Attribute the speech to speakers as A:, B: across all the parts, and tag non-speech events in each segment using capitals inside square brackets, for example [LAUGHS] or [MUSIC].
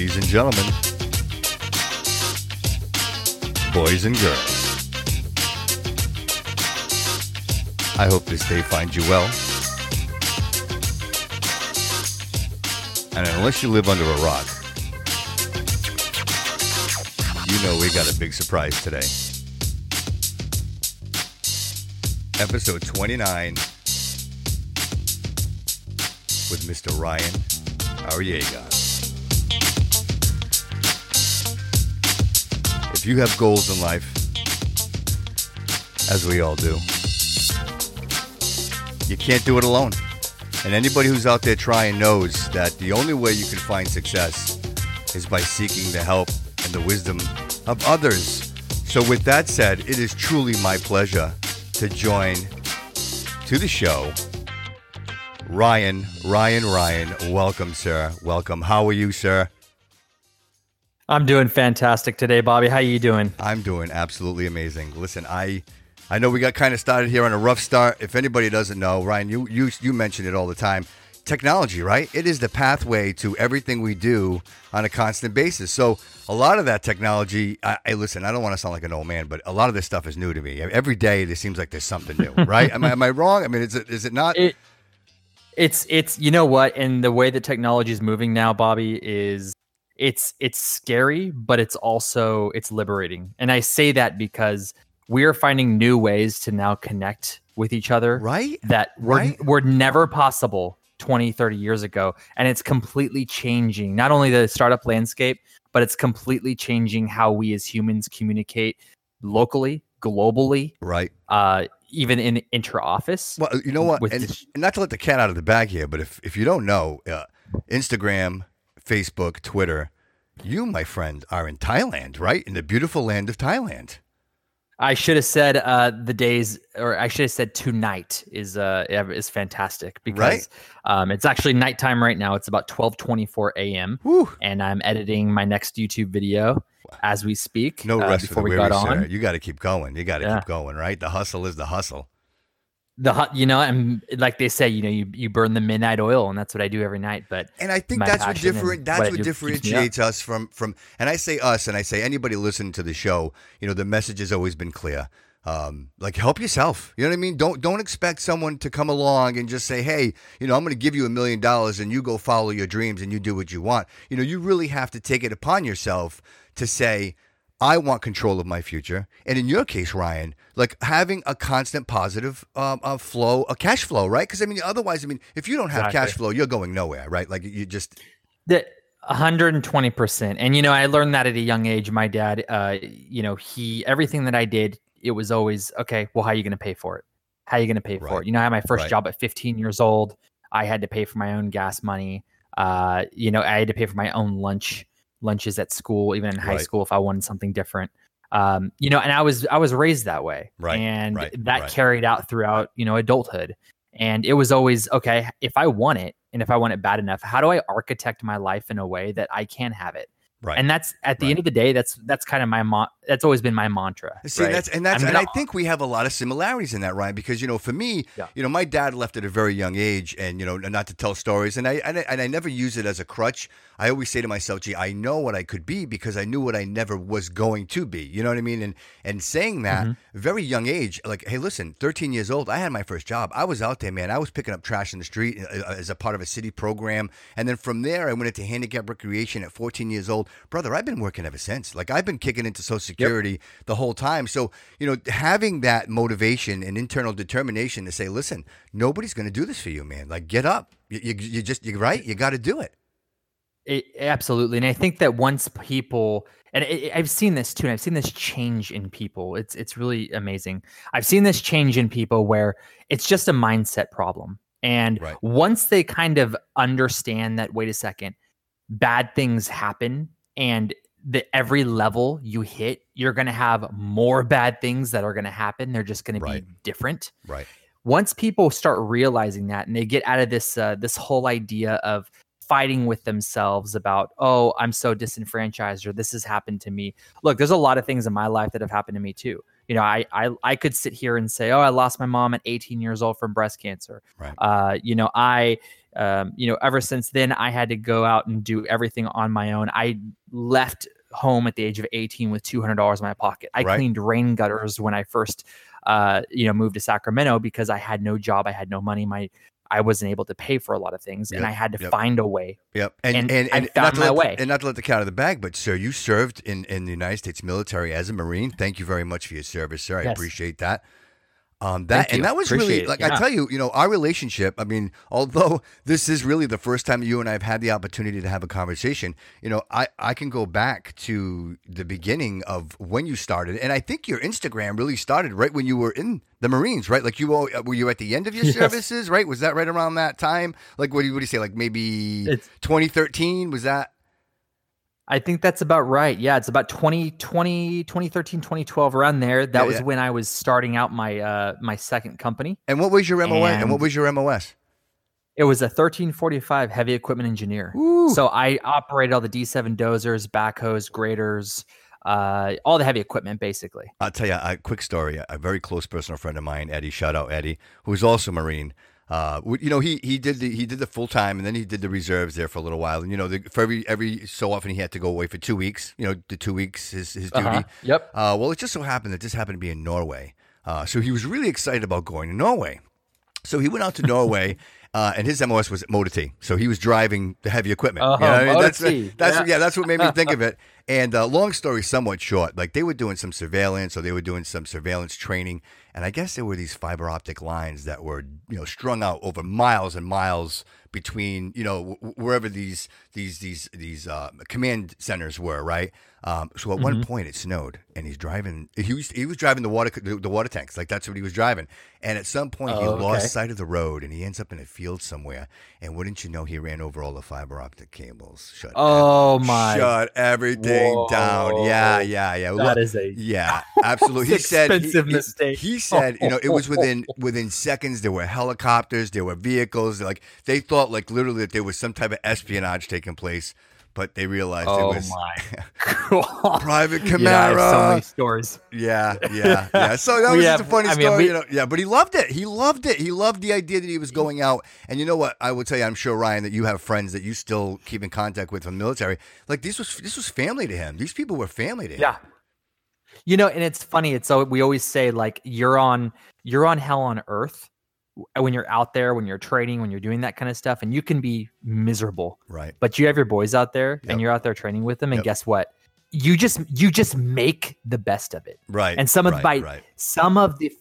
A: ladies and gentlemen, boys and girls. I hope this day finds you well. And unless you live under a rock, you know we got a big surprise today. Episode 29 with Mr. Ryan Arriaga. If you have goals in life, as we all do, you can't do it alone. And anybody who's out there trying knows that the only way you can find success is by seeking the help and the wisdom of others. So, with that said, it is truly my pleasure to join to the show Ryan, Ryan, Ryan. Welcome, sir. Welcome. How are you, sir?
B: I'm doing fantastic today, Bobby. How are you doing?
A: I'm doing absolutely amazing. Listen, I I know we got kind of started here on a rough start. If anybody doesn't know, Ryan, you you you mention it all the time. Technology, right? It is the pathway to everything we do on a constant basis. So a lot of that technology, I, I listen. I don't want to sound like an old man, but a lot of this stuff is new to me. Every day, it seems like there's something new, [LAUGHS] right? am, I, am I wrong? I mean, is it is it not?
B: It, it's it's you know what, and the way that technology is moving now, Bobby, is it's it's scary, but it's also it's liberating. And I say that because we are finding new ways to now connect with each other
A: right
B: that were right? were never possible 20 30 years ago and it's completely changing not only the startup landscape but it's completely changing how we as humans communicate locally globally
A: right
B: uh even in inter office
A: well you know what and, and, not to let the cat out of the bag here but if if you don't know uh, instagram Facebook, Twitter. You, my friend, are in Thailand, right? In the beautiful land of Thailand.
B: I should have said uh, the days, or I should have said tonight is uh, is fantastic because right? um, it's actually nighttime right now. It's about twelve twenty four a.m. and I'm editing my next YouTube video as we speak.
A: No uh, rest before we got on. Sir. You got to keep going. You got to yeah. keep going. Right, the hustle is the hustle
B: the you know and like they say you know you, you burn the midnight oil and that's what i do every night but
A: and i think that's what different that's what, what differentiates us from from and i say us and i say anybody listening to the show you know the message has always been clear. Um, like help yourself. You know what i mean? Don't don't expect someone to come along and just say hey you know i'm going to give you a million dollars and you go follow your dreams and you do what you want. You know you really have to take it upon yourself to say I want control of my future. And in your case, Ryan, like having a constant positive um, uh, flow, a cash flow, right? Because I mean, otherwise, I mean, if you don't have exactly. cash flow, you're going nowhere, right? Like you just.
B: The, 120%. And, you know, I learned that at a young age. My dad, uh, you know, he, everything that I did, it was always, okay, well, how are you going to pay for it? How are you going to pay right. for it? You know, I had my first right. job at 15 years old. I had to pay for my own gas money. Uh, you know, I had to pay for my own lunch lunches at school, even in high right. school, if I wanted something different. Um, you know, and I was I was raised that way,
A: right?
B: And
A: right.
B: that
A: right.
B: carried out throughout you know adulthood. And it was always okay if I want it, and if I want it bad enough, how do I architect my life in a way that I can have it?
A: Right.
B: And that's at the right. end of the day, that's that's kind of my mo- that's always been my mantra.
A: See, right? that's and that's and I think we have a lot of similarities in that, Ryan. Because you know, for me, yeah. you know, my dad left at a very young age, and you know, not to tell stories, and I and I, and I never use it as a crutch. I always say to myself, gee, I know what I could be because I knew what I never was going to be. You know what I mean? And and saying that, mm-hmm. very young age, like, hey, listen, 13 years old, I had my first job. I was out there, man. I was picking up trash in the street uh, uh, as a part of a city program. And then from there, I went into handicap recreation at 14 years old. Brother, I've been working ever since. Like, I've been kicking into Social Security yep. the whole time. So, you know, having that motivation and internal determination to say, listen, nobody's going to do this for you, man. Like, get up. You, you, you just, you're right. You got to do it.
B: It, absolutely, and I think that once people and it, I've seen this too, and I've seen this change in people. It's it's really amazing. I've seen this change in people where it's just a mindset problem, and right. once they kind of understand that, wait a second, bad things happen, and that every level you hit, you're going to have more bad things that are going to happen. They're just going right. to be different.
A: Right.
B: Once people start realizing that, and they get out of this uh, this whole idea of fighting with themselves about, oh, I'm so disenfranchised or this has happened to me. Look, there's a lot of things in my life that have happened to me too. You know, I I, I could sit here and say, oh, I lost my mom at 18 years old from breast cancer.
A: Right.
B: Uh, you know, I um, you know, ever since then, I had to go out and do everything on my own. I left home at the age of 18 with $200 in my pocket. I right. cleaned rain gutters when I first, uh, you know, moved to Sacramento because I had no job. I had no money. My, I wasn't able to pay for a lot of things, yep. and I had to yep. find a way.
A: Yep, and and, and, and I found my way. The, and not to let the cat out of the bag, but sir, you served in in the United States military as a Marine. Thank you very much for your service, sir. I yes. appreciate that. Um, that and that was Appreciate really like yeah. I tell you, you know, our relationship. I mean, although this is really the first time you and I have had the opportunity to have a conversation, you know, I I can go back to the beginning of when you started, and I think your Instagram really started right when you were in the Marines, right? Like you were you at the end of your [LAUGHS] yes. services, right? Was that right around that time? Like what do you, what do you say? Like maybe it's, 2013 was that?
B: I think that's about right. Yeah, it's about 2020, 2013, 2012, around there. That yeah, was yeah. when I was starting out my uh, my second company.
A: And what was your MOS? And, and what was your MOS?
B: It was a 1345 heavy equipment engineer. Ooh. So I operated all the D7 dozers, backhoes, graders, uh, all the heavy equipment, basically.
A: I'll tell you a quick story. A very close personal friend of mine, Eddie, shout out Eddie, who's also Marine. Uh, you know, he he did the he did the full time, and then he did the reserves there for a little while. And you know, the, for every every so often he had to go away for two weeks. You know, the two weeks his his duty. Uh-huh.
B: Yep.
A: Uh, well, it just so happened that this happened to be in Norway. Uh, so he was really excited about going to Norway. So he went out to [LAUGHS] Norway. Uh, and his MOS was Motor T, so he was driving the heavy equipment.
B: Uh-huh, you know I mean? That's that's
A: yeah. yeah. that's what made me think of it. [LAUGHS] And uh, long story somewhat short, like they were doing some surveillance, or they were doing some surveillance training, and I guess there were these fiber optic lines that were you know strung out over miles and miles between you know wherever these these these these uh, command centers were, right? Um, so at mm-hmm. one point it snowed, and he's driving. He was he was driving the water the, the water tanks, like that's what he was driving. And at some point oh, he okay. lost sight of the road, and he ends up in a field somewhere. And wouldn't you know, he ran over all the fiber optic cables.
B: Shut oh my!
A: Shut everything Whoa. down. Yeah, yeah, yeah.
B: That Look, is a
A: yeah, [LAUGHS] absolutely. he
B: said expensive
A: he,
B: mistake.
A: He, he said, you know, it was within [LAUGHS] within seconds. There were helicopters, there were vehicles. Like they thought, like literally, that there was some type of espionage taking place but they realized
B: oh
A: it was
B: my [LAUGHS]
A: private Camaro.
B: Yeah, so many stories.
A: Yeah, yeah, yeah. [LAUGHS] So that was have, just a funny I story. Mean, we, you know, yeah, but he loved it. He loved it. He loved the idea that he was going out. And you know what? I will tell you, I'm sure Ryan that you have friends that you still keep in contact with from the military. Like this was this was family to him. These people were family to him.
B: Yeah. You know, and it's funny. It's so we always say like you're on you're on hell on earth when you're out there, when you're training, when you're doing that kind of stuff, and you can be miserable.
A: Right.
B: But you have your boys out there yep. and you're out there training with them, and yep. guess what? You just you just make the best of it.
A: Right.
B: And some of
A: right,
B: by
A: right.
B: some of the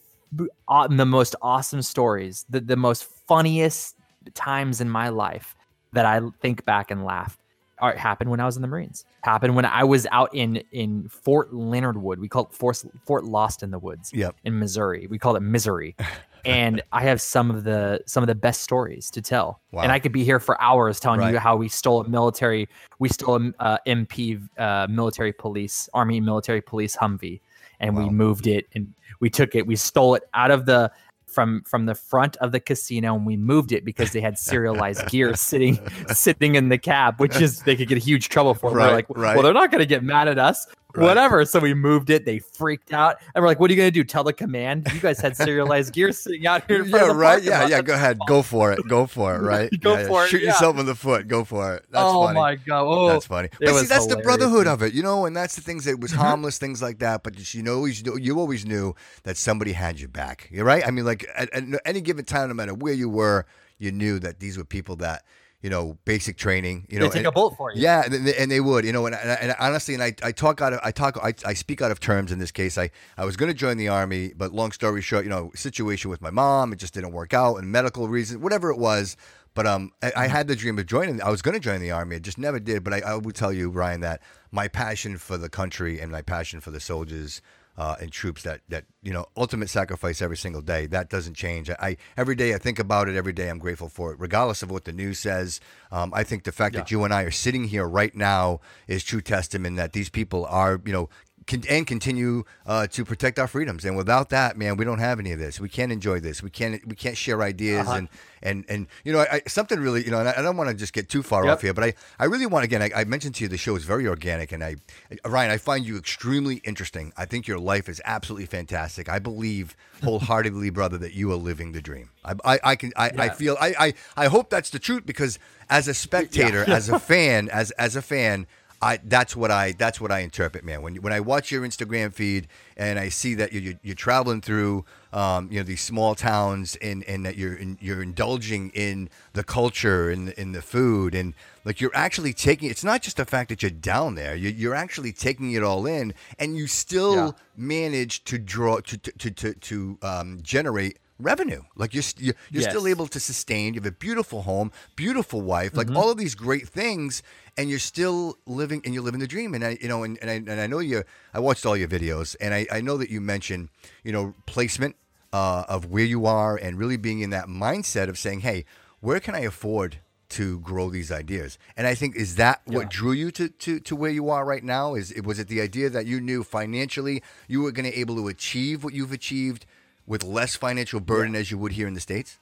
B: uh, the most awesome stories, the, the most funniest times in my life that I think back and laugh happened when I was in the Marines. Happened when I was out in in Fort Leonard Wood. We call it Fort, Fort Lost in the Woods.
A: Yep.
B: In Missouri, we call it Misery. [LAUGHS] and I have some of the some of the best stories to tell. Wow. And I could be here for hours telling right. you how we stole a military, we stole a uh, MP uh, military police, Army military police Humvee, and wow. we moved it and we took it, we stole it out of the from from the front of the casino and we moved it because they had serialized [LAUGHS] gear sitting sitting in the cab, which is they could get a huge trouble for. Right, we're like, right. well, they're not going to get mad at us. Right. Whatever. So we moved it. They freaked out, and we're like, "What are you gonna do? Tell the command you guys had serialized gear sitting out here."
A: yeah, right. Yeah, yeah. Go ahead. Go for it. Go for it. [LAUGHS] Right.
B: go
A: yeah,
B: for
A: yeah. it. Shoot
B: yeah.
A: yourself in the foot. Go for it. That's
B: oh
A: funny.
B: my god. Oh,
A: that's funny. But see, that's
B: hilarious.
A: the brotherhood of it, you know, and that's the things that was harmless, things like that. But you know, always you always knew that somebody had your back. You're right. I mean, like at, at any given time, no matter where you were, you knew that these were people that you know, basic training. You know,
B: they take and, a bullet for you.
A: Yeah, and they, and they would. You know, and, and, and, honestly, and I, I talk out of I talk I, I speak out of terms in this case. I I was going to join the army, but long story short, you know, situation with my mom, it just didn't work out, and medical reasons, whatever it was. But um, I, I mm-hmm. had the dream of joining. I was going to join the army. I just never did. But I, I would tell you, Ryan, that my passion for the country and my passion for the soldiers uh, and troops that that you know ultimate sacrifice every single day. That doesn't change. I, I, every day I think about it. Every day I'm grateful for it, regardless of what the news says. Um, I think the fact yeah. that you and I are sitting here right now is true testament that these people are you know con- and continue uh, to protect our freedoms. And without that, man, we don't have any of this. We can't enjoy this. We can't we can't share ideas uh-huh. and and and you know I, something really you know. And I, I don't want to just get too far yep. off here, but I I really want again. I, I, mentioned to you the show is very organic, and I Ryan, I find you extremely interesting. I think your life is absolutely fantastic. I believe wholeheartedly, [LAUGHS] brother, that you are living the dream. I I, I can I, yeah. I feel I, I I hope that's the truth because as a spectator, yeah. as a fan, as as a fan. I that's what I that's what I interpret, man. When when I watch your Instagram feed and I see that you're, you're traveling through, um, you know, these small towns and and that you're you're indulging in the culture and in the food and like you're actually taking. It's not just the fact that you're down there. You're, you're actually taking it all in, and you still yeah. manage to draw to to to to, to um, generate revenue. Like you're you're, you're yes. still able to sustain. You have a beautiful home, beautiful wife, like mm-hmm. all of these great things, and you're still living and you're living the dream. And I, you know, and, and I and I know you. I watched all your videos, and I, I know that you mentioned, you know, placement uh, of where you are, and really being in that mindset of saying, hey, where can I afford to grow these ideas. And I think is that what drew you to, to, to where you are right now? Is it was it the idea that you knew financially you were going to able to achieve what you've achieved with less financial burden yeah. as you would here in the states?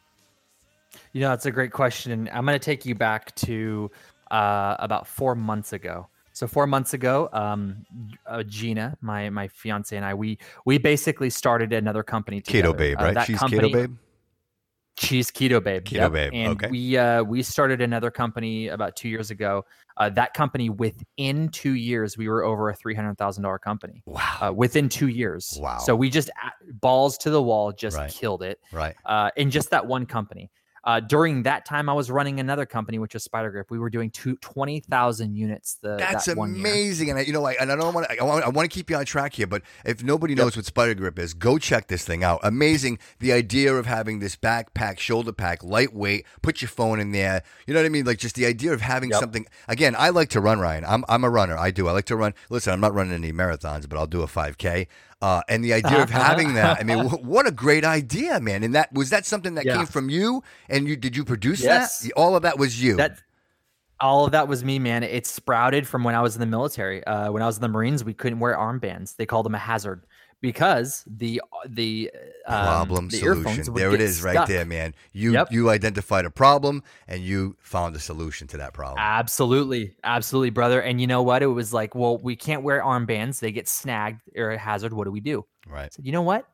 B: You know, that's a great question, I'm going to take you back to uh, about four months ago. So four months ago, um, uh, Gina, my my fiance, and I, we we basically started another company together.
A: Keto Babe, uh, right? She's company, Keto Babe.
B: She's Keto Babe.
A: Keto yep. Babe.
B: And
A: okay.
B: we uh, we started another company about two years ago. Uh, that company within two years we were over a three hundred thousand dollar company.
A: Wow.
B: Uh, within two years.
A: Wow.
B: So we just balls to the wall, just right. killed it.
A: Right.
B: Uh, in just that one company. Uh, during that time, I was running another company, which was SpyderGrip. We were doing two, 20,000 units. The,
A: That's
B: that
A: amazing. And I, you know, I, and I don't want to, I want, I want to keep you on track here, but if nobody knows yep. what SpyderGrip is, go check this thing out. Amazing. The idea of having this backpack, shoulder pack, lightweight, put your phone in there. You know what I mean? Like just the idea of having yep. something. Again, I like to run, Ryan. I'm, I'm a runner. I do. I like to run. Listen, I'm not running any marathons, but I'll do a 5K. Uh, and the idea of having that, I mean, [LAUGHS] what a great idea, man! And that was that something that yeah. came from you, and you did you produce yes. that? All of that was you.
B: That all of that was me, man. It sprouted from when I was in the military. Uh, when I was in the Marines, we couldn't wear armbands. They called them a hazard because the the
A: um, problem the solution. There it is, stuck. right there, man. You yep. you identified a problem and you found a solution to that problem.
B: Absolutely, absolutely, brother. And you know what? It was like, well, we can't wear armbands; they get snagged or a hazard. What do we do?
A: Right.
B: So, you know what?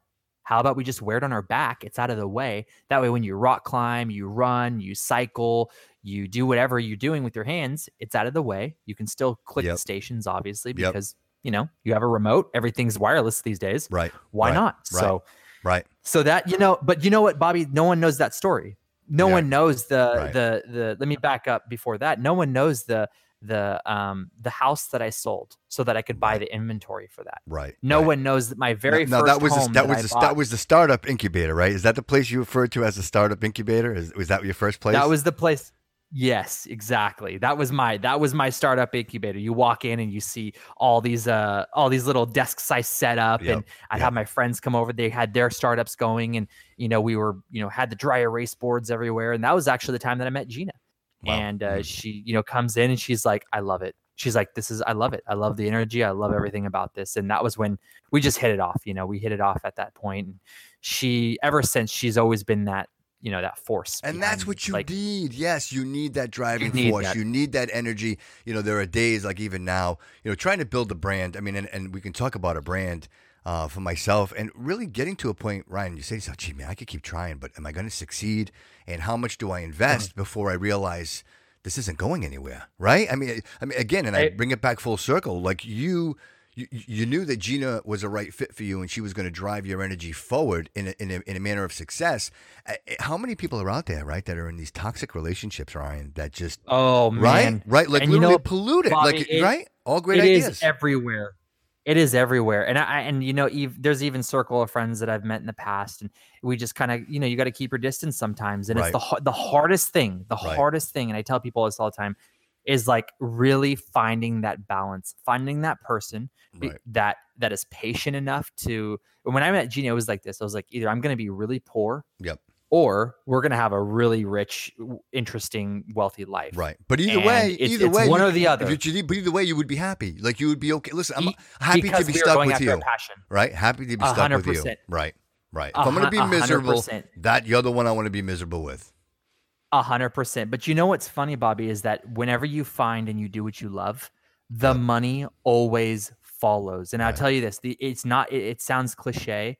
B: How about we just wear it on our back? It's out of the way. That way, when you rock climb, you run, you cycle, you do whatever you're doing with your hands, it's out of the way. You can still click yep. the stations, obviously, because you know, you have a remote, everything's wireless these days.
A: Right.
B: Why
A: right.
B: not?
A: Right.
B: So,
A: right.
B: So that, you know, but you know what, Bobby, no one knows that story. No yeah. one knows the, right. the, the, let me back up before that. No one knows the, the, um, the house that I sold so that I could buy the inventory for that.
A: Right.
B: No one knows that my very no,
A: no,
B: first
A: that was the, that, that was the, that was the startup incubator, right? Is that the place you referred to as a startup incubator? Is, was that your first place?
B: That was the place. Yes, exactly. That was my that was my startup incubator. You walk in and you see all these uh all these little desks I set up yep, and I'd yep. have my friends come over. They had their startups going and you know we were you know had the dry erase boards everywhere and that was actually the time that I met Gina. Wow. And uh, mm. she you know comes in and she's like I love it. She's like this is I love it. I love the energy. I love everything about this. And that was when we just hit it off, you know. We hit it off at that point and she ever since she's always been that you know that force
A: and that's what you like, need. Yes you need that driving you force. that. you need that energy. You know there are days like even now you know trying to build a brand i mean and, and we can talk about a brand uh, for myself and really getting to a point ryan you say yourself gee man i could keep trying but am i going to succeed? And how much do i invest mm-hmm. before i realize this isn't going anywhere? Right? I mean i mean again and i bring it back full circle like you you, you knew that Gina was a right fit for you and she was going to drive your energy forward in a, in a, in a manner of success. How many people are out there, right, that are in these toxic relationships, Ryan, that just
B: oh
A: right,
B: man.
A: right, like and literally you know, polluted, Bobby, like it, right, all great
B: it
A: ideas.
B: It is everywhere. It is everywhere, and I and you know, Eve, there's even circle of friends that I've met in the past, and we just kind of, you know, you got to keep your distance sometimes, and right. it's the the hardest thing, the right. hardest thing, and I tell people this all the time is like really finding that balance, finding that person right. that that is patient enough to. When I met Gina, it was like this. I was like, either I'm going to be really poor,
A: yep,
B: or we're going to have a really rich, interesting, wealthy life.
A: Right. But either and way,
B: it's,
A: either
B: it's
A: way,
B: one
A: you,
B: or the other.
A: You, but either way, you would be happy. Like you would be okay. Listen, I'm happy because to be stuck with you. Right. Happy to be stuck 100%. with you. Right. Right. If i am going to be miserable, 100%. that you're the one I want to be miserable with.
B: A hundred percent. But you know what's funny, Bobby, is that whenever you find and you do what you love, the money always follows. And right. I'll tell you this: the it's not. It, it sounds cliche.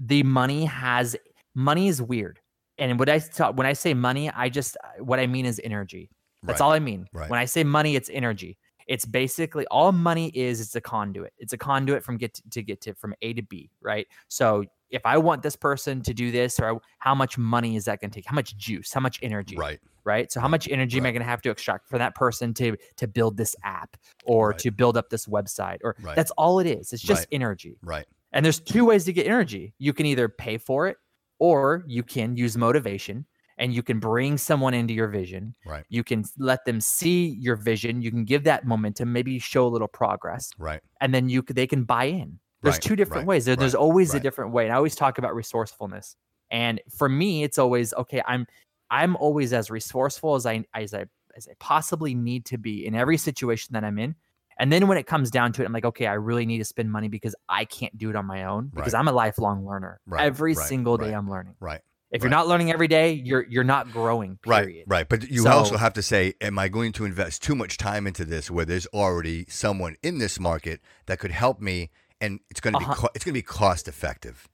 B: The money has money is weird. And when I talk, when I say money, I just what I mean is energy. That's right. all I mean. Right. When I say money, it's energy. It's basically all money is. It's a conduit. It's a conduit from get to, to get to from A to B. Right. So if I want this person to do this, or how much money is that going to take? How much juice? How much energy?
A: Right.
B: Right. So how much energy right. am I going to have to extract for that person to to build this app or right. to build up this website? Or right. that's all it is. It's just energy.
A: Right.
B: And there's two ways to get energy. You can either pay for it or you can use motivation and you can bring someone into your vision.
A: Right.
B: You can let them see your vision. You can give that momentum, maybe show a little progress.
A: Right.
B: And then you they can buy in. There's right, two different right, ways. There, right, there's always a different way. And I always talk about resourcefulness. And for me, it's always okay. I'm I'm always as resourceful as I as I as I possibly need to be in every situation that I'm in. And then when it comes down to it, I'm like, okay, I really need to spend money because I can't do it on my own because right. I'm a lifelong learner. Right. Every right. single day I'm learning.
A: Right.
B: If you're not learning every day, you're you're not growing.
A: Period. Right. Right. But you so, also have to say, am I going to invest too much time into this where there's already someone in this market that could help me and it's going to be uh-huh. co- it's going to be cost effective.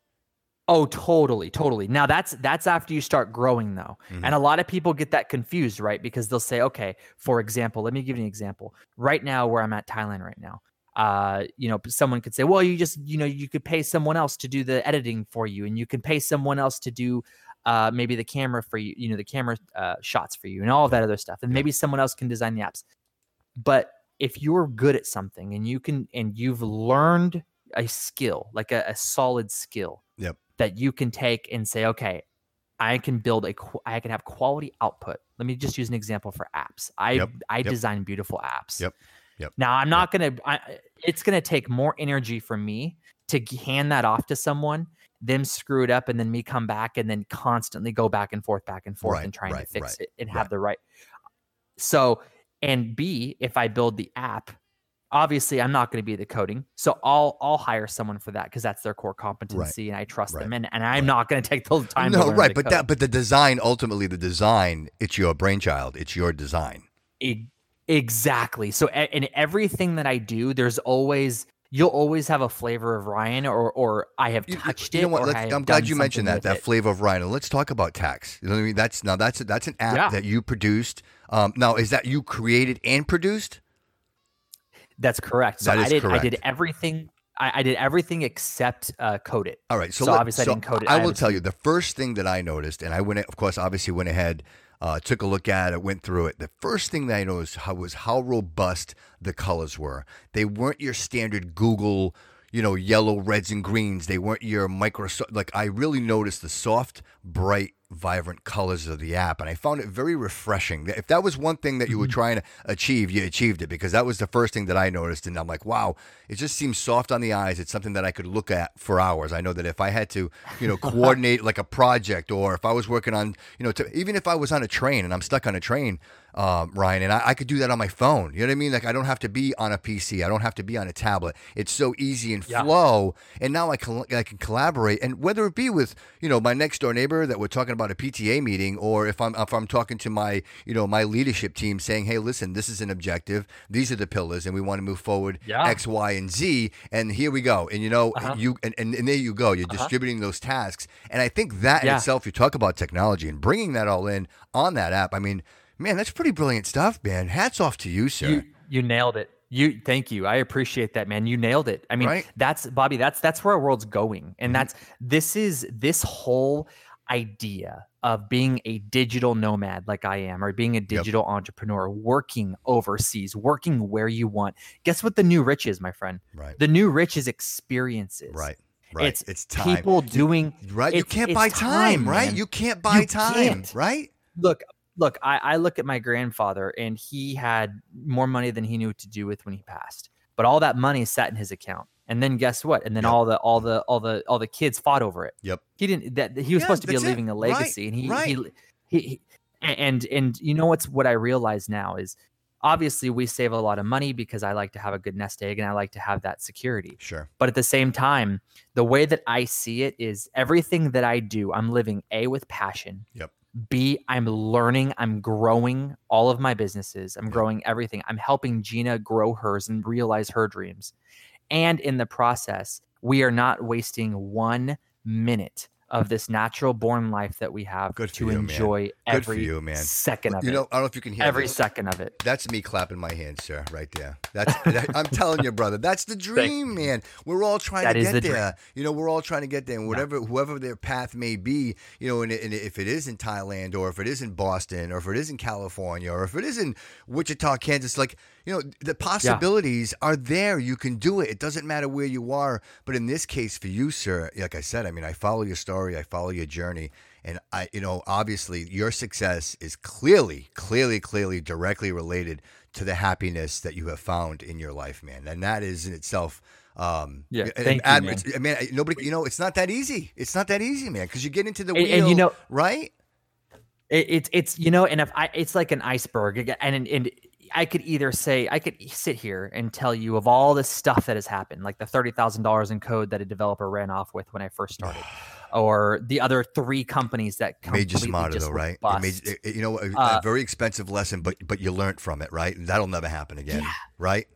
B: Oh, totally, totally. Now that's that's after you start growing though. Mm-hmm. And a lot of people get that confused, right? Because they'll say, okay, for example, let me give you an example. Right now where I'm at Thailand right now. Uh, you know, someone could say, well, you just, you know, you could pay someone else to do the editing for you and you can pay someone else to do uh, maybe the camera for you, you know, the camera uh, shots for you and all of that other stuff. And maybe someone else can design the apps. But if you're good at something and you can and you've learned a skill, like a, a solid skill,
A: yep
B: that you can take and say, okay, I can build a, I can have quality output. Let me just use an example for apps. I yep. I yep. design beautiful apps.
A: Yep. Yep.
B: Now I'm not yep. gonna. I, it's gonna take more energy for me to hand that off to someone, them screw it up, and then me come back and then constantly go back and forth, back and forth, right, and trying right, to fix right, it and have the right. So and B, if I build the app obviously i'm not going to be the coding so i'll i'll hire someone for that because that's their core competency right. and i trust right. them and, and i'm right. not going to take the time no right
A: but
B: code.
A: that but the design ultimately the design it's your brainchild it's your design
B: e- exactly so in everything that i do there's always you'll always have a flavor of Ryan or or I have touched you, you know
A: it. I'm glad you mentioned that that
B: it.
A: flavor of Ryan. Let's talk about Taks. You know what I mean? That's now that's that's an app yeah. that you produced. Um, now is that you created and produced?
B: That's correct. So that is I did correct. I did everything I, I, did everything except uh, code it.
A: All right. So,
B: so
A: let,
B: obviously
A: so
B: I didn't code it.
A: I, I will tell you the first thing that I noticed, and I went, of course, obviously went ahead, uh, took a look at it, went through it. The first thing that I noticed how, was how robust the colors were. They weren't your standard Google, you know, yellow, reds, and greens. They weren't your Microsoft. Like I really noticed the soft, bright vibrant colors of the app and i found it very refreshing if that was one thing that you were mm-hmm. trying to achieve you achieved it because that was the first thing that i noticed and i'm like wow it just seems soft on the eyes it's something that i could look at for hours i know that if i had to you know coordinate like a project or if i was working on you know to, even if i was on a train and i'm stuck on a train um, Ryan, and I, I, could do that on my phone. You know what I mean? Like I don't have to be on a PC. I don't have to be on a tablet. It's so easy and yeah. flow. And now I can I can collaborate, and whether it be with you know my next door neighbor that we're talking about a PTA meeting, or if I'm if I'm talking to my you know my leadership team saying, hey, listen, this is an objective. These are the pillars, and we want to move forward yeah. X, Y, and Z. And here we go. And you know uh-huh. you and, and, and, there you go. You're uh-huh. distributing those tasks, and I think that yeah. in itself, you talk about technology and bringing that all in on that app. I mean Man, that's pretty brilliant stuff, man. Hats off to you, sir.
B: You, you nailed it. You thank you. I appreciate that, man. You nailed it. I mean, right? that's Bobby, that's that's where our world's going. And mm-hmm. that's this is this whole idea of being a digital nomad like I am, or being a digital yep. entrepreneur, working overseas, working where you want. Guess what the new rich is, my friend?
A: Right.
B: The new rich is experiences.
A: Right. Right.
B: It's, it's time. people doing
A: right. You can't buy time, time right? You can't buy you time, can't. right?
B: Look, look, I, I look at my grandfather and he had more money than he knew what to do with when he passed. But all that money sat in his account. And then guess what? And then yep. all the all the all the all the kids fought over it.
A: Yep.
B: He didn't. That he was yeah, supposed to be leaving it. a legacy,
A: right.
B: and he,
A: right.
B: he, he he and and you know what's what I realize now is obviously we save a lot of money because I like to have a good nest egg and I like to have that security.
A: Sure.
B: But at the same time, the way that I see it is everything that I do, I'm living A with passion.
A: Yep.
B: B, I'm learning, I'm growing all of my businesses. I'm growing everything. I'm helping Gina grow hers and realize her dreams. And in the process, we are not wasting one minute of this natural born life that we have
A: Good
B: to
A: you,
B: enjoy
A: man.
B: every
A: you, man.
B: second of
A: you
B: it.
A: know, I don't know if you can hear
B: every
A: this.
B: second of it.
A: That's me clapping my hands, sir, right there. That's that, I'm telling you, brother. That's the dream, man. We're all trying
B: That
A: to get
B: the
A: there. You know, we're all trying to get there, and whatever, whoever their path may be, you know, and, and if it is in Thailand, or if it is in Boston, or if it is in California, or if it is in Wichita, Kansas, like you know, the possibilities yeah. are there. You can do it. It doesn't matter where you are. But in this case, for you, sir, like I said, I mean, I follow your story, I follow your journey, and I, you know, obviously, your success is clearly, clearly, clearly directly related to the happiness that you have found in your life, man. And that is in itself. Um,
B: yeah, thank you, man.
A: I mean, nobody, you know, it's not that easy. It's not that easy, man, because you get into the
B: and,
A: wheel,
B: and you know,
A: right?
B: It, it's it's you know, and if I, it's like an iceberg, and and I could either say I could sit here and tell you of all the stuff that has happened, like the thirty thousand dollars in code that a developer ran off with when I first started, [SIGHS] [SIGHS] [SIGHS] or the other three companies that
A: made you smarter, though, right? It made, it, you know, a, uh, a, very expensive lesson, but but you learned from it, right? That'll never happen again,
B: yeah.
A: right?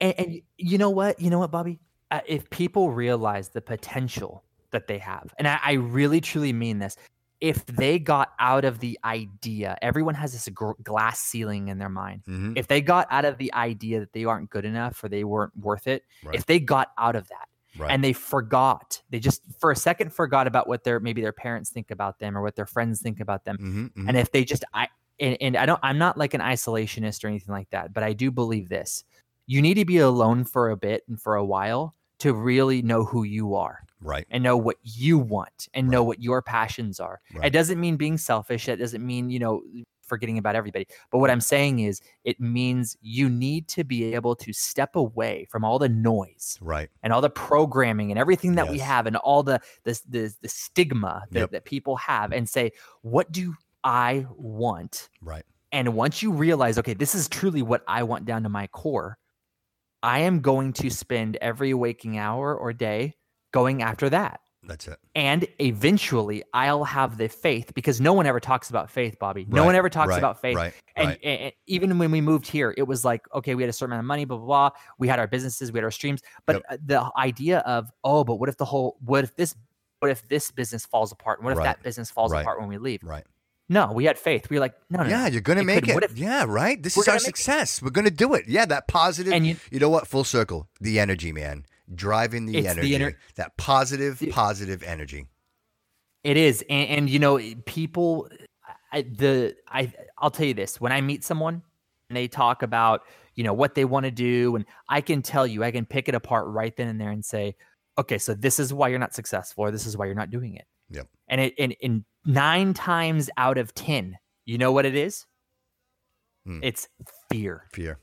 B: And, and, you know what? You know what, Bobby? Uh, if people realize the potential that they have, and I, I really truly mean this, if they got out of the idea, everyone has this gr- glass ceiling in their mind.
A: Mm-hmm.
B: If they got out of the idea that they aren't good enough or they weren't worth it,
A: right.
B: if they got out of that
A: right.
B: and they forgot, they just for a second forgot about what their maybe their parents think about them or what their friends think about them,
A: mm-hmm, mm-hmm.
B: and if they just I and, and I don't I'm not like an isolationist or anything like that, but I do believe this: you need to be alone for a bit and for a while to really know who you are
A: right
B: and know what you want and
A: right.
B: know what your passions are
A: right.
B: it doesn't mean being selfish it doesn't mean you know forgetting about everybody but what i'm saying is it means you need to be able to step away from all the noise
A: right
B: and all the programming and everything that
A: yes.
B: we have and all the the, the, the stigma that,
A: yep.
B: that people have and say what do i want
A: right
B: and once you realize okay this is truly what i want down to my core i am going to spend every waking hour or day going after that.
A: That's it.
B: And eventually I'll have the faith because no one ever talks about faith, Bobby. No
A: right,
B: one ever talks
A: right,
B: about faith.
A: Right,
B: and, and, even when we moved here, it was like, okay, we had a certain amount of money, blah, blah, blah. We had our businesses, we had our streams. But
A: Yep.
B: Uh, the idea of, oh, but what if the whole, what if this, what if this business falls apart? And what if that business falls apart when we leave?
A: right.
B: No, we had faith. We were like, no, no,
A: Yeah,
B: no.
A: you're gonna
B: It
A: make
B: could-
A: it.
B: if-
A: yeah, right. This is our
B: gonna it.
A: success. We're gonna do it. Yeah, that positive.
B: And you-
A: you know what? Full circle. The energy, man. Driving the
B: It's the
A: energy. that positive,
B: The-
A: positive energy.
B: It is, and, and you know, people. I, the I I'll tell you this: when I meet someone and they talk about you know what they want to do, and I can tell you, I can pick it apart right then and there and say, okay, so this is why you're not successful, or this is why you're not doing it.
A: Yep.
B: And it and in nine times out of ten, you know what it is?
A: Hmm.
B: It's fear.
A: Fear.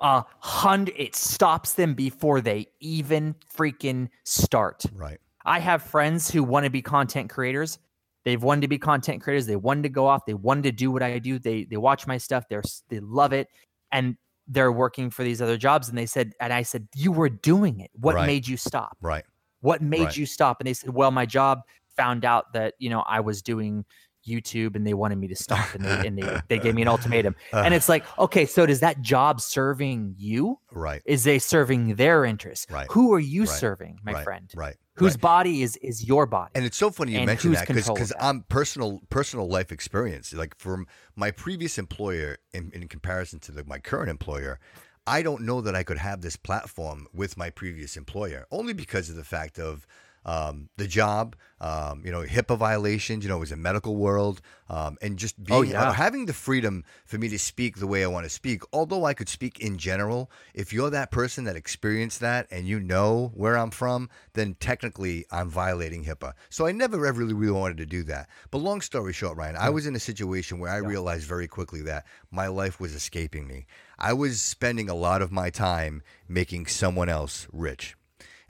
B: A hundred. It stops them before they even freaking start.
A: Right.
B: I have friends who want to be content creators. They've wanted to be content creators. They wanted to go off. They wanted to do what I do. They they watch my stuff. They're they love it, and they're working for these other jobs. And they said, and I said, you were doing it. What
A: Right.
B: made you stop?
A: Right.
B: What made
A: Right.
B: you stop? And they said, well, my job found out that you know I was doing YouTube, and they wanted me to stop, and they and they, [LAUGHS] they gave me an ultimatum. and it's like, uh. okay, so does that job serving you?
A: right.
B: Is they serving their interests?
A: Right.
B: Who are you
A: Right.
B: serving, my
A: right.
B: friend?
A: Right.
B: Whose
A: right.
B: body is is your body?
A: And it's so funny you mentioned that because
B: because?
A: I'm personal personal life experience. Like from my previous employer in, in comparison to the, my current employer, I don't know that I could have this platform with my previous employer only because of the fact of um, the job, um, you know, HIPAA violations. You know, it was a medical world, um, and just being
B: Oh, yeah.
A: uh, having the freedom for me to speak the way I want to speak. Although I could speak in general, if you're that person that experienced that and you know where I'm from, then technically I'm violating HIPAA. So I never ever really, really wanted to do that. But long story short, Ryan, I was in a situation where I realized very quickly that my life was escaping me. I was spending a lot of my time making someone else rich.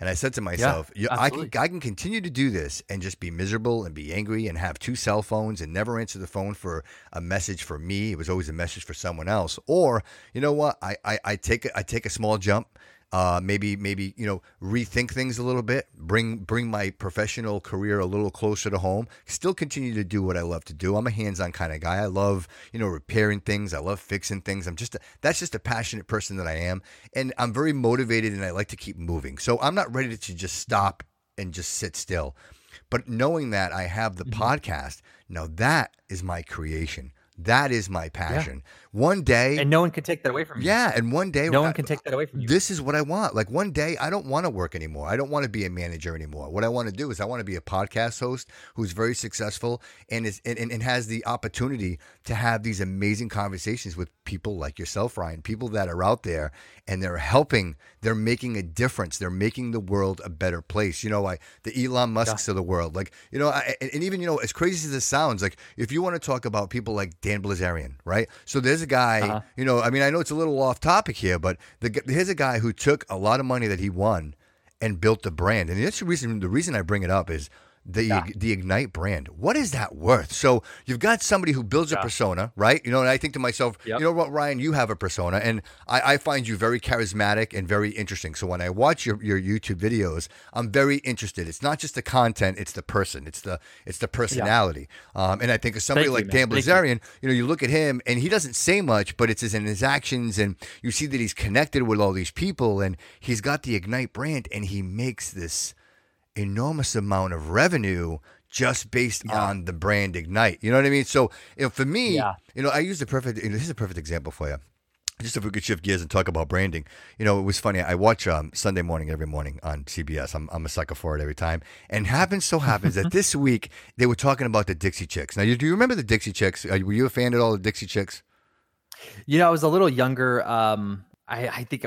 A: And I said to myself, yeah, I can I can continue to do this and just be miserable and be angry and have two cell phones and never answer the phone for a message for me. It was always a message for someone else. Or you know what? I I, I take a, I take a small jump uh, maybe maybe you know rethink things a little bit bring bring my professional career a little closer to home still continue to do what i love to do. I'm a hands-on kind of guy. I love you know repairing things. I love fixing things. I'm just a, that's just a passionate person that i am and i'm very motivated and i like to keep moving. So i'm not ready to just stop and just sit still. But knowing that i have the mm-hmm. podcast now that is my creation. That is my passion. Yeah. One day,
B: and no one can take that away from you.
A: Yeah, and one day,
B: no I, one can take that away from you.
A: This is what I want. Like one day, I don't want to work anymore. I don't want to be a manager anymore. What I want to do is I want to be a podcast host who's very successful and is and, and, and has the opportunity to have these amazing conversations with people like yourself, Ryan. People that are out there and they're helping. They're making a difference. They're making the world a better place. You know, like the Elon Musk's yeah. of the world. Like you know, I, and even you know, as crazy as this sounds, like if you want to talk about people like Dan Bilzerian, right? So there's a guy, uh-huh. you know, I mean, I know it's a little off topic here, but the, here's a guy who took a lot of money that he won and built the brand. And that's the reason. The reason I bring it up is the yeah. the Ignite brand. What is that worth? So you've got somebody who builds yeah. a persona, right? You know, and I think to myself, yep. you know what, Ryan, you have a persona, and I, I, find you very charismatic and very interesting. So when I watch your, your YouTube videos, I'm very interested. It's not just the content; it's the person, it's the it's the personality. Yeah. Um, and I think of somebody Thank like you, Dan Bilzerian, you. you know, you look at him and he doesn't say much, but it's in his actions, and you see that he's connected with all these people, and he's got the Ignite brand, and he makes this enormous amount of revenue just based yeah. on the brand Ignite. You know what I mean? So you know, for me, yeah. you know, I use the perfect. You know, this is a perfect example for you. Just if we could shift gears and talk about branding, you know, it was funny. I watch um, Sunday morning every morning on CBS. I'm, I'm a sucker for it every time. And happens so happens that [LAUGHS] this week they were talking about the Dixie Chicks. Now, do you remember the Dixie Chicks? Were you a fan at all of the Dixie Chicks?
B: You know, I was a little younger. Um, I, I think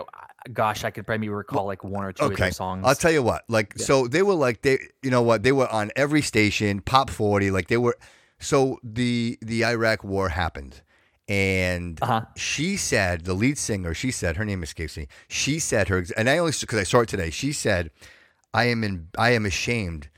B: gosh, I could probably recall like one or two okay. of their songs.
A: I'll tell you what, like, yeah. so they were like they, you know what, they were on every station, pop forty, like they were. So the the Iraq War happened, and uh-huh. she said the lead singer, she said her name escapes me. She said her, and I only because I saw it today. She said, "I am in, I am ashamed."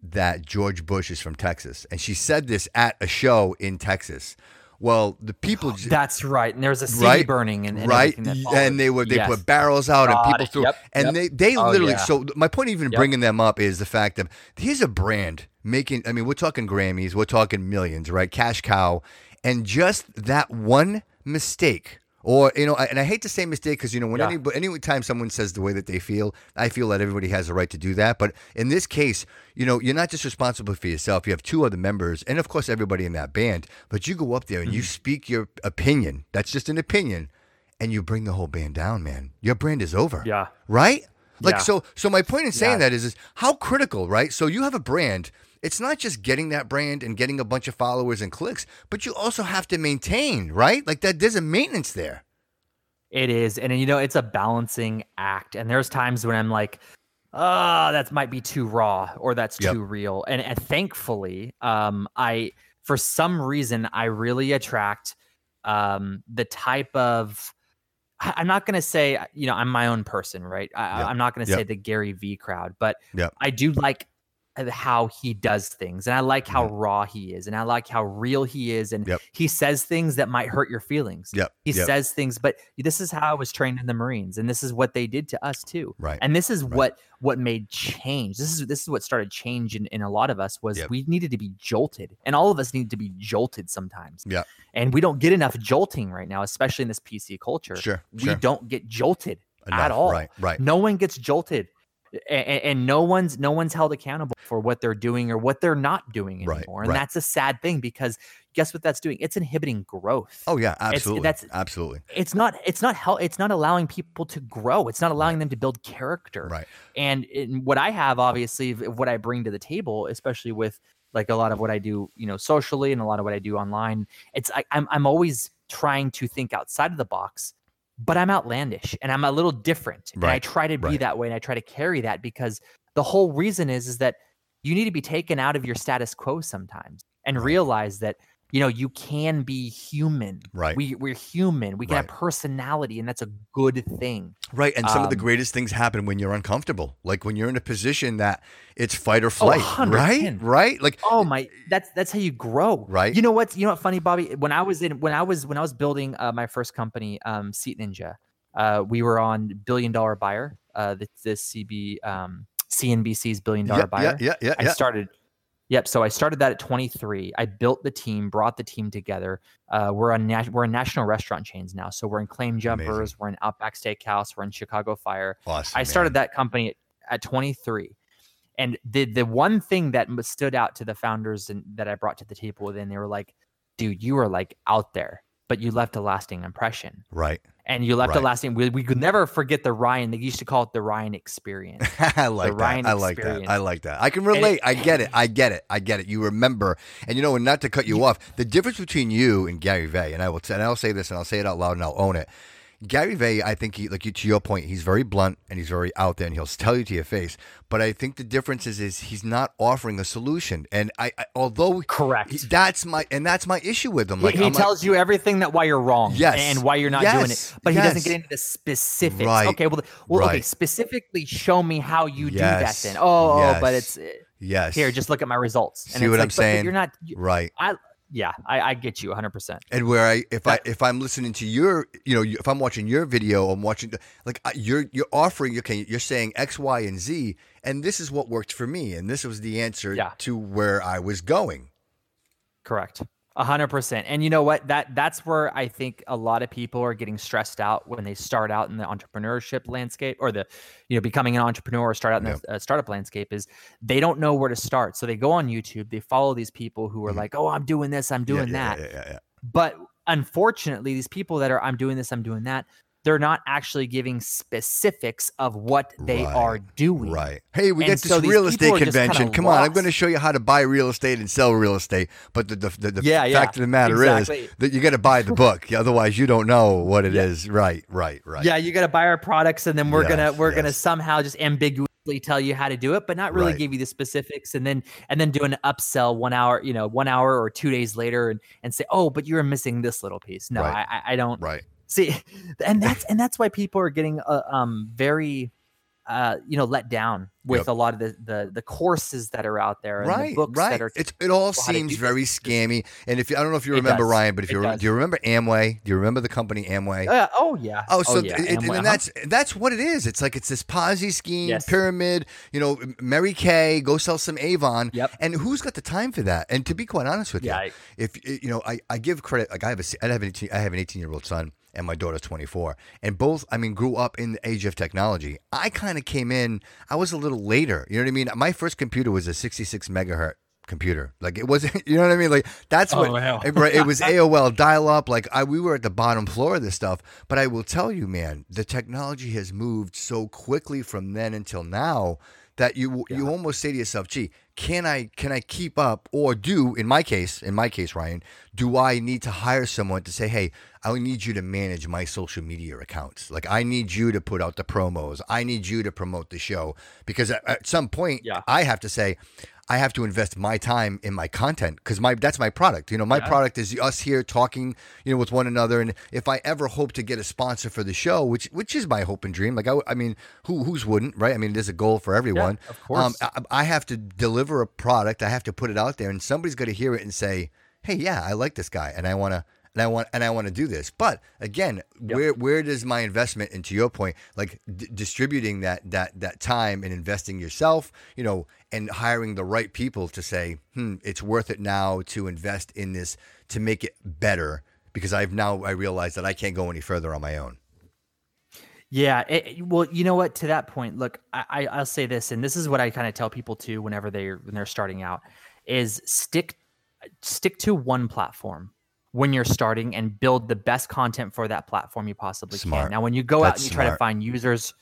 A: That George Bush is from Texas. And she said this at a show in Texas. Well, the people. [GASPS]
B: That's right. And there's a city right? burning and, and
A: right, and they were they yes. put barrels out God, and people threw, yep, and yep. they they oh, literally. Yeah. So my point, even yep. bringing them up, is the fact that here's a brand making. I mean, we're talking Grammys, we're talking millions, right? Cash cow, and just that one mistake or you know, and I hate to say mistake because you know when yeah. any any time someone says the way that they feel, I feel that everybody has a right to do that. But in this case, you know, you're not just responsible for yourself. You have two other members, and of course everybody in that band. But you go up there and mm-hmm. you speak your opinion. That's just an opinion, and you bring the whole band down, man. Your brand is over.
B: Yeah.
A: Right. Like yeah. so. So my point in saying yeah. that is, is how critical, right? So you have a brand it's not just getting that brand and getting a bunch of followers and clicks, but you also have to maintain, right? Like that there's a maintenance there.
B: It is. And you know, it's a balancing act. And there's times when I'm like, oh, that might be too raw or that's yep. too real. And, and thankfully, um, I for some reason I really attract um the type of I'm not going to say, you know, I'm my own person, right? I, am not going to yep. say the Gary V crowd, but yep. I do like how he does things and i like how mm-hmm. raw he is and i like how real he is and yep. he says things that might hurt your feelings
A: yep.
B: he
A: yep.
B: says things but this is how i was trained in the marines and this is what they did to us too
A: right
B: and this is
A: right.
B: what what made change this is this is what started change in, in a lot of us was we needed to be jolted and all of us need to be jolted sometimes
A: yeah
B: and we don't get enough jolting right now especially in this pc culture
A: sure
B: we
A: sure.
B: don't get jolted
A: Enough.
B: at all
A: right right
B: no one gets jolted and, and, no one's no one's held accountable for what they're doing or what they're not doing anymore
A: right,
B: and
A: right.
B: that's a sad thing because guess what that's doing? It's inhibiting growth.
A: Oh yeah absolutely it's, that's absolutely.
B: it's not it's not help it's not allowing people to grow. It's not allowing right. them to build character.
A: Right.
B: And in, what i have obviously what i bring to the table especially with like a lot of what i do you know socially and a lot of what i do online it's I, I'm, I'm always trying to think outside of the box but I'm outlandish and I'm a little different. Right. And I try to be right. that way and I try to carry that because the whole reason is is that you need to be taken out of your status quo sometimes and realize that you know you can be human.
A: Right.
B: We, we're human. We can right. have personality and that's a good thing.
A: Right and some um, of the um, greatest things happen when you're uncomfortable like when you're in a position that it's fight or oh, flight oh, right? right? Like
B: oh my that's that's how you grow.
A: Right.
B: You know what's you know what funny bobby? When i was in when i was when i was building uh, my first company um seat ninja uh, we were on billion dollar buyer uh the, the cb um cnbc's billion dollar
A: yeah,
B: buyer.
A: yeah yeah yeah
B: i started Yep. So I started that at 23. I built the team, brought the team together. Uh, we're on na- we're in national restaurant chains now. So we're in Claim Jumpers, Amazing. we're in Outback Steakhouse, we're in Chicago Fire.
A: Awesome,
B: I started man. that company at, at 23. And the the one thing that stood out to the founders and that I brought to the table, then they were like, "Dude, you are like out there, but you left a lasting impression."
A: Right
B: and you left right. a lasting. We, we could never forget the Ryan. They used to call it the Ryan [LAUGHS] experience.
A: I like the that. Ryan I like experience. that. I like that. I can relate. It, I get it. I get it. I get it. You remember, and you know, and not to cut you, you off, the difference between you and Gary Vee, and I will, t- and I'll say this, and I'll say it out loud, and I'll own it. Gary Vee, I think he, like you, to your point, he's very blunt and he's very out there, and he'll tell you to your face. But I think the difference is, is he's not offering a solution. And I, I although
B: correct,
A: he, that's my and that's my issue with him.
B: Like he, he tells like, you everything that why you're wrong,
A: yes,
B: and why you're not
A: yes,
B: doing it, but
A: yes.
B: he doesn't get into the specifics.
A: Right,
B: okay, well, well,
A: right.
B: okay, specifically show me how you
A: yes,
B: do that. Then, oh,
A: yes.
B: oh, but it's eh,
A: yes.
B: Here, just look at my results.
A: And See what
B: like,
A: I'm saying?
B: You're not
A: right.
B: I yeah, I, I get you 100. percent
A: And where I if I if I'm listening to your you know if I'm watching your video, I'm watching like you're you're offering okay you're saying X, Y, and Z, and this is what worked for me, and this was the answer
B: yeah.
A: to where I was going.
B: Correct hundred percent. And you know what? That that's where I think a lot of people are getting stressed out when they start out in the entrepreneurship landscape or the, you know, becoming an entrepreneur or start out in the uh, startup landscape is they don't know where to start. So they go on YouTube, they follow these people who are mm-hmm. like, oh, I'm doing this, I'm doing
A: yeah,
B: that.
A: Yeah, yeah, yeah,
B: But unfortunately, these people that are I'm doing this, I'm doing that, they're not actually giving specifics of what they
A: right,
B: are doing.
A: Right. Hey, we and get this so real estate convention. Come
B: lost.
A: on, I'm going to show you how to buy real estate and sell real estate. But the the, the, the
B: yeah,
A: fact
B: yeah,
A: of the matter
B: exactly.
A: is that you got to buy the [LAUGHS] book. Otherwise, you don't know what it yeah. is. Right. Right. Right.
B: Yeah, you got to buy our products, and then we're
A: yes,
B: gonna we're
A: yes.
B: gonna somehow just ambiguously tell you how to do it, but not really
A: right.
B: give you the specifics, and then and then do an upsell one hour, you know, one hour or two days later, and and say, oh, but you're missing this little piece. No,
A: right.
B: I I don't.
A: Right
B: See, and that's [LAUGHS] and that's why people are getting uh, um very uh, you know, let down with yep. a lot of the, the the courses that are out there, and
A: right?
B: The books
A: right.
B: That are
A: it's, it all seems very
B: this.
A: scammy. And if you, I don't know if you remember Ryan, but if you do you remember Amway? Do you remember the company Amway?
B: Uh, oh yeah.
A: Oh, so
B: oh, yeah.
A: It,
B: Amway,
A: and
B: uh-huh.
A: that's that's what it is. It's like it's this Ponzi scheme,
B: yes.
A: pyramid. You know, Mary Kay, go sell some Avon.
B: Yep.
A: And who's got the time for that? And to be quite honest with
B: yeah,
A: you, I, if you know, I, I give credit. Like I have a I have an 18, I have an 18 year old son and my daughter's 24 and both i mean grew up in the age of technology. I kind of came in i was a little later you know what i mean? My first computer was a 66 megahertz computer. Like it wasn't [LAUGHS] you know what i mean? Like that's oh, what
B: oh, wow.
A: it, it, was aol dial up like I, we were at the bottom floor of this stuff. But i will tell you man the technology has moved so quickly from then until now that you yeah. you almost say to yourself, "Gee, can I can I keep up or do in my case, in my case, Ryan, do I need to hire someone to say, "Hey, I need you to manage my social media accounts. Like I need you to put out the promos. I need you to promote the show because at, at some point
B: yeah.
A: I have to say, I have to invest my time in my content because my that's my product. You know, my yeah. product is us here talking, you know, with one another. And if I ever hope to get a sponsor for the show, which which is my hope and dream, like I, I mean, who who's wouldn't, right? I mean, there's a goal for everyone.
B: Yeah, of course.
A: Um, I, I have to deliver a product. I have to put it out there, and somebody's going to hear it and say, "Hey, yeah, I like this guy, and I want to." And I want and I want to do this. But again, yep. where where does my investment into your point, like d- distributing that that that time and investing yourself, you know, and hiring the right people to say, hmm, it's worth it now to invest in this to make it better because I've now I realize that I can't go any further on my own.
B: Yeah, it, well, you know what? To that point, look, I, I'll say this, and this is what I kind of tell people too whenever they when they're starting out, is stick stick to one platform when you're starting and build the best content for that platform you possibly
A: smart.
B: can. Now, when you go
A: That's
B: out and you try to find users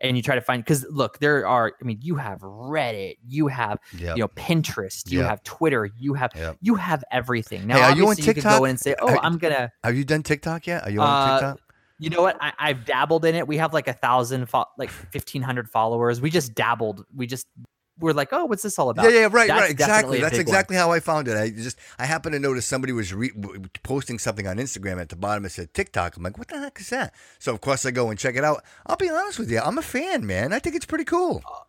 B: and you try to find because look, there are. I mean, you have Reddit, you have
A: yep.
B: you know Pinterest, you
A: Yep.
B: have Twitter, you have
A: Yep.
B: you have everything. Now,
A: Hey, are you on
B: obviously, you
A: TikTok?
B: go in and say, "Oh,
A: Are-
B: I'm gonna."
A: Have you done TikTok yet? Are you on
B: Uh,
A: TikTok?
B: You know what? I, I've dabbled in it. We have like a thousand, fo- like fifteen hundred followers. We just dabbled. We just we're like, oh, what's this all about?
A: Yeah, yeah, right,
B: That's
A: right, exactly. That's exactly how I found it. I just I happened to notice somebody was re- posting something on Instagram at the bottom. It said TikTok. I'm like, what the heck is that? So of course I go and check it out. I'll be honest with you, I'm a fan, man. I think it's pretty cool.
B: Uh,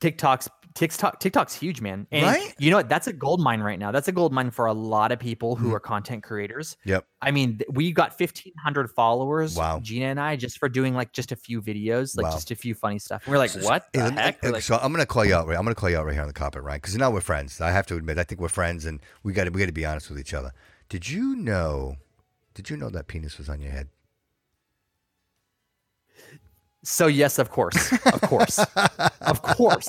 B: TikTok's TikTok TikTok's huge, man. And
A: Right?
B: you know what? That's a gold mine right now. That's a gold mine for a lot of people who
A: Mhm.
B: are content creators.
A: Yep.
B: I mean, we got 1500 followers,
A: Wow.
B: Gina and I, just for doing like just a few videos, like
A: Wow.
B: just a few funny stuff. We're like, what
A: Hey,
B: the heck? Like,
A: so I'm gonna call you out. Right, I'm gonna call you out right here on the carpet, right? Because now we're friends. I have to admit, I think we're friends, and we got to we got to be honest with each other. Did you know? Did you know that penis was on your head?
B: So yes, of course, of course, of course.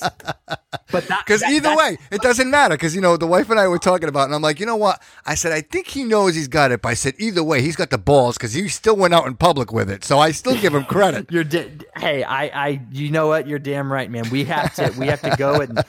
B: But
A: Because
B: that-
A: either
B: that's-
A: way, it doesn't matter. Because you know, the wife and I were talking about, it, and I'm like, you know what? I said, I think he knows he's got it. But I said, either way, he's got the balls because he still went out in public with it. So I still give him credit.
B: You're da- hey, I, I, you know what? You're damn right, man. We have to, we have to go and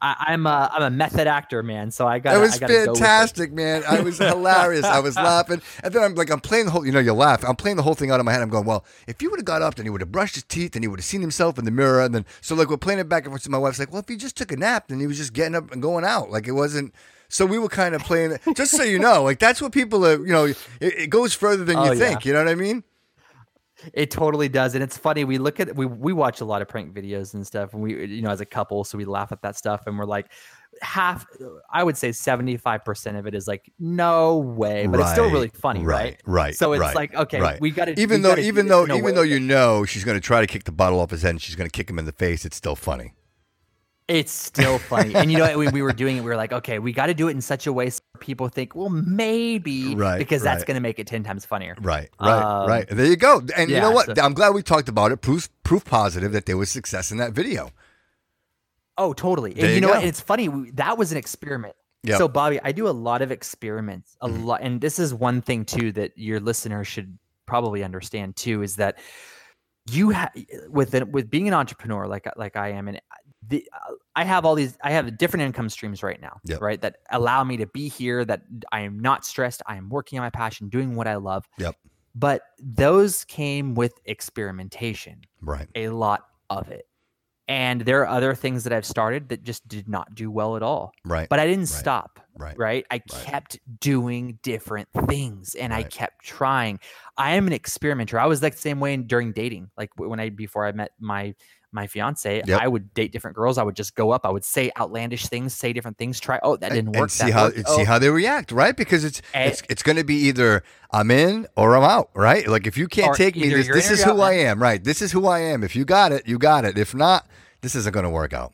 B: I, I'm a, I'm a method actor, man. So I got.
A: It was
B: I gotta Go it.
A: Was fantastic, man. I was hilarious. I was laughing, and then I'm like, I'm playing the whole. You know, you laugh. I'm playing the whole thing out of my head. I'm going, well, if you would have got up, then you would have brushed his teeth, and he would have seen himself in the mirror, and then so like we're playing it back and forth. To my wife's like, well, if he just took a nap, then he was just getting up and going out. Like it wasn't. So we were kind of playing it. Just so you know, like that's what people are. You know, it, it goes further than
B: Oh,
A: you
B: yeah.
A: think. You know what I mean?
B: It totally does, and it's funny. We look at we we watch a lot of prank videos and stuff, and we you know as a couple, so we laugh at that stuff, and we're like, half, I would say seventy five percent of it is like, no way, but it's still really funny, right?
A: Right.
B: So it's
A: right,
B: like, okay,
A: right.
B: we got to
A: even though even though even though you know she's going to try to kick the bottle off his head and she's going to kick him in the face, it's still funny.
B: It's still funny. and you know, when we were doing it, we were like, okay, we got to do it in such a way so people think, well, maybe,
A: Right,
B: because that's
A: right.
B: going to make it 10 times funnier.
A: Right, right,
B: Um,
A: right. There you go. And you know what?
B: so-
A: I'm glad we talked about it. Proof, proof positive that there was success in that video.
B: Oh, totally. And
A: There
B: you know
A: go.
B: what? It's funny. That was an experiment.
A: Yep.
B: So, Bobby, I do a lot of experiments, a
A: Mhm.
B: lot. And this is one thing, too, that your listeners should probably understand, too, is that you have with it, with being an entrepreneur like like I am and the, I have all these I have different income streams right now
A: Yep.
B: right that allow me to be here that I am not stressed I am working on my passion doing what I love
A: Yep.
B: but those came with experimentation
A: Right.
B: a lot of it and there are other things that I've started that just did not do well at all
A: Right.
B: but I didn't
A: Right.
B: stop
A: Right.
B: right I kept doing different things and I kept trying I am an experimenter I was like the same way in- during dating like when I before I met my my fiance
A: Yep.
B: I would date different girls I would just go up I would say outlandish things say different things try oh that didn't
A: and,
B: work
A: and see
B: that
A: how and
B: oh,
A: see how they react, right? Because it's
B: And-
A: it's it's going to be either I'm in or I'm out, right? Like if you can't take me, this, this is who
B: out,
A: I am, right? This is who I am. If you got it, you got it. If not, this isn't going to work out.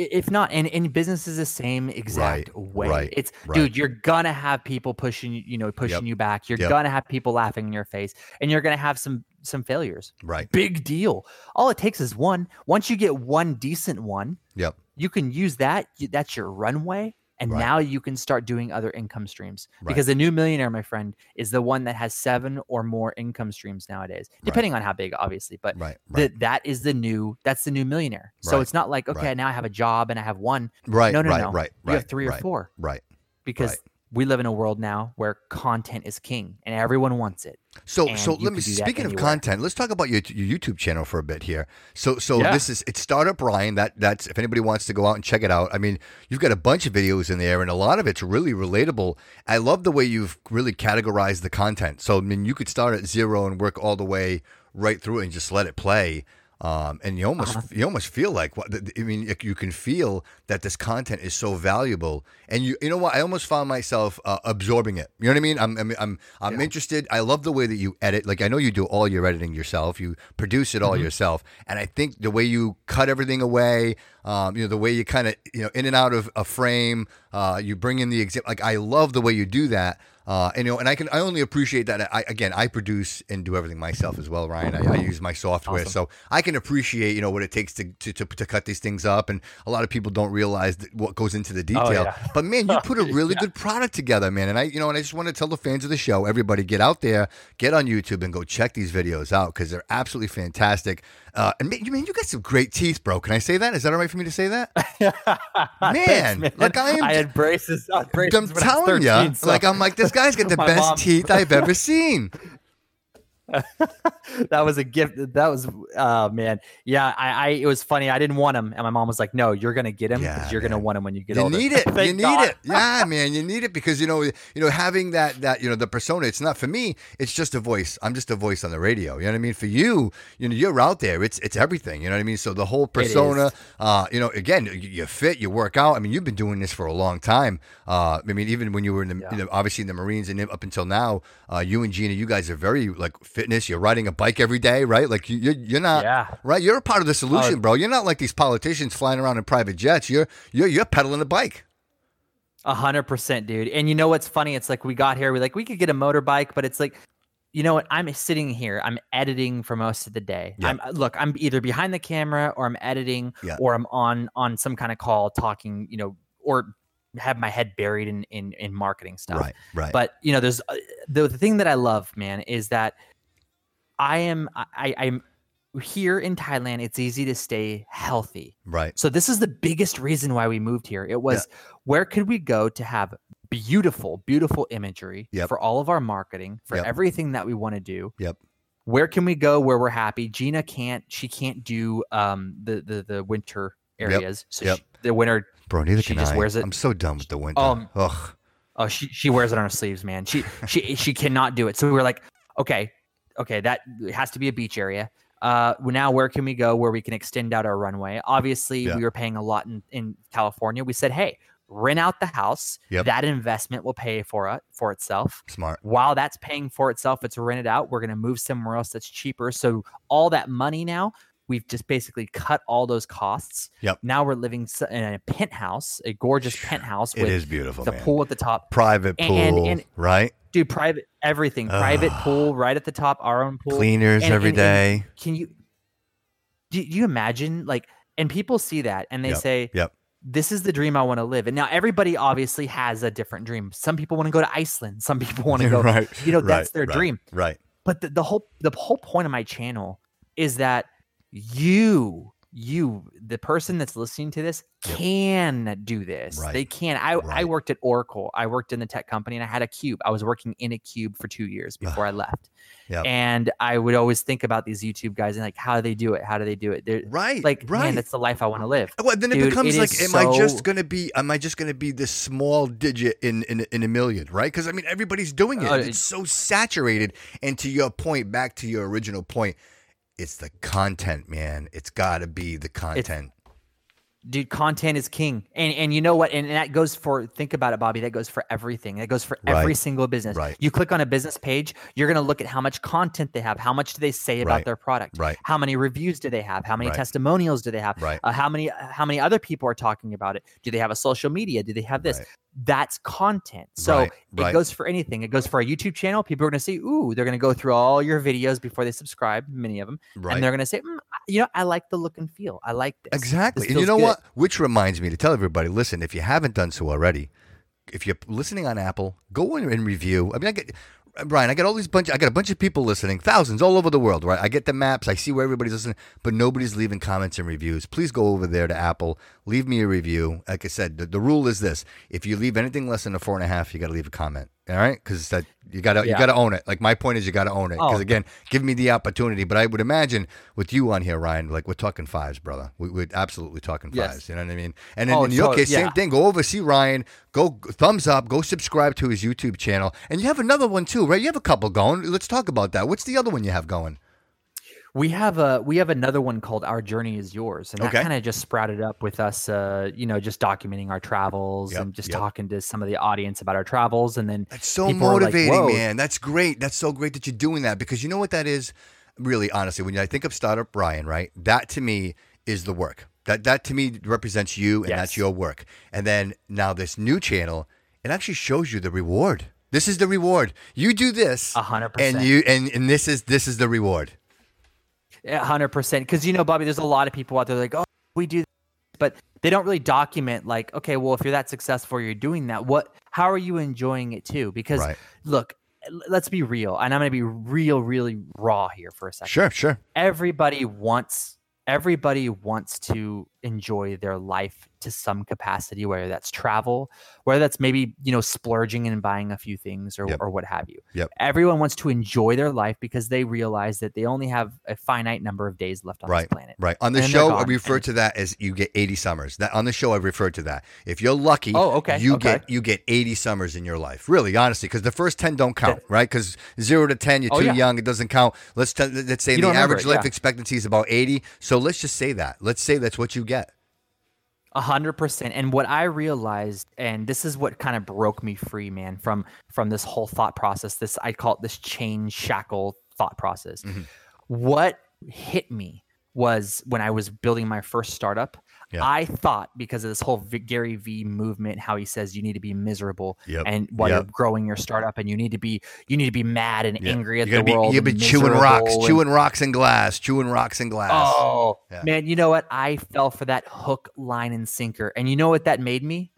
B: If not and, and business is the same exact way
A: right,
B: it's
A: right.
B: dude you're gonna have people pushing you you know pushing you back you're
A: yep.
B: gonna have people laughing in your face and you're gonna have some some failures
A: Right.
B: big deal all it takes is one once you get one decent one
A: Yep.
B: you can use that that's your runway and
A: Right.
B: now you can start doing other income streams
A: Right.
B: because the new millionaire my friend is the one that has seven or more income streams nowadays depending on how big obviously but
A: Right. Right.
B: the, that is the new that's the new millionaire so
A: Right,
B: it's not like okay
A: right.
B: now i have a job and i have one
A: right.
B: no no
A: right.
B: no
A: Right.
B: you
A: right.
B: have three or
A: right,
B: four
A: Right.
B: because
A: right.
B: We live in a world now where content is king and everyone wants it
A: So,
B: and
A: so let me.
B: can do that
A: Speaking of content, let's talk about your, your YouTube channel for a bit here. So, so
B: Yeah.
A: this is it's Startup Ryan. That that's if anybody wants to go out and check it out. I mean, you've got a bunch of videos in there, and a lot of it's really relatable. I love the way you've really categorized the content. So, I mean, you could start at zero and work all the way right through it and just let it play. Um, and you almost
B: Uh-huh.
A: you almost feel like what I mean you can feel that this content is so valuable. And you you know what? I almost found myself uh, absorbing it. You know what I mean? I'm I'm I'm, I'm interested. I love the way that you edit. Like I know you do all your editing yourself. You produce it all
B: Mm-hmm.
A: yourself. And I think the way you cut everything away um, you know the way you kind of you know in and out of a frame uh, you bring in the example like I love the way you do that uh, and you know, and I can I only appreciate that. I again I produce and do everything myself as well, Ryan. I, I use my software,
B: Awesome.
A: so I can appreciate you know what it takes to, to to to cut these things up. And a lot of people don't realize that what goes into the detail.
B: Oh, yeah.
A: But man, you put a [LAUGHS] really good product together, man. And I you know, and I just want to tell the fans of the show, everybody, get out there, get on YouTube, and go check these videos out because they're absolutely fantastic. Uh, and man, you man, you got some great teeth, bro. Can I say that? Is that all right for me to say that? [LAUGHS]
B: Thanks,
A: Man, like, I am-
B: I had braces. I had braces
A: I'm
B: I
A: telling you,
B: so-
A: like I'm like this guy's got [LAUGHS] the best
B: mom-
A: teeth I've ever [LAUGHS] seen. [LAUGHS]
B: that was a gift. That was, uh, man. Yeah, I, I, it was funny. I didn't want him, and my mom was like, "No, you're gonna get him because yeah, you're man. gonna want him when you get
A: you
B: older."
A: Need [LAUGHS] it. you need God. it. Yeah, [LAUGHS] man. You need it because you know, you know, having that, that, you know, the persona. It's not for me. It's just a voice. I'm just a voice on the radio. You know what I mean? For you, you know, you're out there. It's, it's everything. You know what I mean? So the whole persona. Uh, you know, again, you fit, you work out. I mean, you've been doing this for a long time. Uh, I mean, even when you were in the, yeah. you know, obviously in the Marines and up until now, uh, you and Gina, you guys are very like fitness. You're riding a bike every day, right? Like you, you're, you're not, yeah. right? You're a part of the solution, bro. You're not like these politicians flying around in private jets. You're, you're, you're pedaling a bike.
B: A hundred percent, dude. And you know what's funny? It's like we got here, we like we could get a motorbike, but it's like, you know what? I'm sitting here, I'm editing for most of the day. I'm look, I'm either behind the camera or I'm editing or I'm on on some kind of call talking, you know, or have my head buried in in, in marketing stuff.
A: Right, right.
B: But you know, there's uh, the, the thing that I love, man, is that I am I I'm here in Thailand. It's easy to stay healthy.
A: Right.
B: So this is the biggest reason why we moved here. It was yeah. where could we go to have beautiful, beautiful imagery yep. for all of our marketing, for yep. everything that we want to do.
A: Yep.
B: Where can we go where we're happy? Gina can't. She can't do um the the the winter areas. Yep. So
A: yep.
B: She, the winter
A: Bro, neither she can just I. Wears it. I'm so done with the winter. Um, Ugh.
B: Oh, she she wears it on her sleeves, man. She she she cannot do it. So we were like, okay, okay, that has to be a beach area. Uh, now where can we go where we can extend out our runway? Obviously, yeah. we were paying a lot in, in California. We said, hey, rent out the house. Yep. That investment will pay for it for itself.
A: Smart.
B: While that's paying for itself, it's rented out. We're going to move somewhere else that's cheaper. So all that money now We've just basically cut all those costs.
A: Yep.
B: Now we're living in a penthouse, a gorgeous penthouse.
A: It is beautiful.
B: The
A: man.
B: pool at the top,
A: private pool, and, and, right?
B: Dude, private everything, private pool right at the top, our own pool,
A: cleaners and, every day.
B: Can you? Do, you imagine like? And people see that and they
A: yep.
B: say,
A: "Yep."
B: this is the dream I want to live. And now everybody obviously has a different dream. Some people want to go to Iceland. Some people want to go, [LAUGHS]
A: right,
B: you know, that's their
A: right,
B: dream.
A: Right.
B: But the, the whole the whole point of my channel is that you you the person that's listening to this can do this. Right. they can. I right. i worked at oracle. I worked in the tech company and i had a cube. I was working in a cube for two years [SIGHS] before i left. Yep. and i would always think about these youtube guys and like how do they do it? How do they do it? They're,
A: right
B: like
A: right.
B: man that's the life i want to live.
A: Well then Dude, it becomes it like am so... i just gonna be am i just gonna be this small digit in in, in a million right? Because i mean everybody's doing it. Uh, it's so saturated. And to your point back to your original point it's the content, man. It's got to be the content. It's,
B: dude, content is king. And and you know what? And, that goes for think about it, Bobby. That goes for everything. That goes for every single business.
A: Right.
B: You click on a business page, you're gonna look at how much content they have, how much do they say about
A: right.
B: their product,
A: right?
B: How many reviews do they have? How many
A: right.
B: testimonials do they have?
A: Right.
B: Uh, how many how many other people are talking about it? Do they have a social media? Do they have this? That's content. So
A: right,
B: it
A: right.
B: goes for anything. It goes for a YouTube channel. People are going to say, "Ooh," they're going to go through all your videos before they subscribe. Many of them,
A: right.
B: and they're going to say, mm, "You know, I like the look and feel. I like this."
A: Exactly.
B: This
A: and you know
B: good.
A: what? Which reminds me to tell everybody: listen, if you haven't done so already, if you're listening on Apple, go in and review. I mean, I get Brian, I got all these bunch. I got a bunch of people listening, thousands all over the world. Right? I get the maps. I see where everybody's listening, but nobody's leaving comments and reviews. Please go over there to Apple. Leave me a review. Like I said, the, the rule is this: if you leave anything less than a four and a half, you got to leave a comment. All right, because that you gotta yeah. you gotta own it. Like my point is, you gotta own it. Because oh. again, give me the opportunity. But I would imagine with you on here, Ryan, like we're talking fives, brother. We, are absolutely talking fives. Yes. You know what I mean? And then oh, in your case, yeah. same thing. Go over, see Ryan. Go thumbs up. Go subscribe to his YouTube channel. And you have another one too, right? You have a couple going. Let's talk about that. What's the other one you have going?
B: We have a we have another one called Our Journey Is Yours, and that
A: okay.
B: kind of just sprouted up with us, uh, you know, just documenting our travels
A: yep,
B: and just
A: yep.
B: talking to some of the audience about our travels, and then
A: that's so motivating, like, man. That's great. That's so great that you're doing that because you know what that is. Really, honestly, when I think of startup Ryan, right? That to me is the work. That that to me represents you, and
B: yes.
A: that's your work. And then now this new channel, it actually shows you the reward. This is the reward. You do this,
B: hundred percent,
A: and you and, and this is this is the reward
B: hundred percent. Because you know, Bobby, there's a lot of people out there like, oh, we do, but they don't really document like, okay, well, if you're that successful, you're doing that. What? How are you enjoying it too? Because
A: right.
B: look, let's be real, and I'm going to be real, really raw here for a second.
A: Sure, sure.
B: Everybody wants, everybody wants to enjoy their life to some capacity, whether that's travel, whether that's maybe, you know, splurging and buying a few things or,
A: Yep.
B: or what have you.
A: Yep.
B: Everyone wants to enjoy their life because they realize that they only have a finite number of days left on
A: Right.
B: this planet.
A: Right. On the show, I refer
B: and-
A: to that as you get 80 summers. That on the show, I refer to that. If you're lucky,
B: Oh, okay,
A: you
B: okay.
A: get you get 80 summers in your life. Really, honestly, because the first 10 don't count, right? Because zero to 10, you're
B: Oh,
A: too
B: yeah.
A: young, it doesn't count. Let's t- let's say
B: You
A: the average
B: it,
A: life
B: yeah.
A: expectancy is about 80. So let's just say that. Let's say that's what you.
B: A hundred percent. And what I realized, and this is what kind of broke me free, man, from from this whole thought process. This I call it this chain shackle thought process.
A: Mm-hmm.
B: What hit me was when I was building my first startup.
A: Yeah.
B: I thought because of this whole V- Gary V movement, how he says you need to be miserable,
A: Yep.
B: and while
A: Yep.
B: you're growing your startup, and you need to be you need to be mad and
A: Yeah.
B: angry at
A: You're
B: the
A: be,
B: world.
A: You've been chewing rocks,
B: and-
A: chewing rocks and glass, chewing rocks and glass.
B: Oh
A: Yeah.
B: man, you know what? I fell for that hook, line, and sinker. And you know what that made me?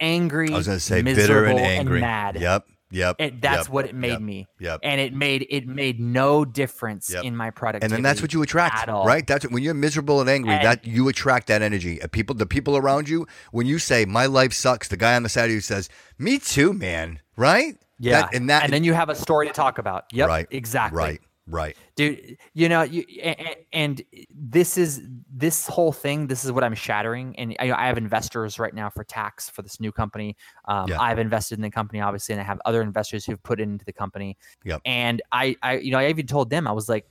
B: Angry.
A: I was gonna say bitter
B: miserable,
A: and angry.
B: mad.
A: Yep. Yep.
B: And that's
A: yep,
B: what it made
A: yep,
B: me.
A: Yep.
B: And it made it made no difference
A: Yep.
B: in my productivity.
A: and then that's what you attract,
B: at all.
A: right? That's when you're miserable and angry.
B: And-
A: that you attract that energy. People, the people around you. When you say "my life sucks," the guy on the side of you says, "Me too, man." Right?
B: Yeah.
A: That- and that.
B: and then you have a story to talk about. Yep.
A: right.
B: Exactly.
A: Right. Right.
B: dude you know you and, and this is this whole thing this is what i'm shattering and I, I have investors right now for Taks for this new company um,
A: Yeah.
B: i've invested in the company obviously and i have other investors who've put into the company
A: Yep.
B: and i i you know i even told them i was like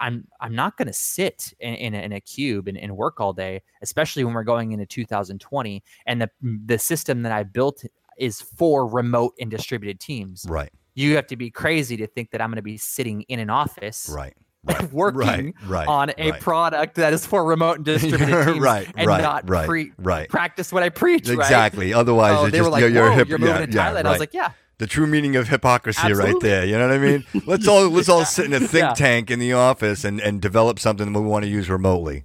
B: I'm I'm not going to sit in, in, a, in a cube and, and work all day, especially when we're going into 2020. And the the system that I built is for remote and distributed teams
A: Right.
B: You have to be crazy to think that I'm going to be sitting in an office
A: Right. [LAUGHS] Right.
B: working
A: right, right,
B: on a
A: right.
B: product that is for remote and [LAUGHS] distributed teams
A: Right,
B: and
A: right,
B: not
A: right,
B: pre-
A: right.
B: practice what I preach. right?
A: Exactly. Otherwise,
B: Oh,
A: you're
B: they
A: just
B: were like,
A: you're, you're hip.
B: you're moving
A: yeah,
B: to
A: yeah,
B: Thailand. I was like, yeah.
A: the true meaning of hypocrisy right there. You know what I mean? [LAUGHS] Let's all let's all sit in a think
B: Yeah.
A: tank in the office and, and develop something that we want to use remotely.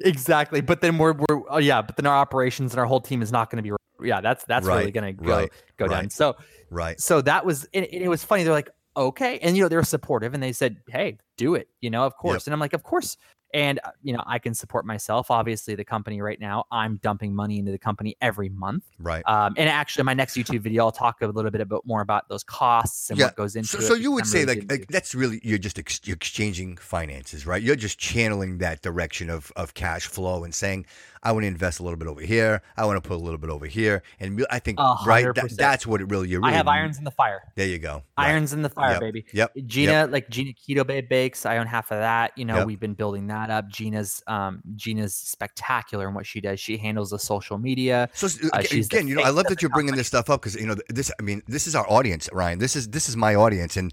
B: Exactly. But then we're, we're oh yeah, but then our operations and our whole team is not going to be yeah, that's that's really going to go
A: right,
B: go down.
A: right.
B: So
A: Right.
B: so that was and it, it was funny they're like okay and you know they were supportive and they said hey do it you know of course and i'm like of course and uh, you know i can support myself obviously the company right now i'm dumping money into the company every month
A: Right.
B: um, and actually my next youtube video i'll talk a little bit about more about those costs and
A: Yeah,
B: what goes into
A: So,
B: it
A: so you would
B: I'm
A: say
B: really
A: like, like that's really you're just ex- you're exchanging finances, right? You're just channeling that direction of of cash flow and saying, I want to invest a little bit over here. I want to put a little bit over here, and I think
B: A
A: right, that, that's what it really. Really
B: i have irons in the fire
A: There you go. Right.
B: irons in the fire
A: Yep,
B: baby
A: Yep.
B: Gina, like Gina Keto Babe Bakes, I own half of that. You know,
A: Yep.
B: we've been building that up. Gina's um Gina's spectacular in what she does. She handles the social media.
A: So
B: Uh,
A: aga-
B: she's the
A: again, you know, I love that you're bringing this stuff up because you know this. I mean, this is our audience, Ryan. This is this is my audience, and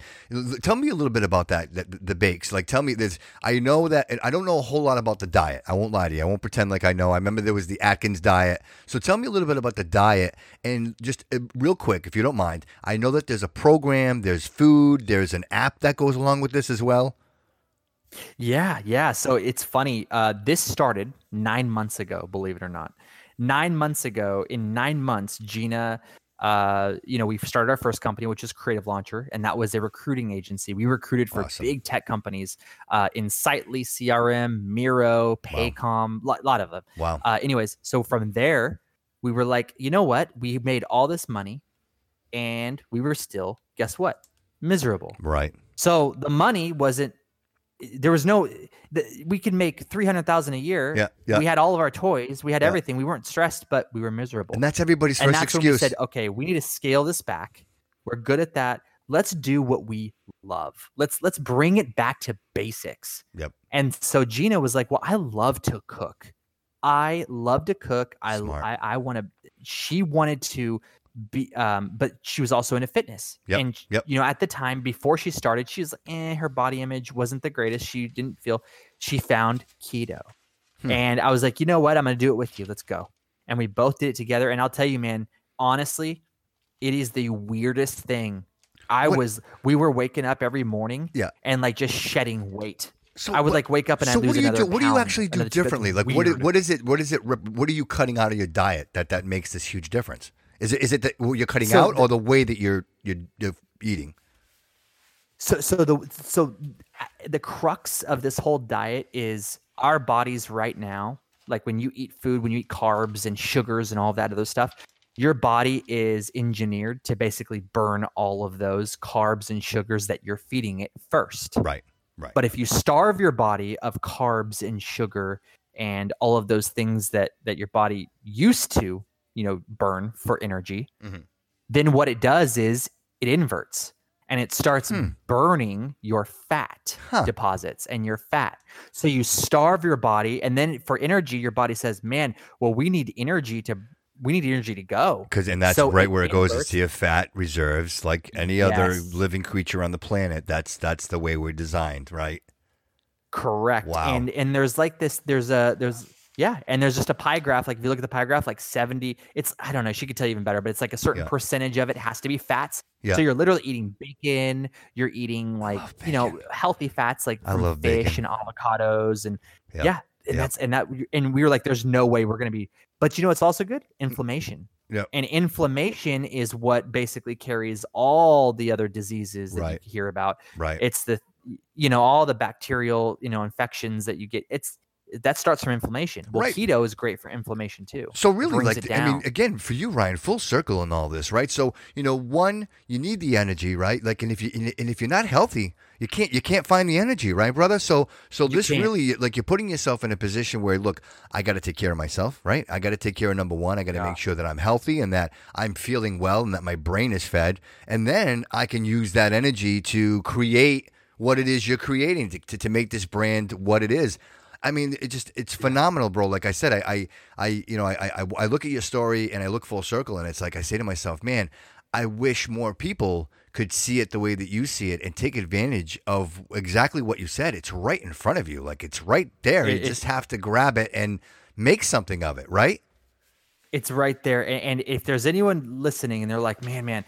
A: tell me a little bit about that. that the bakes, like, tell me this. I know that and I don't know a whole lot about the diet. I won't lie to you. I won't pretend like I know. I remember there was the Atkins diet. So tell me a little bit about the diet, and just uh, real quick, if you don't mind. I know that there's a program, there's food, there's an app that goes along with this as well.
B: Yeah, yeah. So it's funny. Uh, this started nine months ago, believe it or not. Nine months ago, in nine months, Gina, uh, you know, we started our first company, which is Creative Launcher, and that was a recruiting agency. We recruited for
A: Awesome.
B: big tech companies, uh, Insightly, CRM, Miro, Paycom, a lot, lot of them.
A: Wow.
B: Uh, anyways, so from there, we were like, you know what? We made all this money, and we were still, guess what? Miserable.
A: Right.
B: So the money wasn't. There was no. We could make three hundred thousand a year.
A: Yeah, yeah.
B: We had all of our toys. We had
A: Yeah.
B: everything. We weren't stressed, but we were miserable.
A: And that's everybody's
B: And
A: first
B: that's when we said, okay, we need to scale this back. We're good at that. Let's do what we love. Let's let's bring it back to basics.
A: Yep.
B: And so Gina was like, "Well, I love to cook. I love to cook. I
A: Smart.
B: I, I want to." She wanted to be, um, but she was also into fitness.
A: Yep,
B: And
A: yep.
B: you know, at the time before she started, she was "Eh, her body image wasn't the greatest. She didn't feel." She found keto,
A: Hmm.
B: and I was like, "You know what? I'm going to do it with you. Let's go." And we both did it together. And I'll tell you, man, honestly, it is the weirdest thing. I
A: What-
B: was we were waking up every morning
A: Yeah.
B: and like just shedding weight.
A: So
B: I would
A: what-
B: like wake up and
A: so
B: I lose
A: what do you
B: another
A: do? What do you actually do differently? Like what?
B: weird.
A: What is it? What is it? What are you cutting out of your diet that that makes this huge difference? Is it is it that what you're cutting
B: So
A: out,
B: the-
A: or the way that you're you're, you're eating?
B: So so the so uh, the crux of this whole diet is our bodies right now, like when you eat food, when you eat carbs and sugars and all of that other stuff, your body is engineered to basically burn all of those carbs and sugars that you're feeding it first.
A: Right. Right.
B: But if you starve your body of carbs and sugar and all of those things that that your body used to, you know, burn for energy, mm-hmm. then what it does is it inverts and it starts hmm. burning your fat huh. deposits and your fat. So you starve your body, and then for energy, your body says, "Man, well, we need energy to." We need energy to go
A: because, and that's so right where it goes. Is to your fat reserves, like any yes. other living creature on the planet. That's that's the way we're designed, right?
B: Correct. Wow. And and there's like this. There's a there's yeah, and there's just a pie graph. Like if you look at the pie graph, like 70, it's I don't know, she could tell you even better, but it's like a certain yeah. percentage of it has to be fats. Yeah. So you're literally eating bacon, you're eating like, you know, healthy fats like I love fish bacon. and avocados and yep. yeah. And yep. that's and that and we were like, there's no way we're gonna be but you know it's also good? Mm. Inflammation.
A: Yeah.
B: And inflammation is what basically carries all the other diseases that right. you hear about.
A: Right.
B: It's the you know, all the bacterial, you know, infections that you get. It's that starts from inflammation. Well, right. keto is great for inflammation too.
A: So really, like I mean, again, for you, Ryan, full circle in all this, right? So you know, one, you need the energy, right? Like, and if you and if you're not healthy, you can't you can't find the energy, right, brother? So so you this can't. really like you're putting yourself in a position where look, I got to take care of myself, right? I got to take care of number one. I got to yeah. make sure that I'm healthy and that I'm feeling well and that my brain is fed, and then I can use that energy to create what it is you're creating to, to, to make this brand what it is. I mean, it just it's phenomenal, bro. Like I said, I I, I you know I, I I look at your story and I look full circle, and it's like I say to myself, man, I wish more people could see it the way that you see it and take advantage of exactly what you said. It's right in front of you, like it's right there. It, you just have to grab it and make something of it, right?
B: It's right there. And if there's anyone listening and they're like, man, man,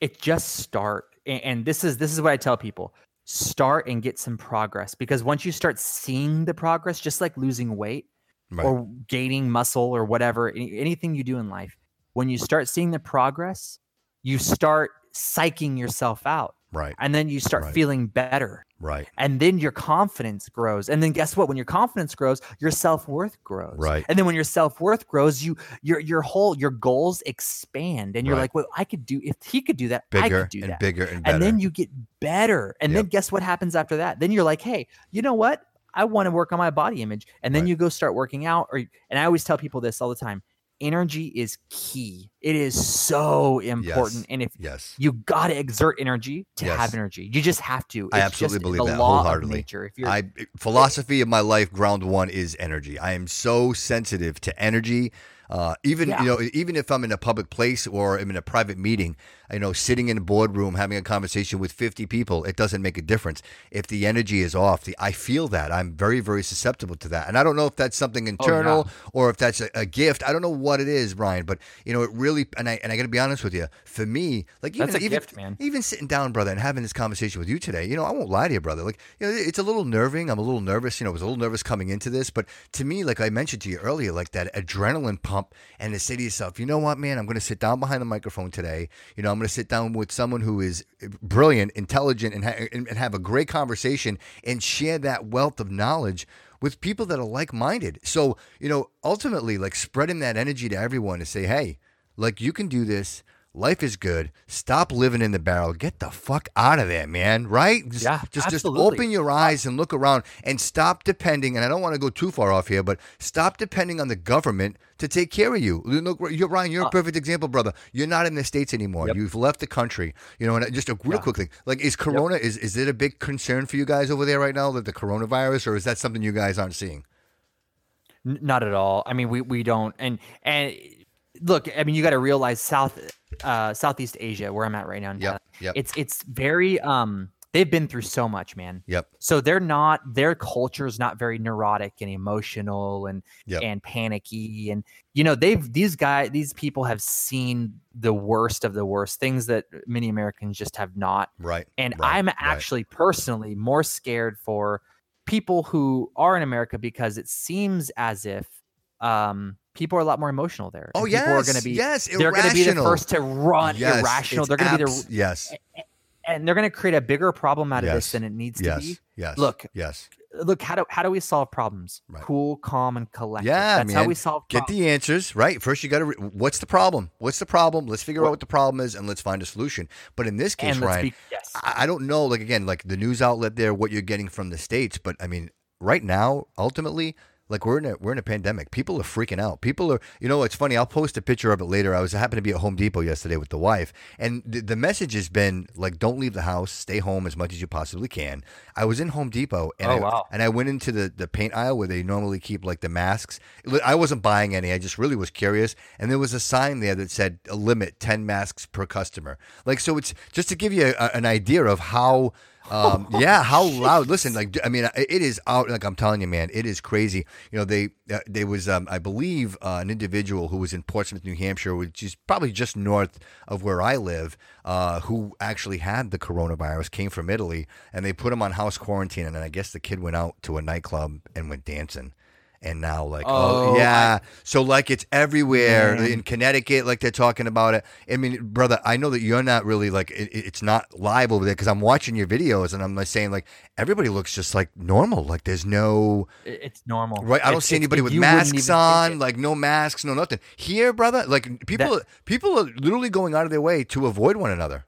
B: it just start. And this is this is what I tell people start and get some progress because once you start seeing the progress, just like losing weight right. or gaining muscle or whatever, anything you do in life, when you start seeing the progress, you start psyching yourself out.
A: Right.
B: And then you start
A: right.
B: feeling better.
A: Right.
B: And then your confidence grows. And then guess what? When your confidence grows, your self-worth grows.
A: Right.
B: And then when your self-worth grows, you your your whole your goals expand. And you're right. like, well, I could do if he could do that,
A: bigger
B: I could do
A: and
B: that.
A: Bigger and better.
B: And then you get better. And yep. then guess what happens after that? Then you're like, hey, you know what? I want to work on my body image. And then right. you go start working out. Or and I always tell people this all the time energy is key. It is so important.
A: Yes.
B: And if
A: yes.
B: you got to exert energy to yes. have energy, you just have to.
A: It's I absolutely believe that wholeheartedly. nature. If you're, I philosophy of my life, ground one is energy. I am so sensitive to energy. Uh, even yeah. you know, even if I'm in a public place or I'm in a private meeting, you know, sitting in a boardroom having a conversation with 50 people, it doesn't make a difference. If the energy is off, the, I feel that. I'm very, very susceptible to that. And I don't know if that's something internal oh, yeah. or if that's a, a, gift. I don't know what it is, Ryan, but you know, it really, and I, and I got to be honest with you, for me, like even, even,
B: gift, man.
A: even sitting down, brother, and having this conversation with you today, you know, I won't lie to you, brother. Like, you know, it's a little nerving. I'm a little nervous. You know, I was a little nervous coming into this, but to me, like I mentioned to you earlier, like that adrenaline pump and to say to yourself, you know what, man, I'm going to sit down behind the microphone today. You know, I'm going to sit down with someone who is brilliant, intelligent, and, ha- and have a great conversation and share that wealth of knowledge with people that are like minded. So, you know, ultimately, like spreading that energy to everyone to say, hey, like you can do this. Life is good. Stop living in the barrel. Get the fuck out of there, man. Right?
B: Just, yeah,
A: just
B: absolutely.
A: just open your eyes and look around and stop depending. And I don't want to go too far off here, but stop depending on the government to take care of you. Look, you're Ryan. You're a uh, perfect example, brother. You're not in the states anymore. Yep. You've left the country. You know, and just a real yeah. quick thing. Like, is Corona yep. is is it a big concern for you guys over there right now? That the coronavirus, or is that something you guys aren't seeing?
B: Not at all. I mean, we we don't. And and look, I mean, you got to realize South uh, Southeast Asia, where I'm at right now.
A: Yeah, yep.
B: It's it's very um they've been through so much, man.
A: Yep.
B: So they're not their culture is not very neurotic and emotional and
A: yep.
B: and panicky and you know they've these guys these people have seen the worst of the worst things that many Americans just have not.
A: Right.
B: And
A: right,
B: I'm actually
A: right.
B: personally more scared for people who are in America because it seems as if um people are a lot more emotional there.
A: Oh
B: yeah,
A: people
B: are going to be
A: yes,
B: they're going to be the first to run
A: yes,
B: irrational. They're going to be the
A: yes,
B: and they're going to create a bigger problem out of
A: yes.
B: this than it needs
A: yes.
B: to be.
A: Yes.
B: Look,
A: Yes.
B: look how do how do we solve problems?
A: Right.
B: Cool, calm, and collected.
A: Yeah,
B: that's
A: man.
B: how we solve.
A: Get the answers, right? First, you got to. Re- what's the problem? What's the problem? Let's figure out what the problem is, and let's find a solution. But in this case,
B: and let's
A: Ryan,
B: be yes.
A: I, I don't know. Like again, like the news outlet there, what you're getting from the states. But I mean, right now, ultimately, like we're in a we're in a pandemic. People are freaking out. People are. You know, it's funny. I'll post a picture of it later. I was I happened to be at Home Depot yesterday with the wife, and the, the message has been like, don't leave the house. Stay home as much as you possibly can. I was in Home Depot, and
B: Oh,
A: I,
B: wow.
A: and I went into the, the paint aisle where they normally keep like the masks. I wasn't buying any. I just really was curious. And there was a sign there that said a limit 10 masks per customer. Like, so it's just to give you a, an idea of how. Um, [LAUGHS] yeah, how loud? Listen, like I mean, it is out. Like I'm telling you, man, it is crazy. You know, they uh, there was, um, I believe, uh, an individual who was in Portsmouth, New Hampshire, which is probably just north of where I live, uh, who actually had the coronavirus, came from Italy, and they put him on house quarantine. And then I guess the kid went out to a nightclub and went dancing. And now, like, oh,
B: Oh,
A: yeah. so, like, it's everywhere
B: Man.
A: in Connecticut. Like, they're talking about it. I mean, brother, I know that you're not really like it, it's not live over there because I'm watching your videos and I'm like saying like everybody looks just like normal. Like, there's no
B: it's normal.
A: right. I don't
B: It's-
A: see anybody with masks on. Like, no masks, no nothing. Here, brother, like people, people are literally going out of their way to avoid one another.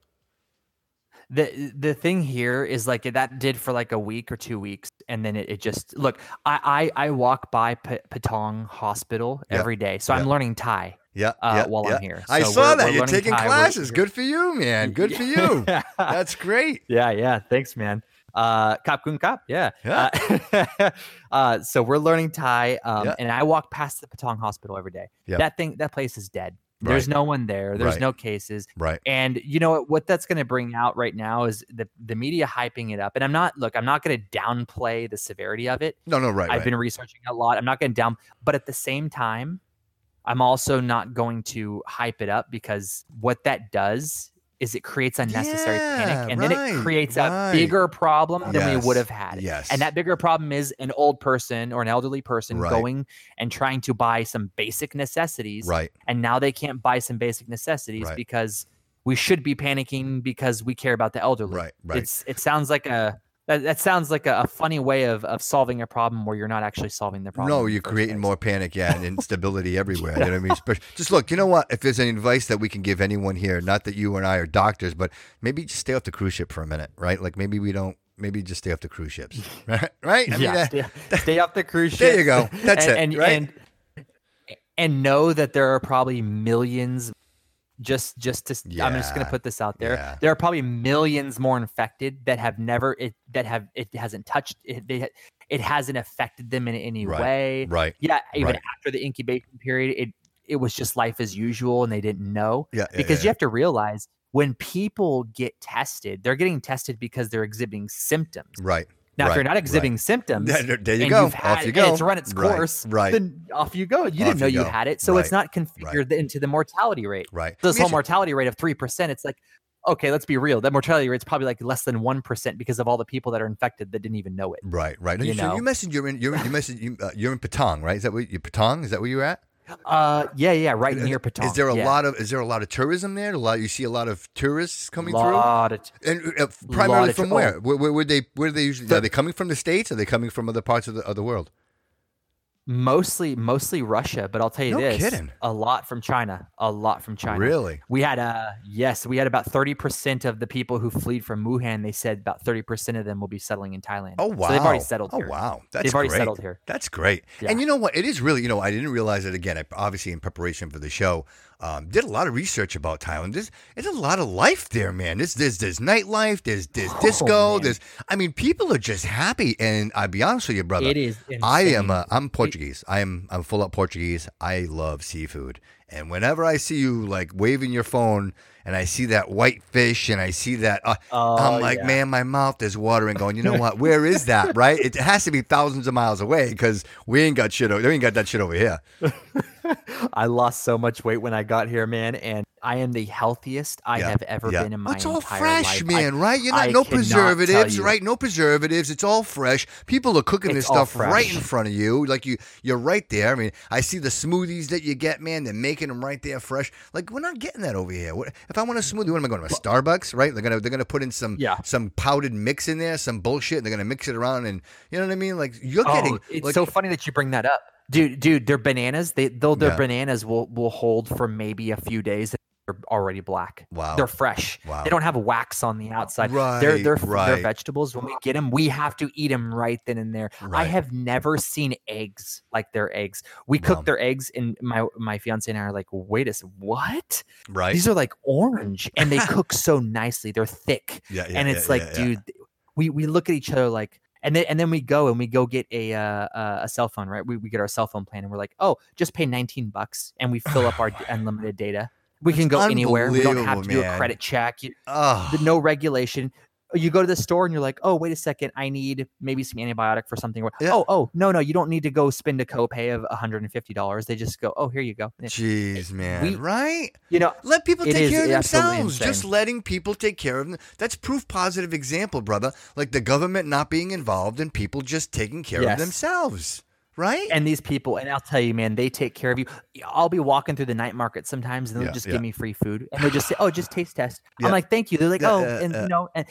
B: The the thing here is like that did for like a week or two weeks and then it, it just look i i, I walk by P- patong hospital
A: Yeah.
B: every day so
A: Yeah.
B: i'm learning thai
A: Yeah,
B: Uh,
A: yeah,
B: while I'm here.
A: I saw
B: we're-
A: that
B: we're
A: you're taking
B: Thai. We're-
A: classes. Good for you, man. Good for you. [LAUGHS] That's great.
B: yeah yeah thanks man uh kap kun kap yeah
A: Yeah.
B: uh, [LAUGHS] uh, so we're learning thai um and i walk past the patong hospital every day
A: Yeah.
B: that thing that place is dead there's
A: Right.
B: no one there there's
A: Right.
B: no cases
A: Right.
B: And you know what, what that's going to bring out right now is the the media hyping it up. And I'm not look, I'm not going to downplay the severity of it.
A: No, no, right.
B: I've
A: right.
B: been researching a lot. I'm not going to down, but at the same time, I'm also not going to hype it up because what that does is it creates unnecessary
A: Yeah,
B: panic and then it creates
A: right.
B: a bigger problem than
A: Yes,
B: we would have had.
A: Yes.
B: And that bigger problem is an old person or an elderly person
A: Right.
B: going and trying to buy some basic necessities
A: right.
B: and now they can't buy some basic necessities
A: Right.
B: because we should be panicking because we care about the elderly.
A: Right. Right.
B: It's it sounds like a that, that sounds like a, a funny way of, of solving a problem where you're not actually solving the problem.
A: No, you're creating
B: place.
A: more panic, yeah, and instability [LAUGHS] everywhere. You know what I mean? Just look, you know what? If there's any advice that we can give anyone here, not that you and I are doctors, but maybe just stay off the cruise ship for a minute, right? Like maybe we don't, maybe just stay off the cruise ships, [LAUGHS] right? Right? I mean,
B: yeah,
A: uh,
B: stay, [LAUGHS] stay off the cruise ship.
A: There you go. That's
B: and,
A: it,
B: And,
A: right?
B: and and know that there are probably millions. Just, just to, I'm just gonna put this out there.
A: yeah.
B: There are probably millions more infected that have never it that have it hasn't touched it. They, it hasn't affected them in any
A: Right,
B: way.
A: right.
B: Yeah, even
A: Right.
B: after the incubation period, it it was just life as usual, and they didn't know
A: Yeah, yeah,
B: because
A: yeah.
B: you have to realize when people get tested, they're getting tested because they're exhibiting symptoms.
A: right.
B: Now, if you're not
A: right.
B: exhibiting symptoms,
A: There, there you
B: and
A: go.
B: you've had
A: Off you go.
B: it's run its course,
A: Right.
B: then off you go. You
A: Off
B: didn't know
A: you
B: you had it, so it's not configured into the mortality rate.
A: Right.
B: So this whole mortality rate of three percent, it's like, okay, let's be real. That mortality rate's probably like less than one percent because of all the people that are infected that didn't even know it.
A: Right, right.
B: you
A: so
B: know.
A: you mentioned you're in you're you mentioned you, uh, you're in Patong, right? Is that where you Patong? Is that where you're at?
B: Uh, yeah, yeah, right near Patong.
A: Is there a
B: yeah.
A: lot of is there a lot of tourism there? A lot you see a lot of tourists coming
B: lot of
A: through, and uh, primarily
B: of
A: from
B: tou-
A: where? Where, where? where they where they usually are they coming from the states? Are they coming from other parts of the of the world?
B: Mostly mostly Russia, but I'll tell you
A: No
B: this:
A: kidding.
B: a lot from China, a lot from China.
A: Really?
B: We had uh yes, we had about thirty percent of the people who fled from Wuhan. They said about thirty percent of them will be settling in Thailand.
A: Oh wow!
B: So they've already settled
A: oh
B: here.
A: wow! That's
B: They've already
A: great.
B: settled here.
A: That's great.
B: Yeah.
A: And you know what? It is really you know I didn't realize it again. I, obviously, in preparation for the show, um, did a lot of research about Thailand. There's there's a lot of life there, man. There's there's there's nightlife. There's there's
B: Oh,
A: disco.
B: man.
A: There's I mean, people are just happy. And I'll be honest with you, brother.
B: It is.
A: I am.
B: insane.
A: Uh, I'm Portuguese. I am. I'm full up Portuguese. I love seafood. And whenever I see you like waving your phone, and I see that white fish, and I see that, uh,
B: Oh,
A: I'm like,
B: yeah.
A: man, my mouth is watering. Going, you know what? [LAUGHS] Where is that? Right? It has to be thousands of miles away because we ain't got shit. o- We ain't got that shit over here. [LAUGHS] [LAUGHS]
B: I lost so much weight when I got here, man, and I am the healthiest I
A: Yeah,
B: have ever
A: yeah.
B: been in my life.
A: It's all fresh,
B: life. I-
A: man, right? You're not
B: I
A: no preservatives, right? No preservatives. It's all fresh. People are cooking this
B: It's all
A: stuff right in front of you. Like you, you're right there. I mean, I see the smoothies that you get, man. They're making them right there, fresh. Like we're not getting that over here. What, if I want a smoothie, what am I going to a Starbucks? Right? They're gonna they're gonna put in some
B: Yeah.
A: some powdered mix in there, some bullshit. And they're gonna mix it around, and you know what I mean? Like you're
B: Oh,
A: getting.
B: it's
A: like,
B: so funny that you bring that up, dude. Dude, their bananas, they they'll their
A: Yeah.
B: bananas will will hold for maybe a few days. They're already black.
A: Wow.
B: They're fresh.
A: Wow.
B: They don't have wax on the outside.
A: Right,
B: They're they're
A: right.
B: they're vegetables. When we get them, we have to eat them right then and there. I have never seen eggs like their eggs. We cook
A: Wow.
B: their eggs, and my my fiance and I are like, wait a s- what?
A: right?
B: These are like orange, and they [LAUGHS] cook so nicely. They're thick
A: yeah, yeah,
B: and it's like,
A: yeah, yeah.
B: dude, we we look at each other like, and then and then we go and we go get a uh, uh, a cell phone, right? We we get our cell phone plan, and we're like, oh, just pay nineteen bucks, and we fill up our [LAUGHS] unlimited data. We can go anywhere. We don't have to do a credit check. You, the, no regulation. You go to the store and you're like, oh, wait a second, I need maybe some antibiotic for something.
A: Yeah.
B: Oh, oh, no, no, you don't need to go spend a copay of $150. They just go, oh, here you go.
A: jeez, man.
B: we-
A: right?
B: You know,
A: Let people take
B: is
A: care of themselves. Just letting people take care of them. That's proof positive example, brother. Like the government not being involved and people just taking care of themselves. Right?
B: and these people, and I'll tell you, man, they take care of you. I'll be walking through the night market sometimes, and they'll
A: Yeah,
B: just
A: yeah.
B: give me free food, and they'll just say, "Oh, just taste test."
A: Yeah.
B: I'm like, "Thank you." They're like, "Oh,"
A: yeah,
B: and you uh know, and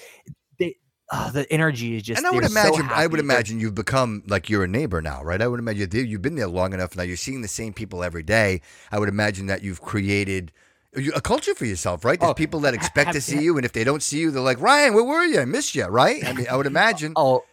B: they, oh, the energy is just.
A: and I would
B: they're so
A: imagine, I would imagine you've become like you're a neighbor now, right? I would imagine you- you've been there long enough now. You're seeing the same people every day. I would imagine that you've created a culture for yourself, right? There's
B: Oh,
A: people that
B: ha-
A: expect to
B: have-
A: see you, and if they don't see you, they're like, Ryan, where were you? I missed you, right? I mean, I would [LAUGHS] oh, imagine.
B: Oh,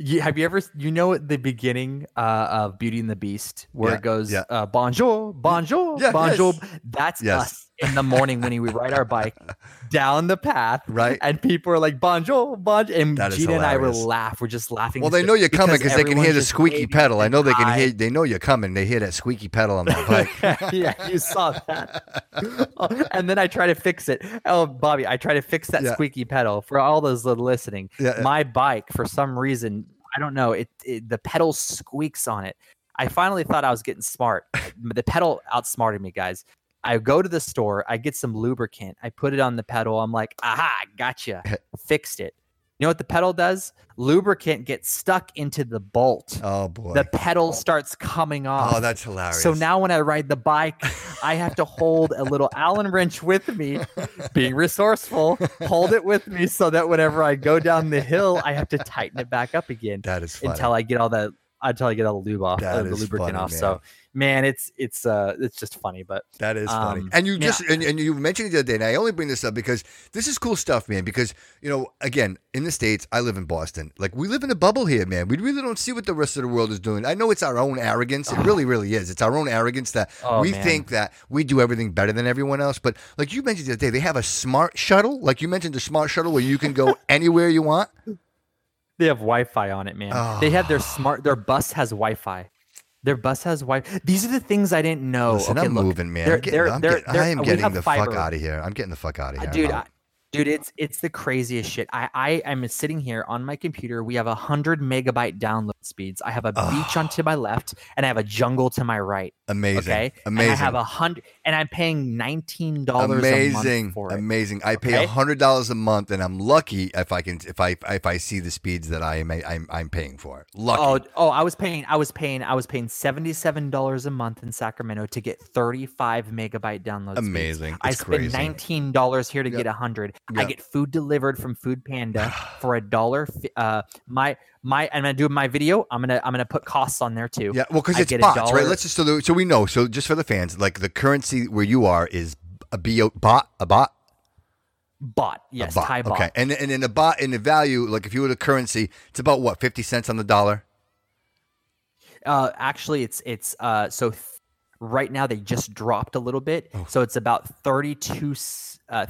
B: you, have you ever? You know, at the beginning uh, of Beauty and the Beast, where
A: Yeah,
B: it goes,
A: yeah.
B: uh, "Bonjour, bonjour,
A: Yeah,
B: bonjour."
A: yes.
B: That's
A: Yes.
B: us in the morning when we ride our bike [LAUGHS] down the path,
A: Right.
B: And people are like, "Bonjour, bonjour," and
A: That
B: Gina and I will laugh. We're just laughing.
A: Well, they know you're coming
B: because
A: they can hear the squeaky pedal. I know they can hear. They know you're coming. They hear that squeaky pedal on my [LAUGHS] bike.
B: yeah, you saw that. [LAUGHS] Oh, and then I try to fix it. Oh, Bobby, I try to fix that
A: Yeah.
B: squeaky pedal for all those listening.
A: Yeah, yeah.
B: My bike, for some reason, I don't know, it, it the pedal squeaks on it. I finally thought I was getting smart. the pedal outsmarted me, guys. I go to the store, I get some lubricant, I put it on the pedal. I'm like, aha, gotcha, [LAUGHS] fixed it. You know what the pedal does? Lubricant gets stuck into the bolt.
A: Oh boy.
B: The pedal starts coming oh, off.
A: oh, that's hilarious.
B: So now when I ride the bike, I have to hold a little Allen wrench with me, being resourceful, hold it with me so that whenever I go down the hill, I have to tighten it back up again
A: that is funny.
B: until I get all that until I get all the lube off, uh, the lubricant
A: funny,
B: off.
A: man.
B: So man, it's it's uh it's just funny, but
A: That is funny.
B: Um,
A: and you
B: yeah.
A: just and, and you mentioned it the other day, and I only bring this up because this is cool stuff, man. Because you know, again, in the states, I live in Boston. Like we live in a bubble here, man. We really don't see what the rest of the world is doing. I know it's our own arrogance. It really, really is. It's our own arrogance that
B: Oh,
A: we
B: man.
A: think that we do everything better than everyone else. But like you mentioned the other day, they have a smart shuttle. Like you mentioned, the smart shuttle where you can go anywhere you want.
B: They have Wi-Fi on it, man. They have their
A: Ah.
B: smart. Their bus has Wi-Fi. Their bus has Wi-Fi. These are the things I didn't know.
A: Listen,
B: okay,
A: I'm
B: look,
A: moving, man.
B: they're-
A: I'm getting,
B: they're-
A: I'm
B: they're-
A: getting, I am getting the fuck out of here. I'm getting the fuck out of
B: Uh,
A: here.
B: dude
A: I'm-
B: dude it's it's the craziest shit i i am sitting here on my computer we have a hundred megabyte download speeds i have a beach on to my left and i have a jungle to my right
A: amazing.
B: okay
A: Amazing.
B: and i have a hundred and i'm paying 19 dollars
A: amazing,
B: a month for it
A: amazing. I pay a hundred dollars a month, and I'm lucky if I can if I if I see the speeds that I am I'm, I'm paying for. Lucky.
B: Oh, oh! I was paying. I was paying. I was paying seventy-seven dollars a month in Sacramento to get thirty-five megabyte download.
A: Amazing.
B: I spend
A: crazy.
B: nineteen dollars here to
A: Yep.
B: get a hundred. I get food delivered from Food Panda [SIGHS] for a dollar. Uh, my my. I'm gonna do my video. I'm gonna I'm gonna put costs on there too.
A: yeah, well, because it's
B: a
A: bots, right? Let's just so, the, so we know. So just for the fans, like the currency where you are is a bo baht, a baht,
B: Baht.
A: a
B: Yes.
A: baht.
B: Thai baht.
A: Okay, and and in the baht in the value, like if you were the currency, it's about what fifty cents on the dollar.
B: Uh, actually, it's it's uh so th- right now they just dropped a little bit,
A: Oh.
B: so it's about thirty-two. Uh,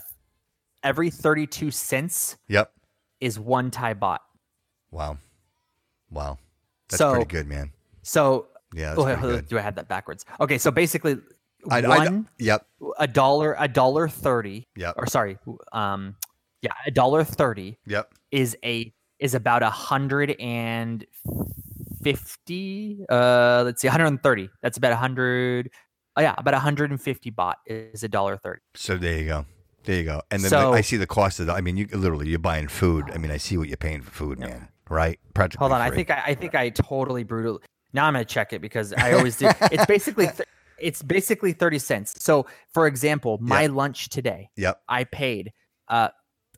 B: every thirty-two cents
A: Yep.
B: is one Thai baht.
A: Wow. Wow. That's
B: So-
A: pretty good, man.
B: So
A: Yeah,
B: oh, do I have that backwards? Okay, so basically,
A: I, I,
B: one
A: yep.
B: a dollar a dollar thirty.
A: Yep.
B: Or sorry, um, yeah, a dollar thirty
A: Yep.
B: is a is about a hundred and fifty. Uh, let's see, one hundred and thirty. That's about a hundred. Oh yeah, about 150 baht is a dollar thirty.
A: So there you go. There you go. And then
B: So-
A: I see the cost of the. I mean, you literally you're buying food. I mean, I see what you're paying for food, man. Right? Practically.
B: Hold on, I think I, I think I totally brutal. Now I'm gonna check it because I always do. It's basically [LAUGHS] th- it's basically 30 cents. So for example, my lunch today,
A: Yep.
B: I paid. Uh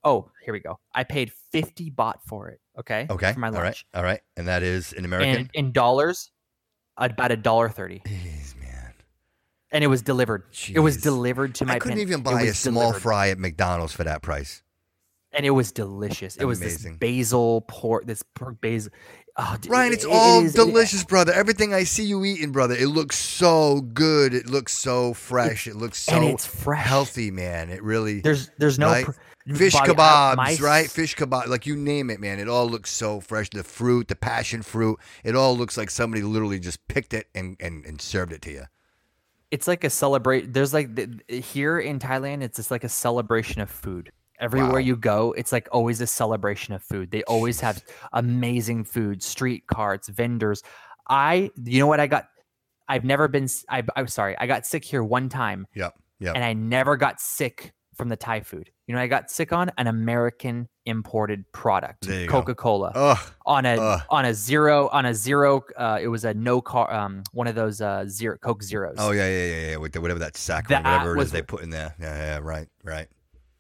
B: oh, here we go. I paid 50 baht for it. Okay.
A: Okay.
B: For my
A: All right.
B: lunch,
A: All right. And that is in American.
B: and in dollars, about a dollar thirty,
A: Jeez, man.
B: and it was delivered. It was
A: Jeez. I
B: to my.
A: couldn't
B: pen-
A: even buy a small
B: delivered.
A: fry at McDonald's for that price.
B: And it was delicious. It was
A: Amazing.
B: this basil pork, this pork basil. Oh,
A: Ryan, it's
B: it
A: all
B: is- it-
A: delicious, brother. Everything I see you eating, brother, it looks so good. It looks so fresh. It looks so
B: and it's fresh.
A: healthy, man. It really.
B: There's there's no
A: right?
B: pr-
A: Fish
B: Bobby, I- uh,
A: kebabs,
B: my
A: right? Fish kebab, like you name it, man. It all looks so fresh. The fruit, the passion fruit, it all looks like somebody literally just picked it and, and, and served it to you.
B: It's like a celebrate. There's like the, here in Thailand, it's just like a celebration of food. Everywhere
A: Wow.
B: you go, it's like always a celebration of food. They always have amazing food, street carts, vendors. I, you know what I got? I've never been. I'm sorry. I got sick here one time,
A: Yep, yep.
B: and I never got sick from the Thai food. You know, what I got sick on an American imported product,
A: There you go.
B: Coca Cola on a
A: Ugh.
B: on a zero on a zero. Uh, it was a no car. Um, one of those uh zero Coke zeros.
A: oh yeah, yeah, yeah, yeah. Whatever that sack,
B: That
A: whatever it
B: was
A: is they put in there. Yeah, yeah, right, right.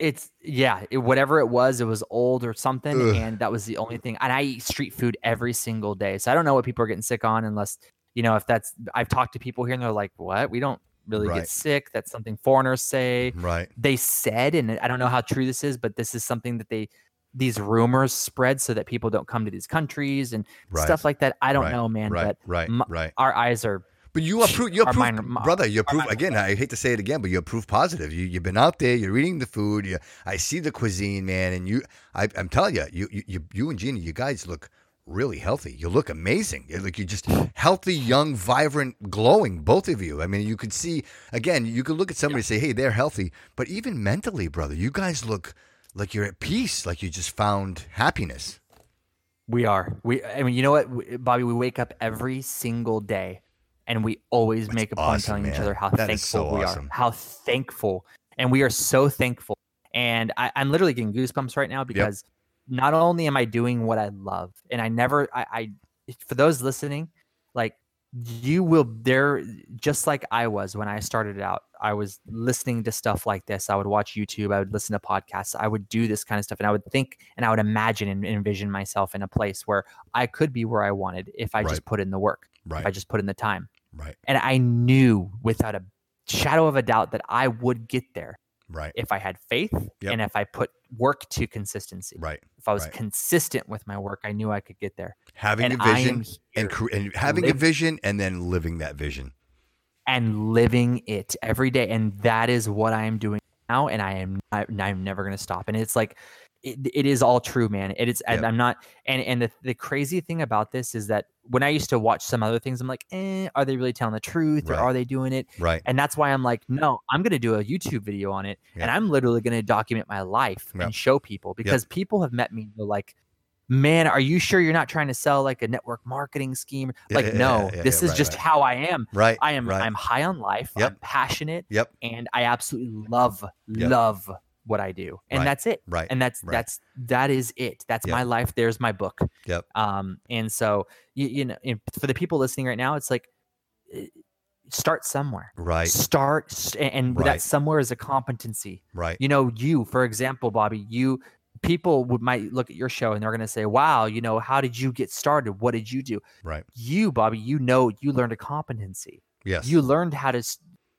B: It's yeah, it, whatever it was, it was old or something,
A: Ugh.
B: and that was the only thing. And I eat street food every single day, so I don't know what people are getting sick on, unless you know if that's. I've talked to people here, and they're like, "What? We don't really
A: Right.
B: get sick. That's something foreigners say."
A: Right.
B: They said, and I don't know how true this is, but this is something that they these rumors spread so that people don't come to these countries and
A: Right.
B: stuff like that. I don't
A: right,
B: know, man,
A: Right,
B: but
A: right,
B: m-
A: right.
B: our eyes are
A: But you are proof, you're proof,
B: mind-
A: brother. You're proof again. I hate to say it again, but you're proof positive. You you've been out there. You're eating the food. You, I see the cuisine, man, and you. I, I'm telling you, you, you, you, you and Gina, you guys look really healthy. You look amazing. You look, you're just healthy, young, vibrant, glowing. Both of you. I mean, you could see again. You could look at somebody and say, "Hey, they're healthy," but even mentally, brother, you guys look like you're at peace. Like you just found happiness.
B: We are. We. I mean, you know what, Bobby? We wake up every single day, and we always
A: That's
B: make a point
A: awesome,
B: telling each other how
A: That
B: thankful
A: so
B: we
A: awesome.
B: are. How thankful, and we are so thankful. And I, I'm literally getting goosebumps right now because not only am I doing what I love, and I never, I, I, for those listening, like you will there just like I was when I started out. I was listening to stuff like this. I would watch YouTube. I would listen to podcasts. I would do this kind of stuff, and I would think and I would imagine and envision myself in a place where I could be where I wanted if I
A: Right.
B: just put in the work, if I just put in the time.
A: Right.
B: And I knew without a shadow of a doubt that I would get there
A: Right.
B: if I had faith
A: Yep.
B: and if I put work to consistency.
A: Right.
B: If I was
A: Right.
B: consistent with my work, I knew I could get there.
A: Having
B: and
A: a vision and, cre- and having a vision and then living that vision.
B: and living it every day and that is what i am doing now and i am I, i'm never going to stop and it's like it, it is all true man it is
A: Yep.
B: i'm not and and the, the crazy thing about this is that when i used to watch some other things i'm like eh, are they really telling the truth
A: Right.
B: or are they doing it
A: Right.
B: and that's why i'm like no i'm going to do a youtube video on it and i'm literally going to document my life
A: Yep.
B: and show people because people have met me and they're like man are you sure you're not trying to sell like a network marketing scheme
A: Yeah,
B: like
A: yeah,
B: no
A: yeah,
B: this is
A: right,
B: just
A: right.
B: how i am
A: Right.
B: I am
A: Right.
B: I'm high on life.
A: Yep.
B: I'm passionate
A: Yep.
B: and I absolutely love
A: Yep.
B: love what I do. And
A: Right.
B: that's it.
A: Right.
B: And that's
A: Right.
B: that's that is it. That's
A: Yep.
B: my life. There's my book.
A: Yep.
B: Um and so you, you know for the people listening right now it's like eh, start somewhere.
A: Right.
B: Start and and
A: Right.
B: that somewhere is a competency.
A: Right.
B: You know, you for example, Bobby, you people would might look at your show and they're going to say, "Wow, you know, how did you get started? What did you do?"
A: Right.
B: You, Bobby, you know, you learned a competency
A: Yes.
B: you learned how to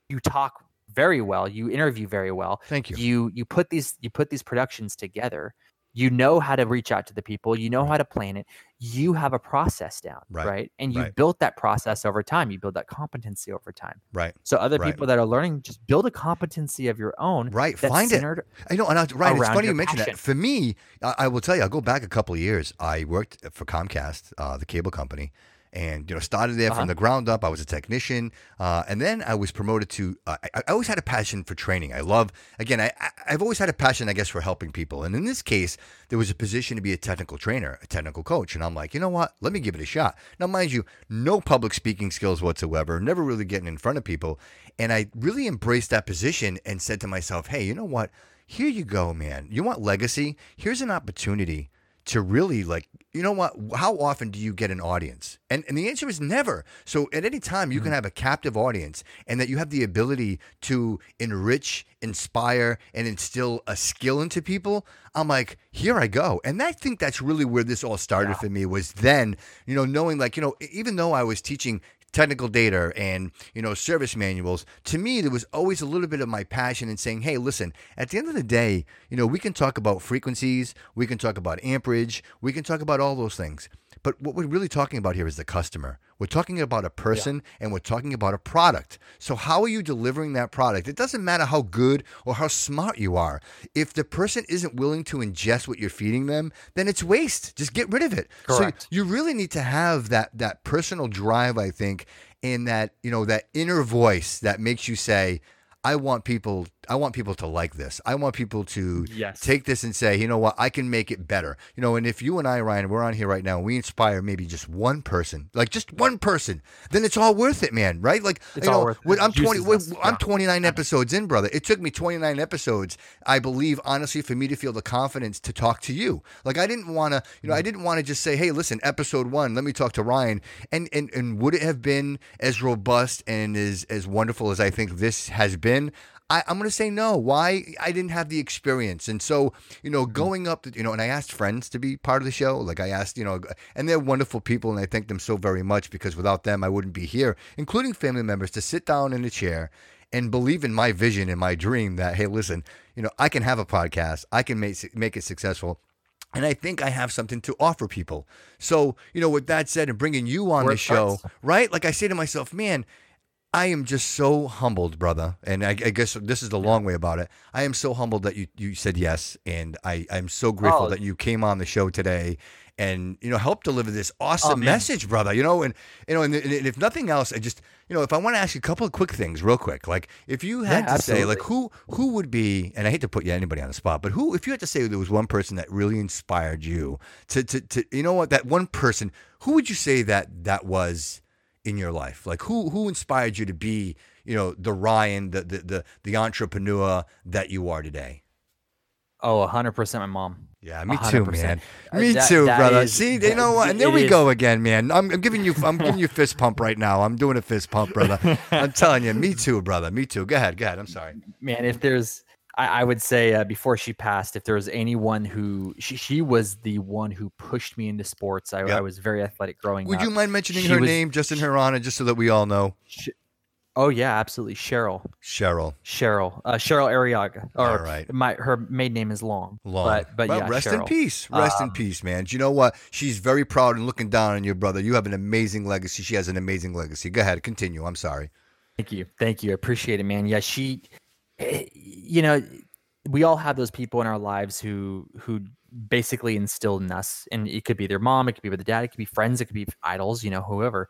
B: you talk very well you interview very well
A: Thank you.
B: you you put these you put these productions together you know how to reach out to the people you know how to plan it you have a process down
A: Right,
B: right, and you
A: right.
B: built that process over time you build that competency over time
A: Right.
B: so other people that are learning just build a competency of your own
A: Right.
B: that's
A: Find it. I know, and I, right. It's funny you mentioned that. For me, I, I will tell you, I'll go back a couple of years. I worked for Comcast, uh, the cable company, and you know started there
B: Uh-huh.
A: from the ground up. I was a technician, uh, and then I was promoted to. Uh, I, I always had a passion for training. I love again. I, I I've always had a passion, I guess, for helping people. And in this case, there was a position to be a technical trainer, a technical coach, and I'm like, you know what? Let me give it a shot. Now, mind you, no public speaking skills whatsoever. Never really getting in front of people, and I really embraced that position and said to myself, hey, you know what? Here you go, man. You want legacy? Here's an opportunity to really like you know what how often do you get an audience? And and the answer is never. So at any time you can mm. have a captive audience and that you have the ability to enrich inspire and instill a skill into people i'm like here i go. And i think that's really where this all started for me was then you know knowing like you know even though i was teaching technical data and you know service manuals to me there was always a little bit of my passion in saying hey listen at the end of the day you know we can talk about frequencies we can talk about amperage we can talk about all those things but what we're really talking about here is the customer. We're talking about a person and we're talking about a product. So how are you delivering that product? It doesn't matter how good or how smart you are. If the person isn't willing to ingest what you're feeding them then it's waste. Just get rid of it.
B: Correct.
A: so you really need to have that that personal drive i think and that you know that inner voice that makes you say i want people i want people to like this. I want people to
B: Yes.
A: take this and say you know what? I can make it better. You know and if you and i ryan we're on here right now we inspire maybe just one person like just one person then it's all worth it man right? Like
B: It's
A: you
B: all
A: know
B: worth it.
A: when i'm
B: It
A: 20
B: juices
A: when- i'm
B: Yeah.
A: 29 episodes in brother it took me 29 episodes i believe honestly for me to feel the confidence to talk to you. Like i didn't want to you know i mm. didn't want to just say hey listen episode one let me talk to ryan. And and and would it have been as robust and as as wonderful as i think this has been I, I'm going to say no. Why? I didn't have the experience. And so, you know, mm-hmm. going up, you know, and I asked friends to be part of the show. Like I asked, you know, and they're wonderful people and I thank them so very much because without them, I wouldn't be here, including family members, to sit down in a chair and believe in my vision and my dream that, hey, listen, you know, I can have a podcast, I can make, make it successful. And I think I have something to offer people. So, you know, with that said, and bringing you on the show, right? Like I say to myself, man, I am just so humbled, brother. And I, I guess this is the long way about it. I am so humbled that you, you said yes. And I, I'm so grateful
B: Oh.
A: that you came on the show today and, you know, helped deliver this oh, awesome
B: Oh,
A: message, brother. You know, and, you know, and, and if nothing else, I just, you know, if I want to ask you a couple of quick things real quick, like if you had
B: Yeah,
A: to say, like, who, who would be, and I hate to put you anybody on the spot, but who, if you had to say there was one person that really inspired you to, to, to you know what, that one person, who would you say that that was in your life? Like who who inspired you to be, you know, the Ryan, the the the, the entrepreneur that you are today?
B: Oh, 100% my mom.
A: Yeah, me too,
B: 100%.
A: man.
B: Uh,
A: Me
B: that-
A: too,
B: that
A: brother.
B: is-
A: See, you know what? And there we
B: is-
A: go again, man. I'm, I'm giving you, I'm giving you fist pump right now. I'm doing a fist pump, brother. [LAUGHS] I'm telling you, me too, brother. Me too. Go ahead, go ahead. I'm sorry.
B: man if there's i, I would say uh, before she passed if there was anyone who she, she was the one who pushed me into sports i,
A: Yep.
B: I was very athletic growing
A: Would
B: up Would
A: you mind mentioning
B: She
A: her
B: was-
A: name just in her honor, just so that we all know?
B: Sh- oh yeah absolutely cheryl
A: Cheryl.
B: cheryl uh, cheryl Arriaga or
A: All right.
B: my her maiden name is long
A: Long.
B: but but
A: well,
B: yeah
A: rest in peace. Rest in
B: Um,
A: peace, man. Do you know what? She's very proud and looking down on your brother. You have an amazing legacy. She has an amazing legacy. Go ahead, continue. I'm sorry.
B: Thank you. Thank you. I appreciate it, man. Yeah, she you know, we all have those people in our lives who who basically instilled in us. And it could be their mom, it could be with the dad, it could be friends, it could be idols, you know, whoever.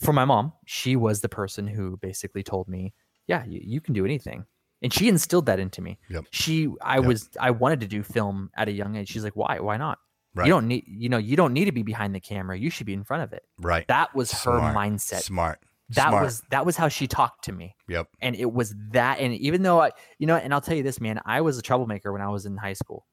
B: For my mom, she was the person who basically told me, Yeah, you, you can do anything. And she instilled that into me.
A: Yep.
B: She I
A: Yep.
B: was I wanted to do film at a young age. She's like, Why? Why not?
A: Right.
B: You don't need you know, you don't need to be behind the camera. You should be in front of it.
A: Right.
B: That was her mindset
A: Smart.
B: That
A: Smart.
B: was that was how she talked to me
A: Yep.
B: and it was that and even though i you know and i'll tell you this man i was a troublemaker when i was in high school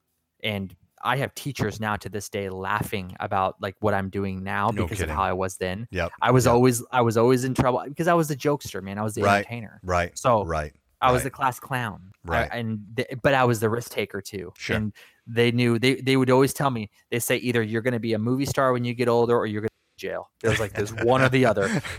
B: and i have teachers now to this day laughing about like what i'm doing now
A: No
B: because
A: kidding.
B: of how i was then
A: Yep.
B: i was
A: Yep.
B: always i was always in trouble because i was the jokester man i was the
A: Right.
B: entertainer
A: Right.
B: so
A: Right.
B: i was
A: right.
B: the class clown I-
A: Right.
B: and th- but i was the risk taker too
A: Sure.
B: and they knew they they would always tell me they say either you're going to be a movie star when you get older or you're going to jail. It was like there's one or the other. [LAUGHS]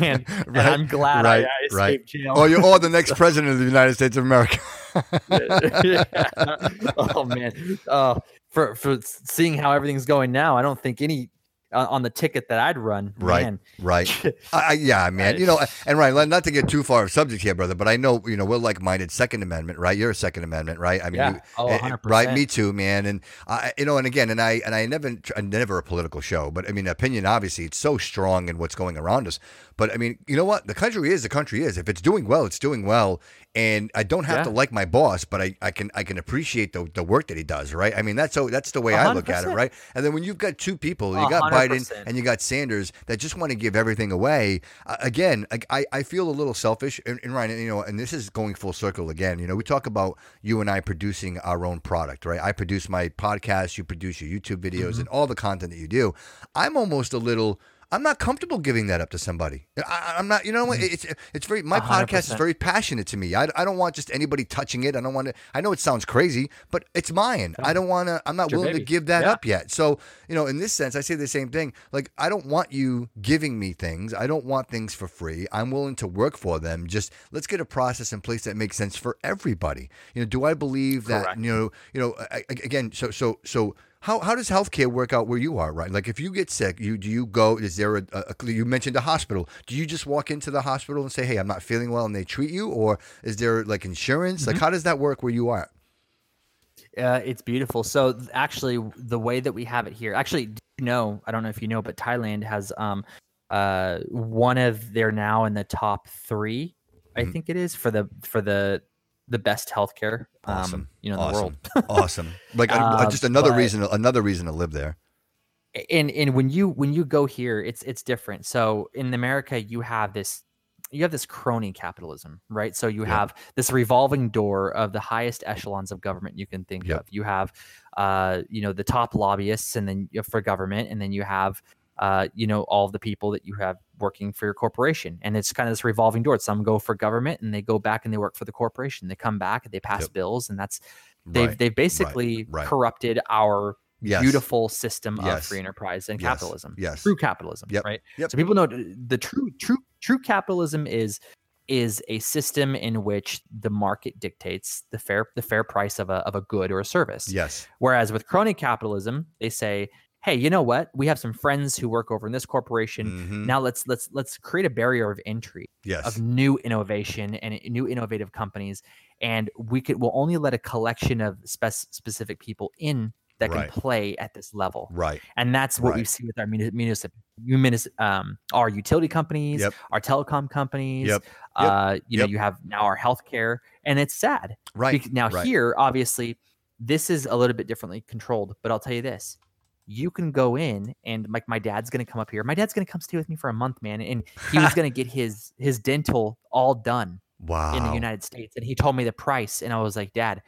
B: And, and i'm glad
A: right,
B: i, I
A: right.
B: escaped jail.
A: Oh, you're all the next [LAUGHS] president of the United States of America. [LAUGHS]
B: oh man. Uh, for for seeing how everything's going now i don't think any on the ticket that I'd run.
A: Right,
B: man.
A: right. [LAUGHS] I, yeah, man. You know, and right, not to get too far of subject here, brother, but I know you know we're like-minded. Second Amendment, right? You're a Second Amendment, right? I
B: mean, yeah.
A: you,
B: oh, 100%.
A: right? Me too, man. And I, you know, and again, and I and I never, never a political show, but I mean, opinion obviously it's so strong in what's going around us. But I mean, you know what? The country is the country is. If it's doing well, it's doing well. And I don't have yeah. to like my boss, but I, I can I can appreciate the, the work that he does, right? I mean, that's so that's the way 100%. I look at it, right? And then when you've got two people, you got 100%. Biden and you got Sanders that just want to give everything away. Uh, again, I, I feel a little selfish, and, and Ryan, you know, and this is going full circle again. You know, we talk about you and I producing our own product, right? I produce my podcast, you produce your YouTube videos, mm-hmm. and all the content that you do. I'm almost a little I'm not comfortable giving that up to somebody. I, am not, you know, mm-hmm. it's it's very my 100%. podcast is very passionate to me. I, I don't want just anybody touching it. I don't want to. I know it sounds crazy, but it's mine. I don't want to. I'm not willing baby. to give that yeah. up yet. So you know, in this sense, I say the same thing. Like I don't want you giving me things. I don't want things for free. I'm willing to work for them. Just let's get a process in place that makes sense for everybody. You know, do I believe that? Correct. You know, you know, I, again, so so so how, how does healthcare work out where you are, right? Like if you get sick, you do you go? Is there a, a, you mentioned a hospital? Do you just walk into the hospital and say, "Hey, I'm not feeling well," and they treat you, or is there like insurance? Mm-hmm. Like how does that work where you are?
B: Uh, it's beautiful. So actually, the way that we have it here, actually, you know, I don't know if you know, but Thailand has um, uh, one of they're now in the top 3 I mm-hmm. think it is for the for the the best healthcare, um, awesome. you know,
A: awesome.
B: the world. [LAUGHS]
A: awesome. Like uh, just another but, reason, another reason to live there.
B: And and when you when you go here, it's it's different. So in America, you have this you have this crony capitalism, right? So you yep. have this revolving door of the highest echelons of government you can think yep. of. You have, uh, you know, the top lobbyists, and then for government, and then you have uh, you know, all the people that you have working for your corporation. And it's kind of this revolving door. Some go for government and they go back and they work for the corporation. They come back and they pass yep. bills, and that's they've right. they've basically right. Right. corrupted our yes. beautiful system yes. of free enterprise and
A: yes.
B: capitalism.
A: Yes.
B: True capitalism.
A: Yep.
B: Right.
A: Yep.
B: So people know the true true true capitalism is is a system in which the market dictates the fair the fair price of a of a good or a service.
A: Yes.
B: Whereas with crony capitalism, they say hey, you know what? We have some friends who work over in this corporation. Mm-hmm. Now let's let's let's create a barrier of entry
A: yes.
B: of new innovation and new innovative companies, and we could we'll only let a collection of spec- specific people in that right. can play at this level.
A: Right.
B: And that's what right. we see with our municipal, municip, um, our utility companies,
A: yep.
B: our telecom companies.
A: Yep.
B: Uh, you know, you have now our healthcare, and it's sad.
A: Right.
B: now
A: right.
B: here, obviously, this is a little bit differently controlled, but I'll tell you this: you can go in and like my dad's gonna come up here. My dad's gonna come stay with me for a month, man, and he was gonna get [LAUGHS] his his dental all done.
A: Wow.
B: In the United States, and he told me the price, and I was like, Dad,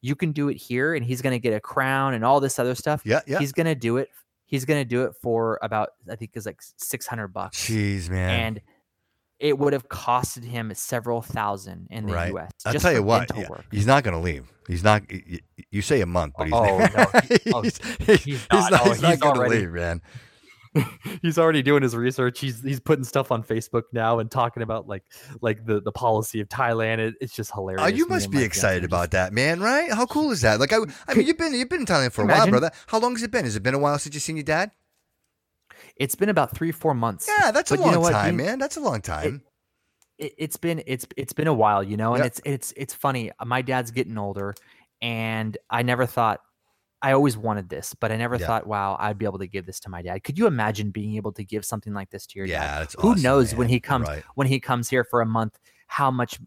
B: you can do it here, and he's gonna get a crown and all this other stuff.
A: Yeah, yeah.
B: He's gonna do it. He's gonna do it for about I think it's like six hundred bucks.
A: Jeez, man.
B: And it would have costed him several thousand in the
A: right.
B: U.S.
A: I'll tell you what, yeah, he's not going to leave. He's not. You say a month, but he's
B: oh, [LAUGHS]
A: no,
B: oh, he's, he's, he's, not,
A: not, he's not going to leave, man. [LAUGHS]
B: he's already doing his research. He's he's putting stuff on Facebook now and talking about like like the the policy of Thailand. It, it's just oh, hilarious.
A: Oh, you must be excited about just... that, man! Right? How cool is that? Like I, I mean, you've been you've been in Thailand for a Imagine. while, brother. How long has it been? Has it been a while since you've seen your dad?
B: It's been about three four months.
A: Yeah, that's but a long you know time, man. That's a long time
B: it, has been it's it's been a while, you know, and yep. it's it's it's funny. My dad's getting older, and I never thought I always wanted this, but I never yeah. thought, wow, I'd be able to give this to my dad. Could you imagine being able to give something like this to your
A: yeah,
B: dad? Who
A: awesome,
B: knows
A: man.
B: when he comes
A: right.
B: when he comes here for a month, how much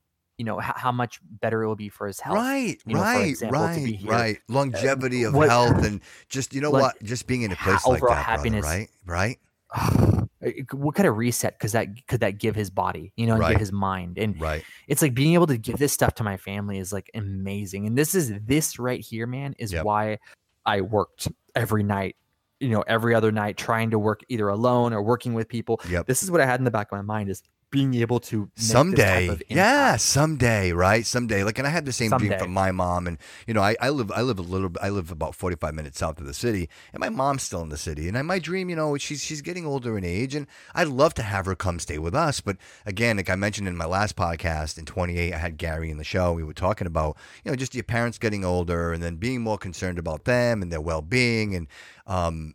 B: you know how, how much better it will be for his health.
A: Right,
B: you know,
A: right,
B: example,
A: right, right. Longevity uh, of what, health and just you know like, what, just being in a place like that, happiness, brother, right, right. [SIGHS]
B: what kind of reset could that could that give his body you know and
A: right.
B: give his mind and
A: right
B: it's like being able to give this stuff to my family is like amazing and this is this right here man is yep. why i worked every night you know every other night trying to work either alone or working with people
A: yep.
B: this is what i had in the back of my mind is being able to
A: someday. yeah someday right? Someday. Like and i had the same
B: someday.
A: dream from my mom and you know I, I live i live a little i live about 45 minutes south of the city and my mom's still in the city and I, my dream you know she's she's getting older in age and i'd love to have her come stay with us but again like i mentioned in my last podcast in 28 i had gary in the show we were talking about you know just your parents getting older and then being more concerned about them and their well-being and um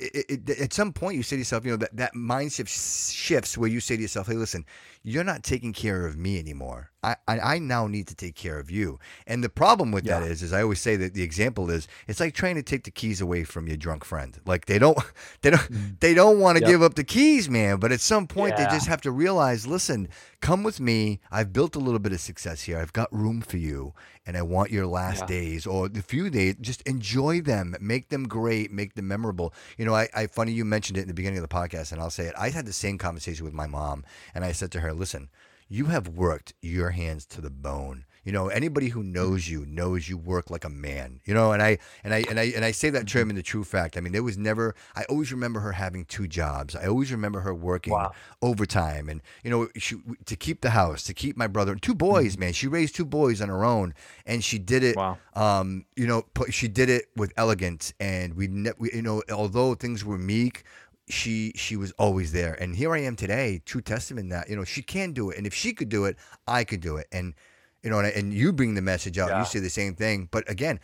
A: it, it, at some point you say to yourself, you know, that, that mindset shifts where you say to yourself, hey, listen, you're not taking care of me anymore. I, I, I now need to take care of you. And the problem with yeah. that is, is I always say that the example is, it's like trying to take the keys away from your drunk friend. Like they don't, [LAUGHS] they don't, mm. they don't want to yep. give up the keys, man. But at some point yeah. they just have to realize, listen, come with me. I've built a little bit of success here. I've got room for you, and I want your last yeah. days or the few days. Just enjoy them, make them great, make them memorable. You know, I, I funny you mentioned it in the beginning of the podcast, and I'll say it. I had the same conversation with my mom, and I said to her, listen you have worked your hands to the bone. You know, anybody who knows you knows you work like a man. You know, and I and I and I and I say that term in the true fact. I mean, there was never. I always remember her having two jobs. I always remember her working wow. overtime, and you know, she, to keep the house, to keep my brother, two boys. Mm-hmm. Man, she raised two boys on her own, and she did it. Wow. Um, you know, she did it with elegance, and we, ne- we, you know, although things were meek, she she was always there. And here i am today true testament that you know she can do it. And if she could do it i could do it. And you know and, and you bring the message out. Yeah. you say the same thing. But again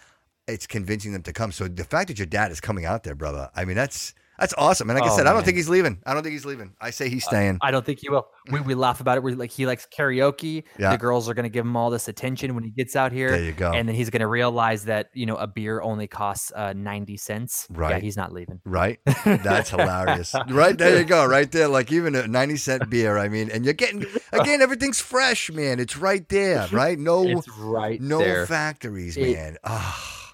A: it's convincing them to come. So the fact that your dad is coming out there brother i mean that's that's awesome. And like oh, I said, man. I don't think he's leaving. I don't think he's leaving. I say he's staying.
B: I don't think he will. We, we laugh about it. We're like he likes karaoke. Yeah. The girls are going to give him all this attention when he gets out here.
A: There you go.
B: And then he's going to realize that you know a beer only costs uh, ninety cents. Right. Yeah, he's not leaving.
A: Right. That's hilarious. [LAUGHS] right there you go. Right there. Like even a ninety cent beer. I mean, and you're getting [LAUGHS] again everything's fresh, man. It's right there. Right. No.
B: It's right.
A: No
B: there.
A: factories, it, man. Ah. Oh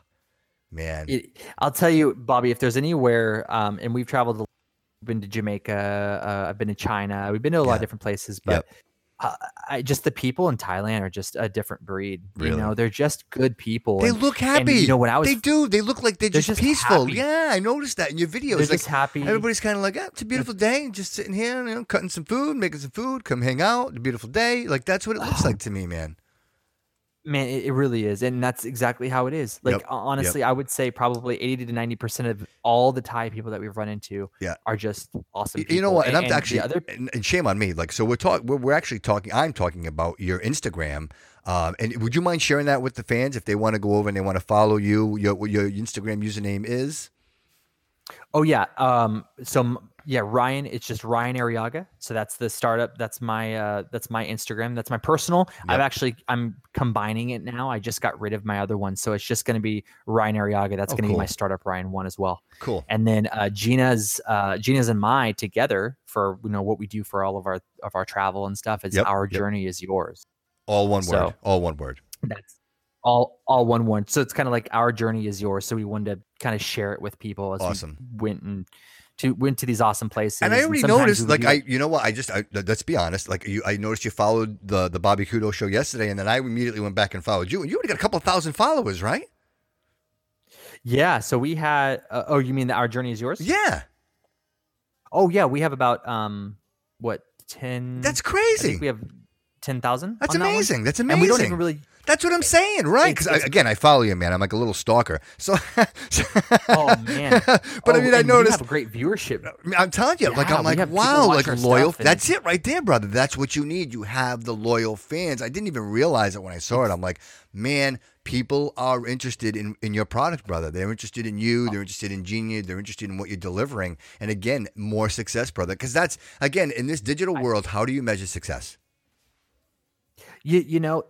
A: man.
B: It, I'll tell you, Bobby, if there's anywhere, um, and we've traveled, we've been to Jamaica, uh, I've been to China, we've been to a yeah. lot of different places, but. Yep. Uh, I, just the people in Thailand are just a different breed. Really? You know, they're just good people.
A: They and, look happy. And, you know, when I was, they do. They look like they're, they're just, just, peaceful. Happy. Yeah, I noticed that in your videos.
B: They're like, just happy.
A: Everybody's kind of like, oh, it's a beautiful day, just sitting here, you know, cutting some food, making some food, come hang out. It's a beautiful day. Like that's what it looks oh. like to me, man.
B: Man, it, it really is, and that's exactly how it is. Like Yep, honestly, I would say probably eighty to ninety percent of all the Thai people that we've run into
A: Yeah.
B: are just awesome.
A: You know what? And, I'm actually,
B: other
A: and, and shame on me. Like, so we're talking, we're, we're actually talking. I'm talking about your Instagram. Um, and would you mind sharing that with the fans if they want to go over and they want to follow you? Your your Instagram username is.
B: Oh yeah. Um. So yeah, Ryan. It's just Ryan Arriaga. So that's the startup. That's my uh, that's my Instagram. That's my personal. Yep. I've actually I'm combining it now. I just got rid of my other one, so it's just going to be Ryan Arriaga. That's oh, going to cool. be my startup Ryan one as well.
A: Cool.
B: And then uh, Gina's uh, Gina's and my together for you know what we do for all of our of our travel and stuff. Is yep. our yep. journey is yours.
A: All one so, word. All one word.
B: That's all all one word. So it's kind of like our journey is yours. So we wanted to kind of share it with people as awesome. we went and to went to these awesome places.
A: And I already and noticed, like I, you know what, I just, I, let's be honest, like you, I noticed you followed the the Bobby Kudo show yesterday, and then I immediately went back and followed you, and you already got a couple thousand followers, right?
B: Yeah. So we had. Uh, oh, you mean that our journey is yours?
A: Yeah.
B: Oh yeah, we have about um what ten?
A: That's crazy.
B: we have ten thousand.
A: That's amazing.
B: That
A: That's amazing.
B: And we don't even really
A: that's what I'm saying, right? Because again, I follow you, man. I'm like a little stalker. So, [LAUGHS]
B: oh man. [LAUGHS]
A: but
B: oh,
A: I mean, I noticed
B: have a great viewership.
A: I'm telling you, yeah, like I'm like, wow, like loyal. That's it, right there, brother. That's what you need. You have the loyal fans. I didn't even realize it when I saw it. I'm like, man, people are interested in, in your product, brother. They're interested in you. They're interested in Genius. They're interested in what you're delivering. And again, more success, brother. Because that's again in this digital world. How do you measure success?
B: You you know,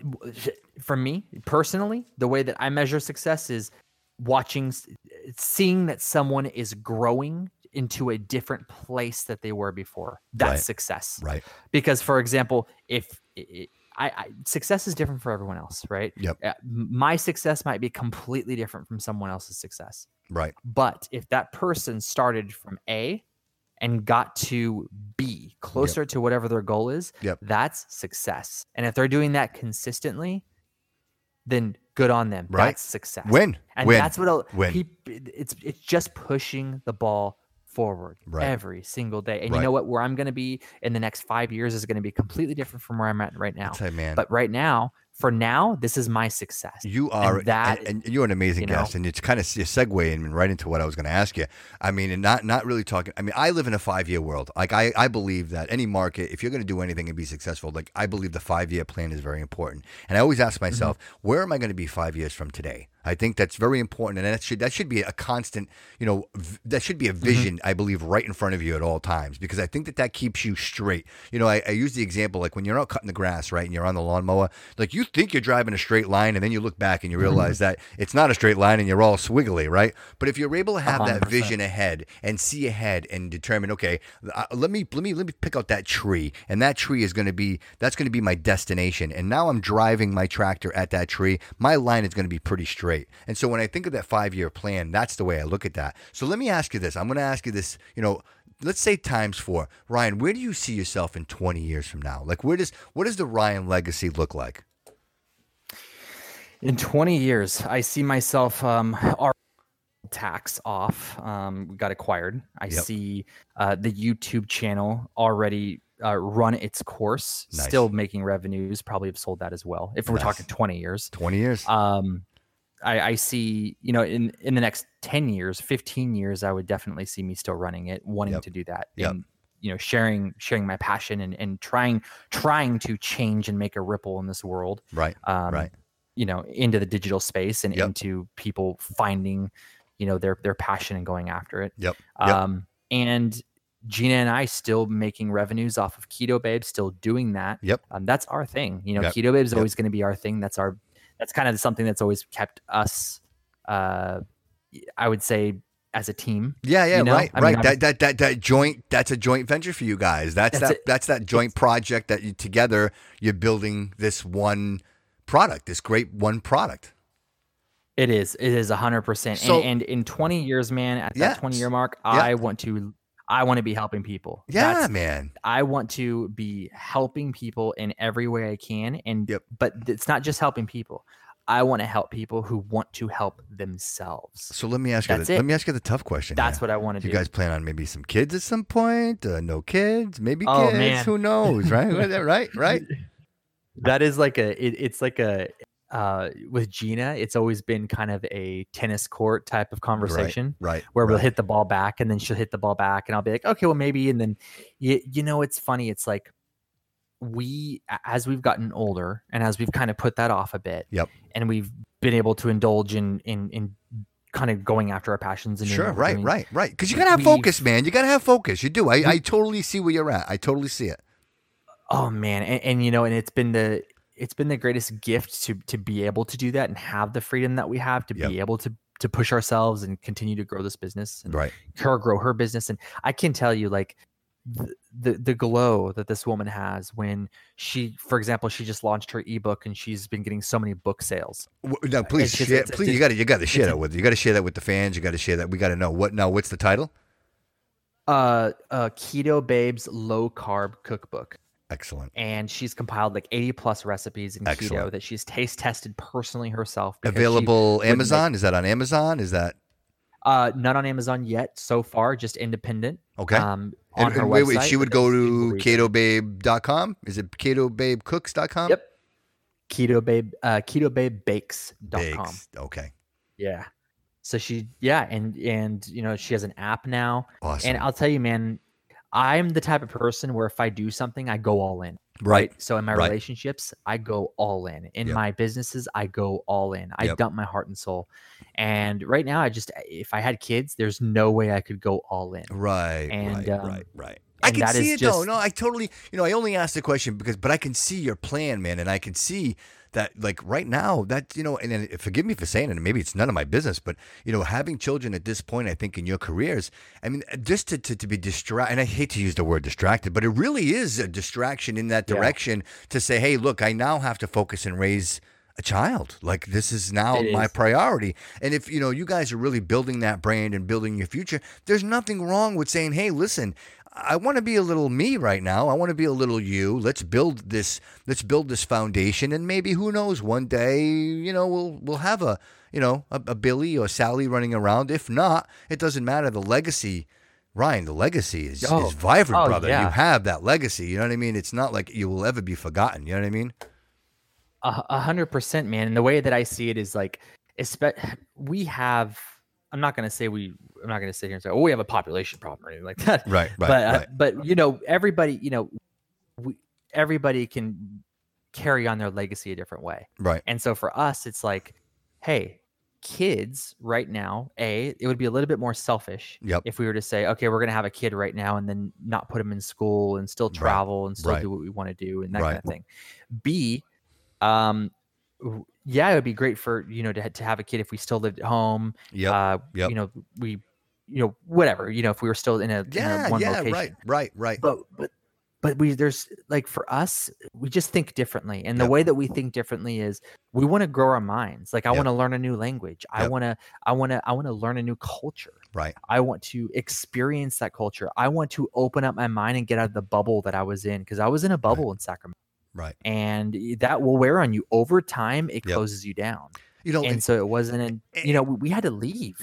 B: for me personally, the way that I measure success is watching, seeing that someone is growing into a different place that they were before. That's right. success.
A: Right.
B: Because, for example, if I, I, success is different for everyone else, right?
A: Yep. Uh,
B: my success might be completely different from someone else's success.
A: Right.
B: But if that person started from A and got to B, closer yep. to whatever their goal is,
A: yep.
B: that's success. And if they're doing that consistently, then good on them.
A: Right.
B: That's success.
A: Win.
B: And
A: Win.
B: that's what
A: Win.
B: He, it's it's just pushing the ball forward right. every single day. And right. you know what? Where I'm going to be in the next five years is going to be completely different from where I'm at right now.
A: Say, man.
B: But right now, for now, this is my success.
A: You are and that, and, and you're an amazing you guest, and it's kind of a segue right into what I was going to ask you. I mean, and not not really talking. I mean, I live in a five year world. Like I, I believe that any market, if you're going to do anything and be successful, like I believe the five year plan is very important. And I always ask mm-hmm. myself, mm-hmm. where am I going to be five years from today? I think that's very important, and that should that should be a constant. You know, v- that should be a mm-hmm. vision. Mm-hmm. I believe right in front of you at all times because I think that that keeps you straight. You know, I, I, use the example like when you're out cutting the grass, right, and you're on the lawnmower, like you think you're driving a straight line, and then you look back and you mm-hmm. realize mm-hmm. that it's not a straight line, and you're all swiggly, right? But if you're able to have 100%. that vision ahead and see ahead and determine, okay, uh, let me let me let me pick out that tree, and that tree is going to be that's going to be my destination, and now I'm driving my tractor at that tree. My line is going to be pretty straight, and so when I think of that five year plan, that's the way I look at that. So let me ask you this. I'm going to ask you this, you know, let's say times four. Ryan, where do you see yourself in 20 years from now? Like where does what does the Ryan legacy look like?
B: In 20 years, I see myself um our Taks app um got acquired. I yep. see uh the YouTube channel already uh, run its course, nice. still making revenues. Probably have sold that as well. If we're talking twenty years,
A: twenty years.
B: Um, I, I see, you know, in in the next ten years, fifteen years, I would definitely see me still running it, wanting yep. to do that, yep. and you know, sharing sharing my passion and and trying trying to change and make a ripple in this world.
A: Right. Um, right.
B: You know, into the digital space and yep. into people finding, you know, their their passion and going after it.
A: Yep.
B: Um, and Gina and I still making revenues off of Keto Babe, still doing that.
A: Yep.
B: Um, that's our thing. You know, yep. Keto Babe is yep. always going to be our thing. That's our that's kind of something that's always kept us uh I would say as a team.
A: Yeah, yeah, you know? right, I right. Mean, that, that that that joint that's a joint venture for you guys. That's, that's that it. that's that joint project that you together you're building this one product, this great one product.
B: It is. It is a hundred percent. And in 20 years, man, at that. 20 year mark, yeah. I want to I want to be helping people.
A: Yeah, That's, man.
B: I want to be helping people in every way I can. And yep. but it's not just helping people. I want to help people who want to help themselves.
A: So let me ask you. The, let me ask you the tough question.
B: That's here. what I want to
A: do.
B: You
A: guys plan on maybe some kids at some point? Uh, no kids? Maybe oh, kids? Man. Who knows? Right? [LAUGHS] right? Right? [LAUGHS]
B: That is like a. It, it's like a uh, with Gina, it's always been kind of a tennis court type of conversation,
A: right? right
B: where
A: right.
B: we'll hit the ball back, and then she'll hit the ball back, and I'll be like, okay, well maybe, and then you you know, it's funny. It's like we as we've gotten older, and as we've kind of put that off a bit,
A: yep,
B: and we've been able to indulge in in in kind of going after our passions and
A: sure right right right because you gotta have focus man you gotta have focus you do I, I totally see where you're at i totally see it
B: oh man. And, and, you know and it's been the it's been the greatest gift to to be able to do that and have the freedom that we have to yep. be able to to push ourselves and continue to grow this business and
A: right.
B: her grow her business. And i can tell you like the, the, the glow that this woman has when she for example she just launched her ebook and she's been getting so many book sales.
A: No please just, share, please you got to you got to share that with you got to share that with the fans. You got to share that we got to know. What now what's the title?
B: Uh uh keto babes low carb cookbook
A: Excellent.
B: And she's compiled like 80 plus recipes in Excellent. keto that she's taste tested personally herself.
A: Available Amazon? Make, is that on Amazon? Is that
B: uh not on Amazon yet so far, just independent.
A: Okay. Um on and, her and wait, wait, she would go to ketobabe.com. Is it ketobabecooks.com?
B: Yep. Keto babe uh ketobabebakes.com. Bakes.
A: Okay.
B: Yeah. So she yeah, and and you know, she has an app now.
A: Awesome.
B: And I'll tell you, man, I'm the type of person where if I do something, I go all in.
A: Right. right?
B: So in my
A: right.
B: relationships, I go all in. In yep. my businesses, I go all in. I yep. dump my heart and soul. And right now, I just if I had kids, there's no way I could go all in.
A: Right.
B: And
A: right, um, right, right. I can see it just, though. No, I totally. You know, I only asked the question because, but I can see your plan, man, and I can see that like right now that you know and, and forgive me for saying it maybe it's none of my business but you know having children at this point i think in your careers i mean just to, to, to be distracted and i hate to use the word distracted but it really is a distraction in that direction yeah. to say hey look i now have to focus and raise a child. Like this is now it my is. priority. And if you know you guys are really building that brand and building your future, there's nothing wrong with saying, "Hey, listen, I want to be a little me right now. I want to be a little you. Let's build this. Let's build this foundation, and maybe who knows? One day, you know, we'll we'll have a you know a, a Billy or Sally running around. If not, it doesn't matter. The legacy, Ryan, the legacy is oh. is vibrant, oh, brother. Yeah. You have that legacy. You know what I mean? It's not like you will ever be forgotten. You know what I mean?
B: A hundred percent, man. And the way that I see it is like, we have. I'm not going to say we. I'm not going to sit here and say, "Oh, we have a population problem" or anything like [LAUGHS] that.
A: Right, right.
B: But uh,
A: right.
B: but you know, everybody, you know, we everybody can carry on their legacy a different way.
A: Right.
B: And so for us, it's like, hey, kids right now, A, it would be a little bit more selfish
A: Yep.
B: if we were to say, okay, we're going to have a kid right now and then not put them in school and still
A: Right.
B: travel and still
A: Right.
B: do what we want to do and that
A: Right.
B: kind of thing. B, um, yeah, it would be great for, you know, to, to have a kid if we still lived at home.
A: Yeah,
B: Uh,
A: Yep.
B: You know, we, you know, whatever, you know, if we were still in a, in a
A: yeah.
B: one
A: Yeah.
B: location
A: Right. Right. Right.
B: but but but we there's like for us we just think differently and the way that we think differently is we want to grow our minds like i
A: Yep.
B: want to learn a new language i want to i want to i want to learn a new culture
A: Right.
B: i want to experience that culture i want to open up my mind and get out of the bubble that i was in because i was in a bubble in sacramento
A: Right.
B: and that will wear on you over time it
A: Yep.
B: closes you down
A: You know,
B: and so it wasn't in, you know we, had to leave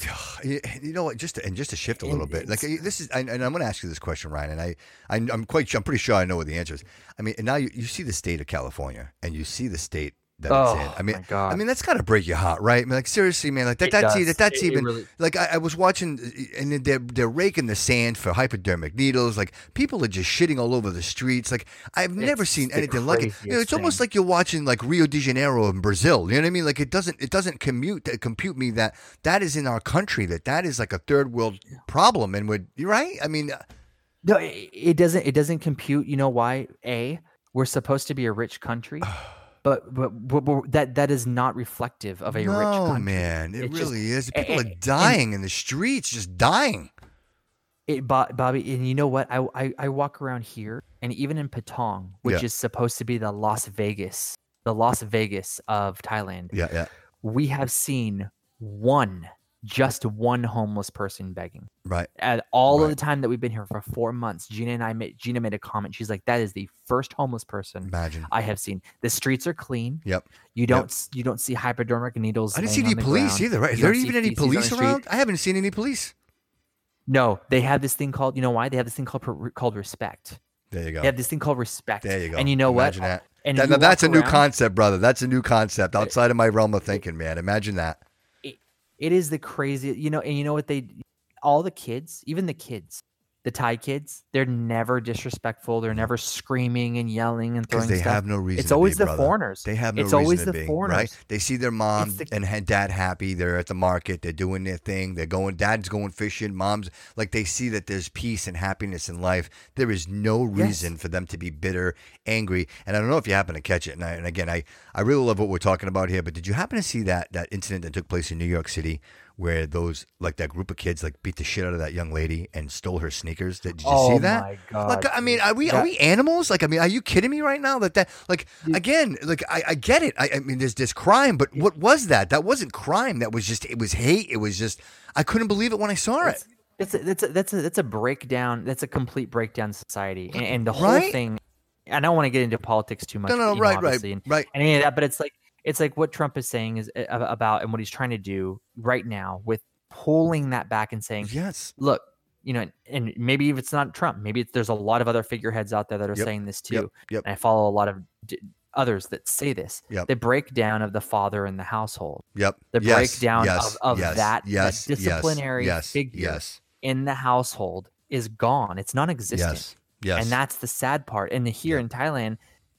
A: You know what? Just to, and just to shift a
B: And
A: little bit, like this is, and and I'm going to ask you this question, Ryan, and I, I, I'm quite, I'm pretty sure I know what the answer is. I mean, and now you, you see the state of California, and you see the state that
B: oh
A: it's in. I mean, I mean, that's got to break your heart, right? I mean, like seriously, man, like that,
B: It
A: that's
B: does.
A: e- that, that's
B: It- it
A: even
B: really-
A: like I, I was watching, uh, and they're they're raking the sand for hypodermic needles. Like people are just shitting all over the streets. Like I've never seen anything like it. You know, it's almost like you're watching like Rio de Janeiro in Brazil. You know what I mean? Like it doesn't it doesn't commute uh, compute me that that is in our country that that is like a third world problem, and we're you're right. I mean, uh,
B: No, it, it doesn't. It doesn't compute. You know why? A, we're supposed to be a rich country, [SIGHS] but but, but, but that that is not reflective of a
A: no,
B: rich country.
A: man, it
B: It's just-
A: really is. People
B: a-
A: are dying in the streets, just dying.
B: It, Bo- Bobby, and you know what? I, I I walk around here, and even in Patong, which
A: Yeah.
B: is supposed to be the Las Vegas, the Las Vegas of Thailand,
A: Yeah, yeah,
B: we have seen one, just one homeless person begging.
A: right.
B: At all of the time that we've been here for four months, Gina and I made Gina made a comment. She's like, "That is the first homeless person
A: Imagine.
B: I have seen. The streets are clean.
A: Yep.
B: You don't s you don't see hypodermic needles.
A: I didn't see any police
B: ground.
A: either, right? Is
B: You
A: there even any
B: feces on the
A: police around? I haven't seen any police.
B: No, they have this thing called. You know why? They have this thing called called respect.
A: There you go.
B: They have this thing called respect.
A: There you go.
B: And you know
A: Imagine
B: what?
A: That.
B: And
A: That- now that's a
B: walk
A: new concept, brother. That's a new concept outside of my realm of thinking, man. Imagine that.
B: It is the crazy. You know, and you know what they? All the kids, even the kids, the Thai kids, they're never disrespectful. They're never screaming and yelling and throwing
A: they
B: stuff.
A: have no reason.
B: it's
A: to
B: always
A: be,
B: the
A: brother.
B: foreigners.
A: They have no
B: it's
A: reason
B: always
A: to
B: the
A: be,
B: foreigners.
A: right? They see their mom
B: the-
A: and dad happy. They're at the market. They're doing their thing. They're going. Dad's going fishing. Mom's like they see that there's peace and happiness in life. There is no
B: Yes.
A: reason for them to be bitter, angry. And I don't know if you happen to catch it. And, I, and again, I I really love what we're talking about here. But did you happen to see that that incident that took place in New York City? Where those like that group of kids like beat the shit out of that young lady and stole her sneakers? Did, did you
B: oh
A: see that?
B: my god!
A: Like, I mean, are we are we animals? Like, I mean, are you kidding me right now? That that like again, like I, I get it. I, I mean, there's this crime, but what was that? That wasn't crime. That was just it was hate. It was just I couldn't believe it when I saw it.
B: That's a, that's a, that's a, that's a breakdown. That's a complete breakdown society, and, and the whole
A: Right?
B: thing. I don't want to get into politics too much.
A: No, no,
B: you know,
A: right, right,
B: and,
A: right.
B: and any of that, but it's like it's like what Trump is saying is about, and what he's trying to do right now with pulling that back and saying,
A: Yes.
B: look, you know, and maybe if it's not Trump, maybe it's, there's a lot of other figureheads out there that are
A: Yep,
B: saying this too.
A: Yep. Yep.
B: And I follow a lot of d- others that say this.
A: Yep.
B: The breakdown of the father in the household,
A: Yep.
B: the
A: yes,
B: breakdown
A: yes,
B: of, of
A: yes,
B: that,
A: yes,
B: that disciplinary
A: yes,
B: figure
A: Yes.
B: in the household is gone. It's non-existent.
A: Yes. Yes.
B: And that's the sad part. And here in Thailand,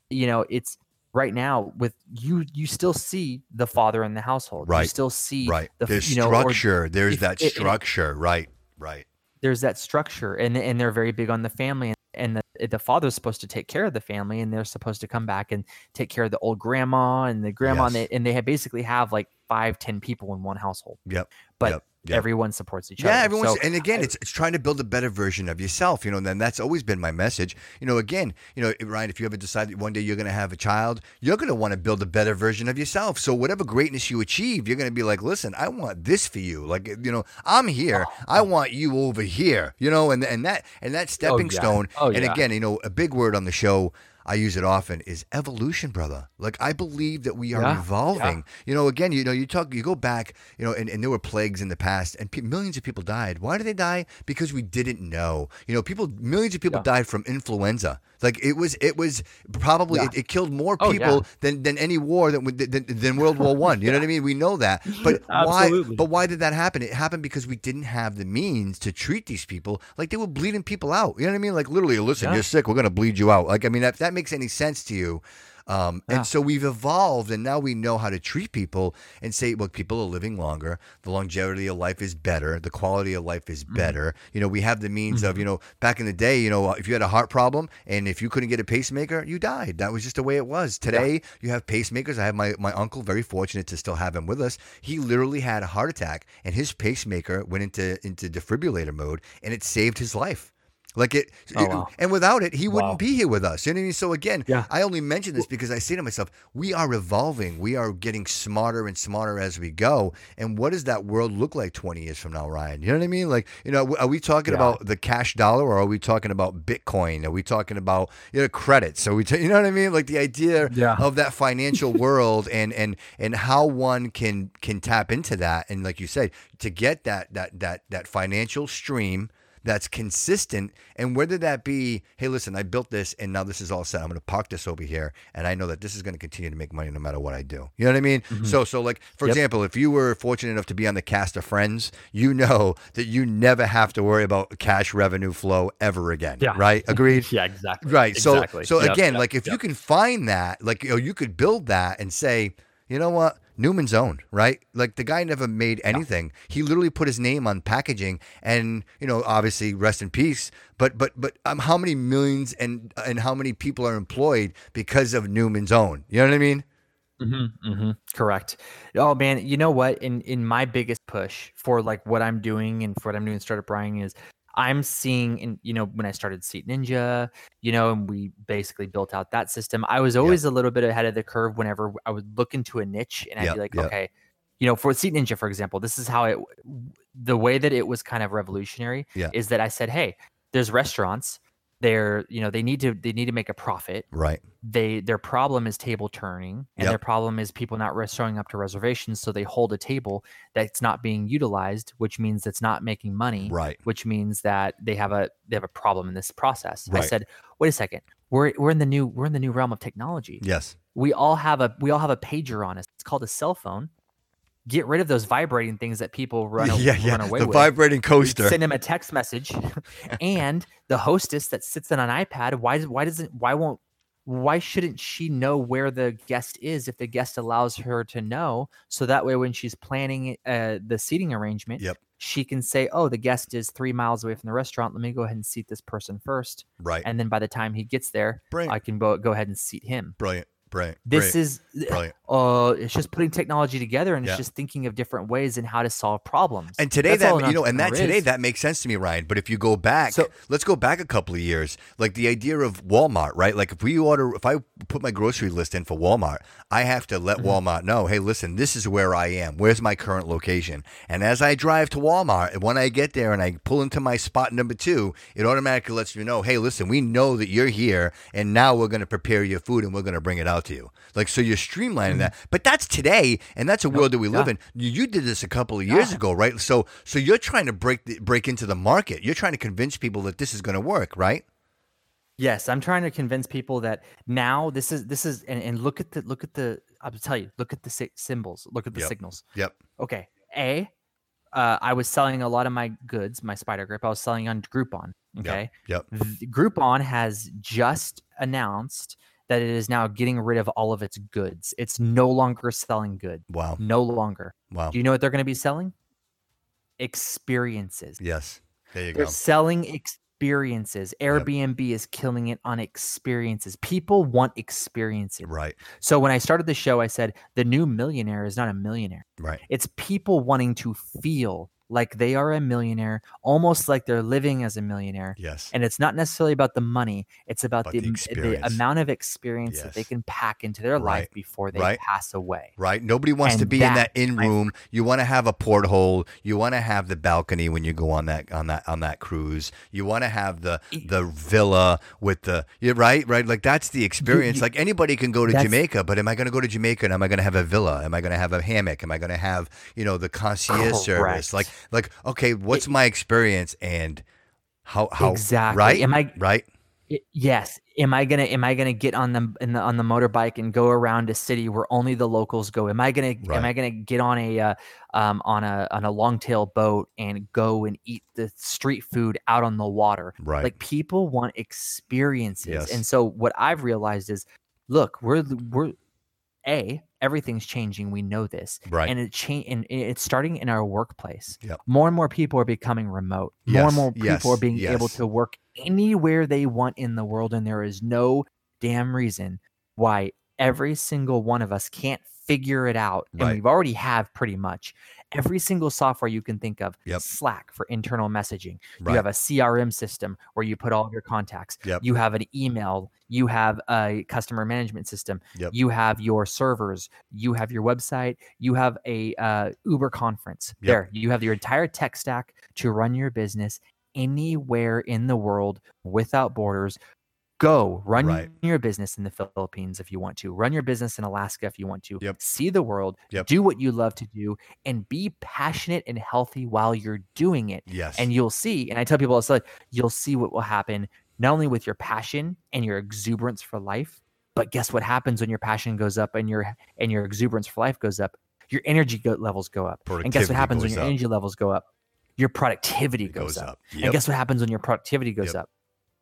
B: you know, it's right now with you you still see the father in the household.
A: right You
B: still see
A: right.
B: the
A: There's
B: you know,
A: structure. There's
B: if-
A: that
B: it- it-
A: structure. right. Right.
B: there's that structure and and they're very big on the family and the, the father's supposed to take care of the family and they're supposed to come back and take care of the old grandma and the grandma and, they, and they have basically have like five ten people in one household
A: Yep.
B: but
A: Yep. Yep.
B: everyone supports each
A: Yeah,
B: other Yeah,
A: everyone's
B: So
A: and again,
B: I-
A: it's it's trying to build a better version of yourself, you know. And then that's always been my message, you know. Again, you know, Ryan, if you ever decide that one day you're going to have a child, you're going to want to build a better version of yourself. So whatever greatness you achieve, you're going to be like, listen, I want this for you. Like, eh, you know, I'm here, I oh. want you over here, you know. And and that and that oh, stepping
B: yeah.
A: stone.
B: Oh, yeah.
A: and again, you know, a big word on the show. I use it often, is evolution, brother. Like I believe that we are yeah, evolving. Yeah. You know, again, you know, you talk, you go back, you know, and, and there were plagues in the past, and pe- millions of people died. Why did they die? Because we didn't know. You know, people, millions of people yeah. died from influenza. Like it was, it was probably it, it, killed more oh, people oh, than, than any war than, than, than World War One. You know what I [LAUGHS] mean? We know that, but why? But why did that happen? It happened because we didn't have the means to treat these people like they were bleeding people out. You know what I mean? Like literally, listen, you're sick. We're gonna bleed you out. Like I mean, if that makes any sense to you, um, yeah. And so we've evolved, and now we know how to treat people and say, well, people are living longer. The longevity of life is better. The quality of life is mm-hmm. better. Mm-hmm. You know, we have the means mm-hmm. of, you know, back in the day, you know, if you had a heart problem and if you couldn't get a pacemaker, you died. That was just the way it was. Today, yeah. you have pacemakers. I have my, my uncle, very fortunate to still have him with us. He literally had a heart attack, and his pacemaker went into, into defibrillator mode, and it saved his life. Like it, oh, wow. and without it, he wouldn't wow. be here with us. You know what I mean? So again, yeah. I only mention this because I say to myself, we are evolving. We are getting smarter and smarter as we go. And what does that world look like 20 years from now, Ryan? You know what I mean? Like, you know, are we talking yeah. about the cash dollar or are we talking about Bitcoin? Are we talking about, you know, credit? So we, t- you know what I mean? Like the idea yeah. of that financial world and, and, and how one can, can tap into that. And like you said, to get that, that, that, that financial stream, that's consistent. And whether that be, hey, listen, I built this and now this is all set. I'm going to park this over here. And I know that this is going to continue to make money no matter what I do. You know what I mean? Mm-hmm. So, so like, for yep. example, if you were fortunate enough to be on the cast of Friends, you know that you never have to worry about cash revenue flow ever again. Yeah. Right? [LAUGHS] Agreed?
B: yeah, exactly.
A: Right. So,
B: exactly.
A: so yep, again, yep, like if you can find that, like, you know, you could build that and say, you know what? Newman's Own, right? Like the guy never made anything. Yeah. He literally put his name on packaging, and you know, obviously, rest in peace. But but but um, how many millions and and how many people are employed because of Newman's Own? You know what I mean?
B: Mm-hmm, mm-hmm. Correct. Oh man, you know what? In in my biggest push for like what I'm doing and for what I'm doing startup buying is I'm seeing in you know when I started Seat Ninja, you know, and we basically built out that system. I was always yep. a little bit ahead of the curve whenever I would look into a niche and I'd yep, be like, yep. okay, you know, for Seat Ninja, for example, this is how it the way that it was kind of revolutionary yeah. is that I said, hey, there's restaurants they're you know they need to they need to make a profit.
A: Right.
B: They their problem is table turning and yep. their problem is people not showing up to reservations so they hold a table that's not being utilized which means it's not making money
A: right.
B: which means that they have a they have a problem in this process. Right. i said wait a second. We're we're in the new we're in the new realm of technology.
A: Yes.
B: We all have a we all have a pager on us. It's called a cell phone get rid of those vibrating things that people run, [LAUGHS] yeah, yeah. run away
A: the
B: with.
A: vibrating coaster.
B: Send him a text message, [LAUGHS] and the hostess that sits on an iPad. Why does why doesn't why won't why shouldn't she know where the guest is if the guest allows her to know? So that way, when she's planning uh, the seating arrangement,
A: yep.
B: she can say, "Oh, the guest is three miles away from the restaurant. Let me go ahead and seat this person first.
A: Right.
B: And then by the time he gets there, Brilliant. I can go, go ahead and seat him.
A: Brilliant. Right.
B: This is brilliant. Uh, it's just putting technology together and yeah. it's just thinking of different ways and how to solve problems.
A: And today That's that you know, and that today is. that makes sense to me, Ryan. But if you go back, so, let's go back a couple of years. Like the idea of Walmart, right? Like if we order, if I put my grocery list in for Walmart, I have to let mm-hmm. Walmart know, hey, listen, this is where I am. Where's my current location? And as I drive to Walmart, when I get there and I pull into my spot number two, it automatically lets me know, hey, listen, we know that you're here, and now we're going to prepare your food and we're going to bring it out to you. Like so, you're streamlining mm-hmm. that. But that's today, and that's a world that we live in. You, you, did this a couple of years yeah. ago, right? So so you're trying to break the, break into the market. You're trying to convince people that this is going to work, right?
B: Yes, I'm trying to convince people that now this is this is and, and look at the look at the I'll tell you look at the si- symbols look at the
A: yep.
B: signals.
A: Yep.
B: Okay. A, uh, I was selling a lot of my goods, my SpyderGrip. I was selling on Groupon. Okay.
A: Yep. yep.
B: Groupon has just announced that it is now getting rid of all of its goods. It's no longer selling good.
A: Wow.
B: No longer.
A: Wow.
B: Do you know what they're going to be selling? Experiences.
A: Yes. There you
B: they're
A: go.
B: selling experiences experiences. Airbnb yep. is killing it on experiences. People want experiences.
A: Right.
B: So when I started the show, I said the new millionaire is not a millionaire.
A: Right.
B: It's people wanting to feel like they are a millionaire, almost like they're living as a millionaire.
A: Yes.
B: And it's not necessarily about the money, it's about,
A: About
B: the,
A: the
B: the, amount of experience that they can pack into their
A: Right.
B: life before they
A: Right.
B: pass away.
A: Right. Nobody wants to
B: And
A: be in that
B: that,
A: in room. You want to have a porthole. You want to have the balcony when you go on that on that on that cruise. You want to have the the villa with the yeah, right right like that's the experience.
B: you-
A: like anybody can go to Jamaica, but am I going to go to Jamaica and am I going to have a villa? Am I going to have a hammock? Am I going to have you know the concierge service? Like like okay, what's my experience and how how
B: Exactly.
A: right
B: Am I-
A: right
B: yes. Am I gonna am I gonna get on the in the on the motorbike and go around a city where only the locals go? Am I gonna am I gonna get on a uh, um on a on a long tail boat and go and eat the street food out on the water?
A: right
B: Like people want experiences,
A: Yes.
B: and so what I've realized is, look, we're we're a everything's changing. We know this,
A: right
B: and it change and it's starting in our workplace.
A: Yep.
B: More and more people are becoming remote. More and more people
A: yes,
B: are being able to work anywhere they want in the world, and there is no damn reason why every single one of us can't figure it out. And
A: Right.
B: we've already have pretty much every single software you can think of.
A: Yep.
B: Slack for internal messaging.
A: right
B: You have a CRM system where you put all of your contacts.
A: Yep.
B: You have an email. You have a customer management system.
A: Yep.
B: You have your servers. You have your website. You have a uh, Uber conference. There, you have your entire tech stack to run your business anywhere in the world without borders. Go run
A: Right.
B: your business in the Philippines if you want to. Run your business in Alaska if you want to.
A: Yep.
B: See the world.
A: Yep.
B: Do what you love to do and be passionate and healthy while you're doing it
A: yes
B: and you'll see and i tell people it's like you'll see what will happen not only with your passion and your exuberance for life but guess what happens when your passion goes up and your and your exuberance for life goes up your energy go- levels go up and guess what happens when your
A: up.
B: energy levels go up your productivity
A: It
B: goes, up,
A: Yep.
B: and guess what happens when your productivity goes up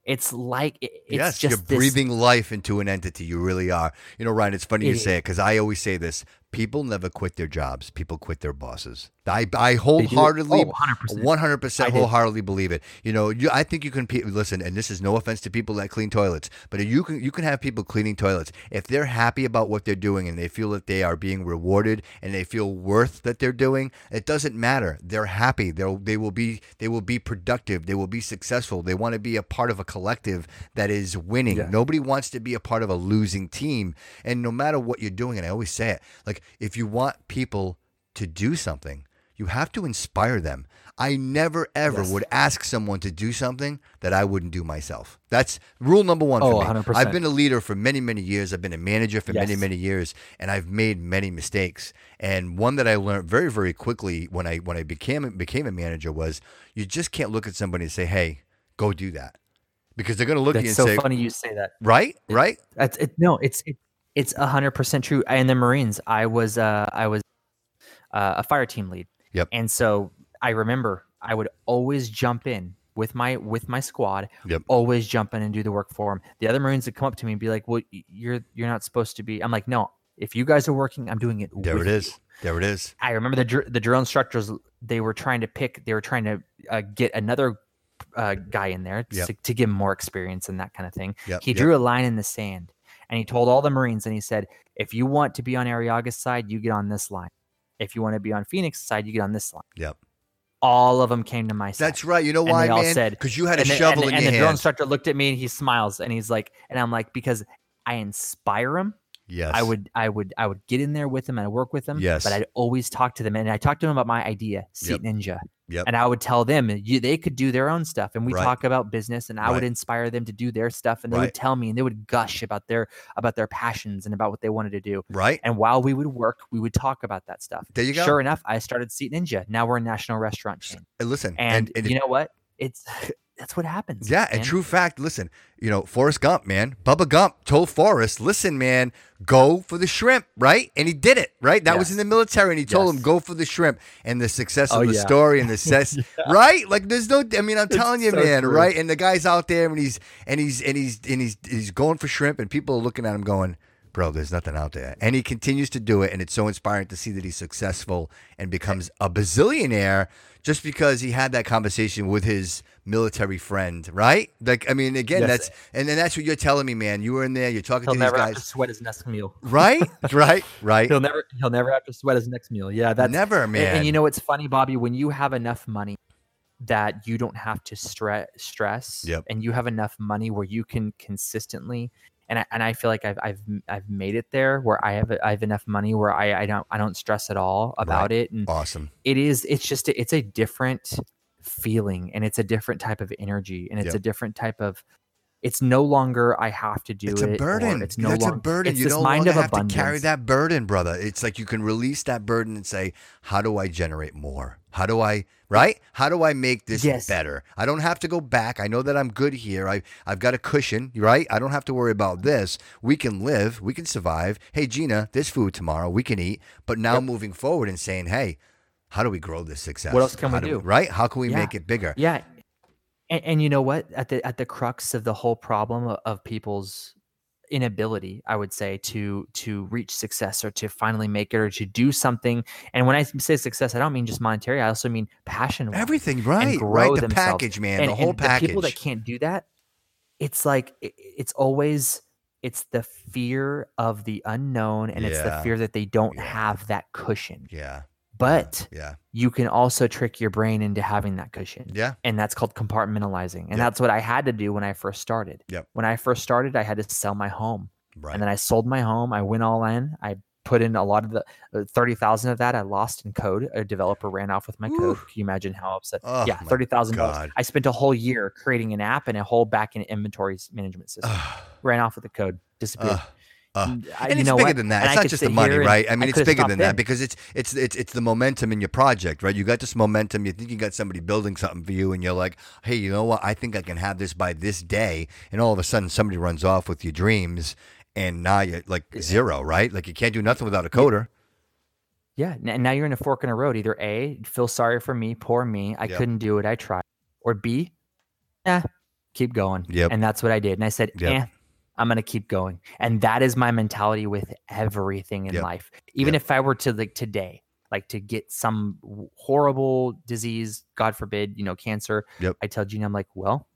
B: it's like it- it's
A: yes,
B: just
A: you're
B: this,
A: breathing life into an entity. You really are. You know, Ryan, it's funny you say it because I always say this: people never quit their jobs. People quit their bosses. I, I wholeheartedly,
B: Oh, 100%.
A: one hundred percent,
B: I
A: wholeheartedly believe it. You know, you, I think you can pe- listen, and this is no offense to people that clean toilets, but you can you can have people cleaning toilets if they're happy about what they're doing and they feel that they are being rewarded and they feel worth that they're doing. It doesn't matter. They're happy. They they will be they will be productive. They will be successful. They want to be a part of a collective that is winning.
B: Yeah.
A: Nobody wants to be a part of a losing team. And no matter what you're doing, and I always say it, like if you want people to do something, you have to inspire them. I never ever
B: Yes.
A: would ask someone to do something that I wouldn't do myself. That's rule number one for
B: Oh,
A: me.
B: 100%.
A: I've been a leader for many, many years. I've been a manager for many,
B: Yes.
A: many years, and I've made many mistakes. And one that I learned very, very quickly when I when I became became a manager was you just can't look at somebody and say, "Hey, go do that," because they're going to look at you
B: that's
A: and
B: so
A: say,
B: funny you say that
A: "Right, right,
B: That's it. No, it's it, it's a hundred percent true. In the Marines, I was uh, I was uh, a fire team lead.
A: Yep.
B: And so I remember I would always jump in with my with my squad.
A: Yep.
B: Always jump in and do the work for them. The other Marines would come up to me and be like, "Well, you're you're not supposed to be." I'm like, "No. If you guys are working, I'm doing it."
A: there it
B: you."
A: there it is."
B: I remember the dr- the drill instructors. They were trying to pick. They were trying to uh, get another uh, guy in there
A: Yep.
B: to, to give him more experience and that kind of thing.
A: Yep,
B: He
A: yep.
B: drew a line in the sand, and he told all the Marines, and he said, "If you want to be on Arriaga's side, you get on this line. If you want to be on Phoenix's side, you get on this line."
A: Yep.
B: All of them came to my side.
A: That's right. You know
B: And
A: why,
B: they all
A: man?
B: said-
A: Because you had a
B: and the,
A: shovel
B: and,
A: in
B: and
A: your
B: the drill instructor looked at me and he smiles and he's like, and I'm like, because I inspire him
A: Yes,
B: I would I would I would get in there with them and I work with them.
A: Yes.
B: But I'd always talk to them and I talked to them about my idea, Seat Ninja.
A: Yep.
B: And I would tell them you, they could do their own stuff and we
A: Right.
B: talk about business and I would inspire them to do their stuff and they
A: Right.
B: would tell me and they would gush about their about their passions and about what they wanted to do.
A: Right.
B: And while we would work, we would talk about that stuff.
A: There you go.
B: Sure enough, I started Seat Ninja. Now we're a national restaurant chain.
A: And listen,
B: And,
A: and,
B: you know what? It's [LAUGHS] that's what happens.
A: Yeah, and true fact. Listen, you know, Forrest Gump, man. Bubba Gump told Forrest, "Listen, man, go for the shrimp." Right, and he did it. Right, that was in the military, and he told him, "Go for the shrimp." And the success oh, of
B: Oh,
A: the
B: yeah.
A: story and the [LAUGHS] success, right? Like, there's no. I mean, I'm telling you,
B: so
A: man.
B: true.
A: Right, and the guy's out there, and he's and he's and he's and he's he's going for shrimp, and people are looking at him, going. Bro, there's nothing out there. And he continues to do it. And it's so inspiring to see that he's successful and becomes a bazillionaire just because he had that conversation with his military friend, right? Like, I mean, again,
B: Yes.
A: that's and then that's what you're telling me, man. You were in there, you're talking
B: He'll
A: to these
B: never have to
A: guys,
B: sweat his next meal.
A: right? [LAUGHS] right, right.
B: He'll never he'll never have to sweat his next meal. Yeah, that's
A: Never,
B: and-
A: man.
B: And, you know what's funny, Bobby? When you have enough money that you don't have to stress stress,
A: Yep.
B: and you have enough money where you can consistently and I, and I feel like I've I've I've made it there where I have I have enough money where I I don't I don't stress at all about it and
A: awesome.
B: it is it's just a- it's a different feeling and it's a different type of energy and it's
A: Yep.
B: a different type of it's no longer I have to do
A: It's
B: it.
A: a burden.
B: It's no longer
A: a burden.
B: It's
A: you
B: this
A: no
B: mind of
A: have
B: abundance.
A: to carry that burden, brother. It's like you can release that burden and say, "How do I generate more? How do I right? How do I make this
B: Yes.
A: better? I don't have to go back. I know that I'm good here. I I've got a cushion, right? I don't have to worry about this. We can live. We can survive. Hey, Gina, there's food tomorrow. We can eat. But now
B: Yep.
A: moving forward and saying, "Hey, how do we grow this success?
B: What else can
A: How
B: we do?
A: Right? How can we
B: Yeah.
A: make it bigger?
B: Yeah. And, and you know what? At the at the crux of the whole problem of, people's inability, I would say, to to reach success or to finally make it or to do something. And when I say success, I don't mean just monetary. I also mean passion.
A: Everything, right? Right. The
B: themselves.
A: package, man.
B: and,
A: the whole
B: and
A: package.
B: The people that can't do that, it's like it- it's always it's the fear of the unknown and it's the fear that they don't
A: Yeah.
B: have that cushion.
A: yeah.
B: But
A: Yeah.
B: you can also trick your brain into having that cushion.
A: Yeah.
B: and that's called compartmentalizing. And
A: Yep.
B: that's what i had to do when i first started.
A: Yep.
B: when i first started i had to sell my home.
A: Right.
B: and then i sold my home. I went all in. I put in a lot of the uh, 30000 of that i lost in code. A developer ran off with my code. Can you imagine how upset
A: Oh,
B: yeah $30000 i spent a whole year creating an app and a whole back-end inventory management system. [SIGHS] Ran off with the code. Disappeared And I-
A: and
B: you
A: it's
B: know
A: bigger
B: what?
A: than that.
B: And
A: It's
B: I
A: not just the money, right? I mean, it's bigger than
B: then.
A: that because it's it's it's it's the momentum in your project, right? You got this momentum. You think you got somebody building something for you, and you're like, hey, you know what? I think I can have this by this day, and all of a sudden somebody runs off with your dreams, and now you're like zero, right? Like you can't do nothing without a coder.
B: Yeah, and now you're in a fork in a road. Either A, feel sorry for me, poor me, I
A: Yep.
B: couldn't do it, I tried. Or B, eh, keep going.
A: Yeah,
B: And that's what I did. And I said,
A: Yep.
B: eh, I'm gonna keep going. And that is my mentality with everything in
A: Yep.
B: life. Even
A: Yep.
B: if I were to like today, like to get some horrible disease, God forbid, you know, cancer.
A: Yep.
B: I tell Gina, I'm like, well,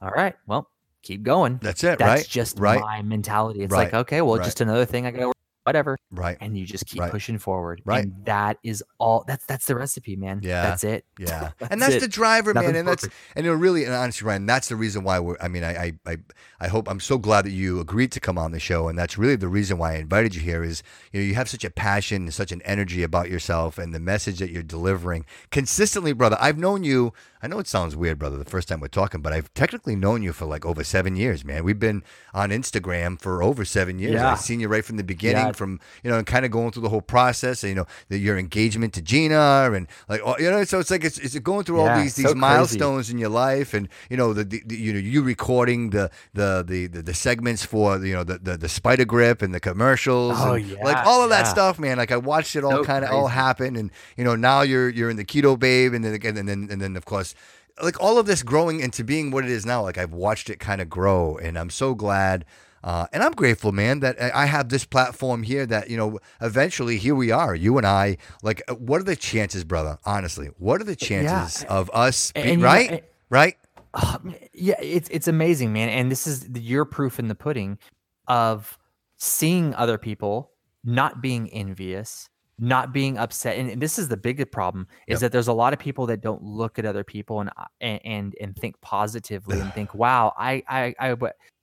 B: all right, well, keep going.
A: That's it,
B: That's
A: right?
B: just
A: right,
B: my mentality. It's
A: Right.
B: like, okay, well,
A: Right.
B: just another thing I gotta whatever
A: right.
B: and you just keep
A: Right.
B: pushing forward.
A: Right.
B: And that is all that's that's the recipe, man.
A: Yeah.
B: That's it. [LAUGHS]
A: Yeah,
B: That's
A: and that's
B: it.
A: the driver, man. And that's and you know, really, and honestly, Ryan, that's the reason why we're. I mean, I, I, I, I hope I'm so glad that you agreed to come on the show, and that's really the reason why I invited you here. Is you know, you have such a passion and such an energy about yourself, and the message that you're delivering consistently, brother. I've known you. I know it sounds weird, brother, the first time we're talking, but I've technically known you for like over seven years, man. We've been on Instagram for over seven years.
B: Yeah.
A: I've seen you right from the beginning,
B: Yeah.
A: From you know, and kind of going through the whole process. You know, the, your engagement to Gina, and like all- you know, so it's like it's, it's going through all
B: Yeah,
A: these
B: so
A: these
B: crazy.
A: milestones in your life, and you know the, the, you know you recording the the the the, the segments for you know the, the the SpyderGrip and the commercials,
B: Oh,
A: and,
B: yeah,
A: like all of that
B: yeah.
A: stuff, man. Like I watched it all
B: So
A: kind of all happen, and you know now you're you're in the keto babe, and then again, and then and then of course. Like all of this growing into being what it is now, like I've watched it kind of grow, and I'm so glad uh, and I'm grateful, man, that I have this platform here that, you know, eventually here we are, you and I. Like, uh, what are the chances, brother? Honestly, what are the chances of us,
B: And
A: be-
B: you know,
A: right?
B: and-
A: right?
B: Oh, [SIGHS] yeah, it's it's amazing, man. And this is your proof in the pudding of seeing other people not being envious, not being upset. And this is the biggest problem is
A: Yep.
B: that there's a lot of people that don't look at other people and uh, and and, think positively and think, "Wow, I I I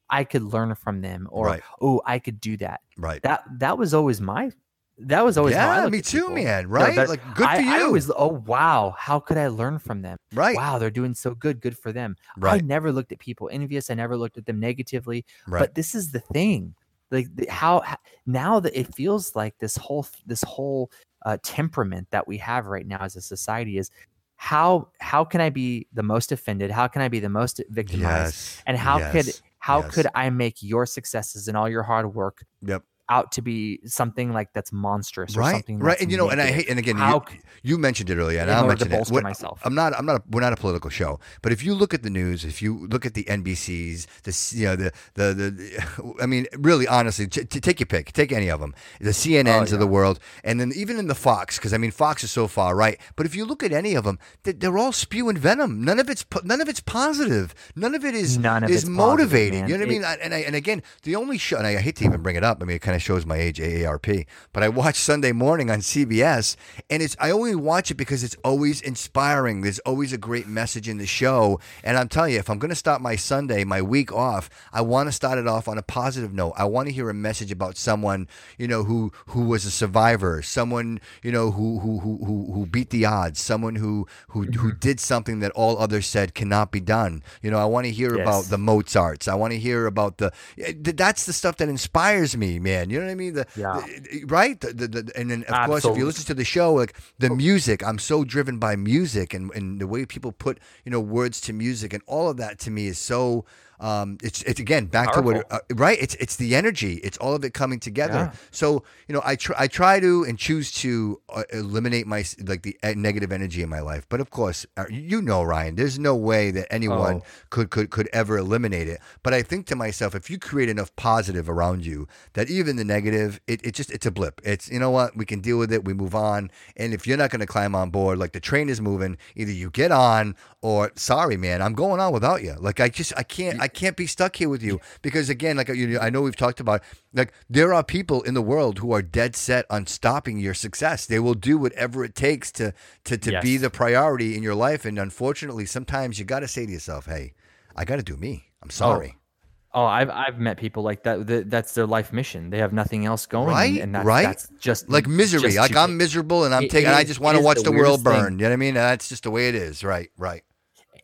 B: I could learn from them," or
A: Right.
B: "Oh, I could do that."
A: Right.
B: That that was always my that was always I
A: yeah, me too,
B: people.
A: man. Right?
B: that-
A: like, good for you.
B: I always, oh wow, how could I learn from them?
A: right.
B: Wow, they're doing so good. Good for them. I never looked at people envious. I never looked at them negatively.
A: Right.
B: But this is the thing, like the, how now that it feels like this whole this whole uh, temperament that we have right now as a society is how how can I be the most offended? How can I be the most victimized?
A: yes.
B: And how could
A: yes,
B: how
A: yes.
B: could I make your successes and all your hard work
A: Yep.
B: Out to be something like that's monstrous or
A: right,
B: something
A: right. And you know, and I hate, and again,
B: How
A: you, you mentioned it earlier, and I'll mention it.
B: bolster
A: What-
B: myself.
A: I'm not. I'm not. A, we're not a political show, but if you look at the news, if you look at the NBCs, the you know the the the, I mean, really, honestly, t- t- take your pick, take any of them, the oh, CNNs of the world, and then even in the Fox, because I mean, Fox is so far right. But if you look at any of them, they- they're all spewing venom. None of it's none of it's positive. None of it is
B: None of
A: is
B: positive,
A: motivating.
B: man.
A: you know what I mean? And I, and again, the only show, and I hate to even bring it up. I mean, it kind of shows my age, AARP. But I watch Sunday morning on CBS, and it's I only watch it because it's always inspiring. There's always a great message in the show, and I'm telling you, if I'm going to start my Sunday, my week off, I want to start it off on a positive note. I want to hear a message about someone, you know, who who was a survivor, someone, you know, who who who who, who beat the odds, someone who who who did something that all others said cannot be done. You know, I want to hear
B: Yes.
A: about the Mozarts. I want to hear about the. eh, That's the stuff that inspires me, man. You know what I mean? The,
B: Yeah.
A: the- right. The, the, the, and then of course, if you listen to the show, like the music, I'm so driven by music and, and the way people put you know words to music and all of that to me is so. Um, it's it's again back to what uh, right. It's it's the energy. It's all of it coming together.
B: Yeah.
A: So you know, I try I try to and choose to uh, eliminate my like the uh, negative energy in my life. But of course, uh, you know, Ryan, there's no way that anyone
B: Oh.
A: could could could ever eliminate it. But I think to myself, if you create enough positive around you, that even the negative, it, it just it's a blip. It's you know what we can deal with it. We move on. And if you're not going to climb on board, like the train is moving, either you get on or sorry, man, I'm going on without you. Like I just I can't I can't be stuck here with you because again, like you, I know we've talked about, like there are people in the world who are dead set on stopping your success. They will do whatever it takes to to to be the priority in your life. And unfortunately, sometimes you got to say to yourself, "Hey, I got to do me. I'm oh. sorry."
B: Oh, I've I've met people like that. that that's their life mission. They have nothing else going,
A: Right,
B: And that's,
A: right.
B: That's just
A: Like misery.
B: just
A: Like I'm miserable and I'm
B: It-
A: taking.
B: it
A: I just want to watch
B: the
A: the, world
B: weirdest thing.
A: burn. You know what I mean? That's just the way it is. Right. Right.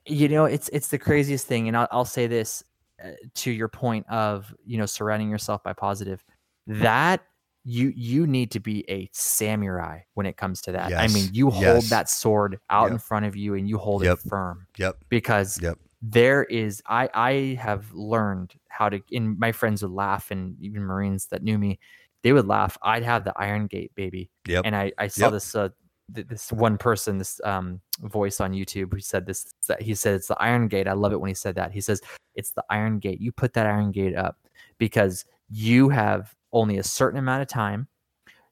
B: You know it's it's the craziest thing and i'll, I'll say this uh, to your point of you know surrounding yourself by positive that you you need to be a samurai when it comes to that i mean you hold
A: yes.
B: that sword out in front of you and you hold
A: Yep.
B: it firm
A: Yep.
B: because
A: Yep.
B: there is i i have learned how to and my friends would laugh and even marines that knew me they would laugh i'd have the iron gate baby
A: Yep.
B: and i i saw
A: Yep.
B: this uh th- this one person this um voice on youtube who said this that he said it's the iron gate i love it when he said that he says it's the iron gate you put that iron gate up because you have only a certain amount of time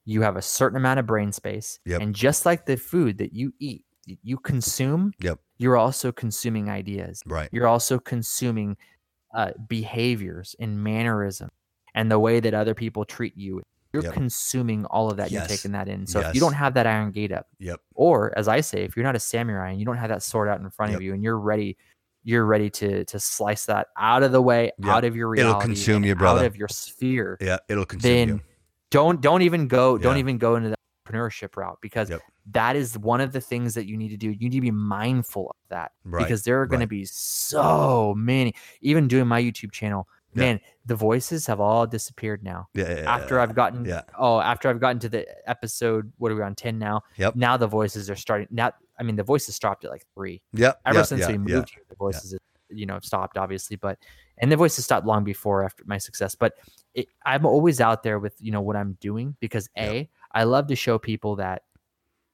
B: you have a certain amount of brain space
A: Yep.
B: and just like the food that you eat you consume
A: Yep.
B: you're also consuming ideas
A: Right.
B: you're also consuming uh, behaviors and mannerism and the way that other people treat you you're
A: Yep.
B: consuming all of that
A: Yes.
B: you're taking that in so if you don't have that iron gate up
A: Yep.
B: or as i say if you're not a samurai and you don't have that sword out in front
A: Yep.
B: of you and you're ready you're ready to to slice that out of the way
A: Yep.
B: out of your
A: It'll
B: reality
A: consume you, brother.
B: out of your sphere
A: Yeah. It'll consume
B: then
A: you.
B: don't don't even go don't even go into the entrepreneurship route because that is one of the things that you need to do you need to be mindful of that
A: Right,
B: because there are going to be so many even doing my youtube channel
A: Yeah.
B: man the voices have all disappeared now
A: Yeah. yeah,
B: after
A: yeah.
B: I've gotten
A: yeah.
B: oh after I've gotten to the episode what are we on 10 now
A: Yep.
B: now the voices are starting now I mean the voices stopped at like 3
A: Yep.
B: ever since we moved here the voices have, you know stopped obviously but and the voices stopped long before after my success but it, I'm always out there with you know what I'm doing because a I love to show people that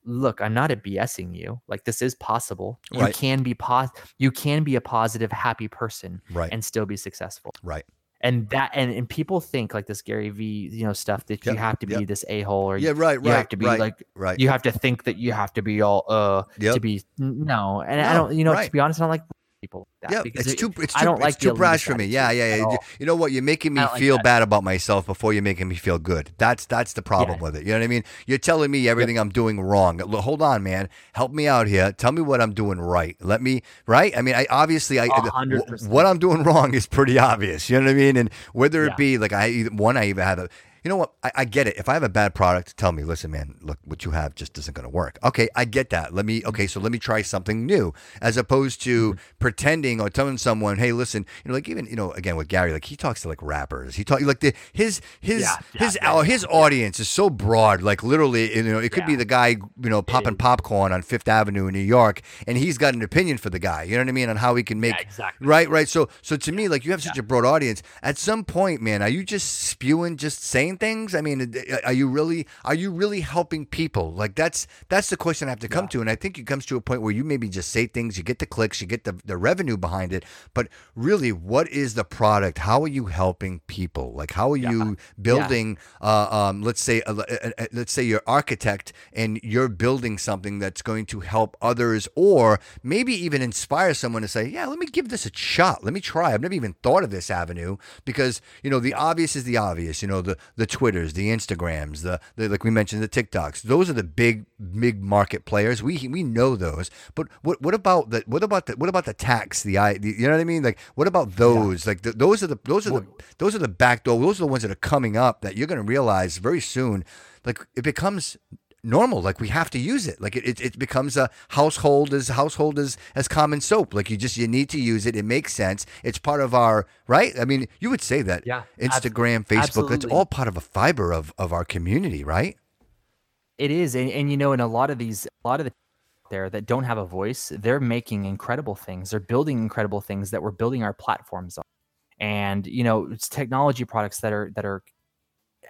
B: look I'm not a BSing you like this is possible you
A: Right.
B: can be pos you can be a positive happy person
A: Right.
B: and still be successful
A: right.
B: and that and, and people think like this Gary Vee you know stuff that
A: Yep,
B: you have to be
A: yep.
B: this a hole or
A: Yeah. Right.
B: you
A: right.
B: have to be
A: right,
B: like
A: Right.
B: you have to think that you have to be all uh
A: Yep.
B: to be no and I don't you know
A: right.
B: to be honest I don't like people like that
A: Yeah,
B: because
A: it's
B: it-
A: too it's too
B: I don't
A: it's
B: like
A: too brash for me. Yeah, yeah, yeah. You, know what? You're making me
B: like
A: feel
B: that.
A: bad about myself before you're making me feel good. That's that's the problem with it. You know what I mean? You're telling me everything I'm doing wrong. Look, hold on, man. Help me out here. Tell me what I'm doing right. Let me right. I mean, I obviously I
B: A hundred
A: wh-
B: percent.
A: what I'm doing [LAUGHS] wrong is pretty obvious. You know what I mean? And whether it
B: Yeah.
A: be like I one, I even had a. You know what? I, I get it. If I have a bad product, tell me, listen, man, look, what you have just isn't going to work. Okay, I get that. Let me, okay, so let me try something new as opposed to
B: Mm-hmm.
A: pretending or telling someone, hey, listen, you know, like even, you know, again with Gary, like he talks to like rappers. He talk like the, his, his,
B: Yeah, yeah,
A: his,
B: yeah,
A: uh, his audience is so broad. Like literally, you know, it could be the guy, you know, popping popcorn on Fifth Avenue in New York, and he's got an opinion for the guy. You know what I mean? On how he can make,
B: exactly.
A: right, right. So, so to me, like you have such a broad audience. At some point, man, are you just spewing, just saying things? I mean, are you really are you really helping people? Like that's that's the question I have to come yeah. to, and I think it comes to a point where you maybe just say things, you get the clicks, you get the the revenue behind it, but really, what is the product? How are you helping people? Like how are yeah. you building? Yeah. Uh, um, let's say uh, uh, let's say you're architect and you're building something that's going to help others, or maybe even inspire someone to say, yeah, let me give this a shot. Let me try. I've never even thought of this avenue because you know the obvious is the obvious. You know the the Twitters, the Instagrams, the, the like we mentioned the TikToks. Those are the big big market players. We we know those. But what what about the what about the what about the Taks? The i the, you know what I mean? Like what about those? Yeah. Like the, those are the those are the those are the back door. Those are the ones that are coming up that you're going to realize very soon. Like it becomes normal. Like we have to use it. Like it, it, it, becomes a household as household as as common soap. Like you just you need to use it. It makes sense. It's part of our right. I mean, you would say that.
B: Yeah.
A: Instagram, ab- Facebook. Absolutely. It's all part of a fiber of of our community, right?
B: It is, and, and you know, in a lot of these, a lot of the there that don't have a voice, they're making incredible things. They're building incredible things that we're building our platforms on. And you know, it's technology products that are that are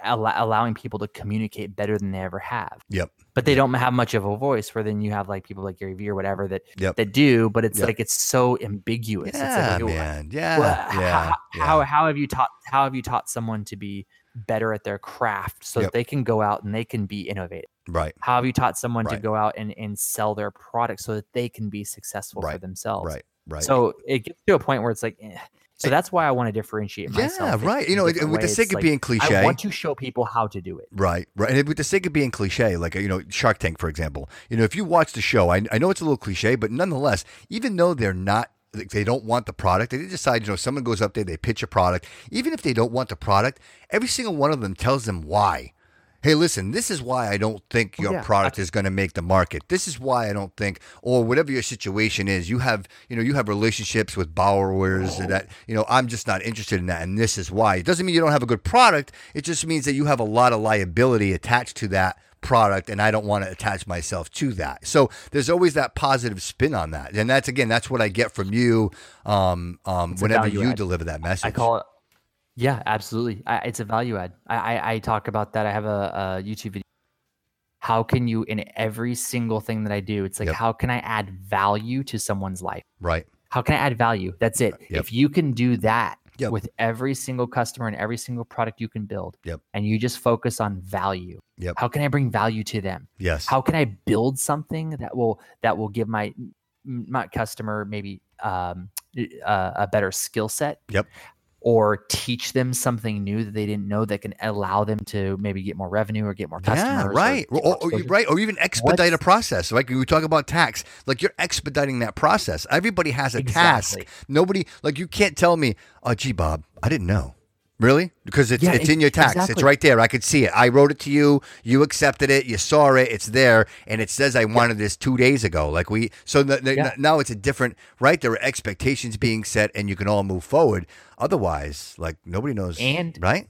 B: al- allowing people to communicate better than they ever have.
A: Yep.
B: But they
A: yep.
B: don't have much of a voice. Where then you have like people like Gary Vee or whatever that
A: yep.
B: that do, but it's yep. like it's so ambiguous.
A: Yeah,
B: it's
A: like, man. Yeah, well,
B: yeah, how, yeah. How how have you taught how have you taught someone to be better at their craft so that they can go out and they can be innovative?
A: Right.
B: How have you taught someone right. to go out and, and sell their product so that they can be successful
A: right.
B: for themselves?
A: Right. Right.
B: So it gets to a point where it's like, eh, so eh, that's why I want to differentiate myself.
A: Yeah, right. You know, with the sake of like, being cliche,
B: I want to show people how to do it.
A: Right, right. And with the sake of being cliche, like you know, Shark Tank, for example. You know, if you watch the show, I, I know it's a little cliche, but nonetheless, even though they're not they don't want the product. They decide, you know, someone goes up there, they pitch a product. Even if they don't want the product, every single one of them tells them why hey, listen, this is why I don't think your yeah, product is going to make the market. This is why I don't think, or whatever your situation is, you have, you know, you have relationships with borrowers oh. that, you know, I'm just not interested in that. And this is why. It doesn't mean you don't have a good product. It just means that you have a lot of liability attached to that product and I don't want to attach myself to that. So there's always that positive spin on that. And that's again, that's what I get from you um, um, whenever you add. deliver that message.
B: I call it yeah, absolutely. I, it's a value add. I, I, I talk about that. I have a, a, YouTube video. How can you, in every single thing that I do, it's like, yep. how can I add value to someone's life?
A: Right.
B: How can I add value? That's it.
A: Yep.
B: If you can do that yep. with every single customer and every single product you can build,
A: yep.
B: and you just focus on value,
A: yep.
B: how can I bring value to them?
A: Yes.
B: How can I build something that will that will give my my customer maybe um, uh, a better skill set?
A: Yep
B: or teach them something new that they didn't know that can allow them to maybe get more revenue or get more customers.
A: Yeah, right. Or, or, or right. Or even expedite What's, a process. Like we talk about Taks, like you're expediting that process. Everybody has a exactly. task. Nobody, like you can't tell me, oh, gee, Bob, I didn't know. Really? Because it's yeah, it's in your Taks. Exactly. It's right there. I could see it. I wrote it to you. You accepted it. You saw it. It's there, and it says I wanted this two days ago. Like we. So the, the, yeah. now it's a different. Right? There are expectations being set, and you can all move forward. Otherwise, like nobody knows.
B: And
A: right.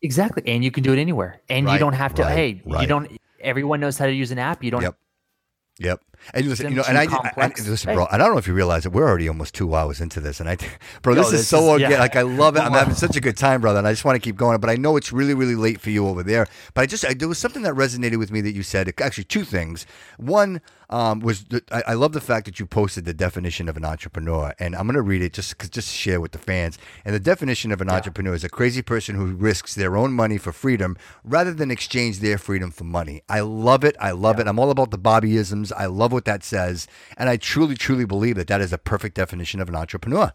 B: Exactly, and you can do it anywhere, and right, you don't have to. Right, hey, right. you don't. Everyone knows how to use an app. You don't.
A: Yep. Yep. And listen, you know, and I, I, I, listen, bro, and I don't know if you realize it. We're already almost two hours into this, and I, bro, this, Yo, this is so is. Yeah. Like I love it. I'm having such a good time, brother, and I just want to keep going. But I know it's really, really late for you over there. But I just, I, there was something that resonated with me that you said. Actually, two things. One um, was the, I, I, love the fact that you posted the definition of an entrepreneur, and I'm going to read it just just share with the fans. And the definition of an yeah. entrepreneur is a crazy person who risks their own money for freedom rather than exchange their freedom for money. I love it. I love yeah. it. I'm all about the Bobbyisms. I love what that says. And I truly, truly believe that that is a perfect definition of an entrepreneur.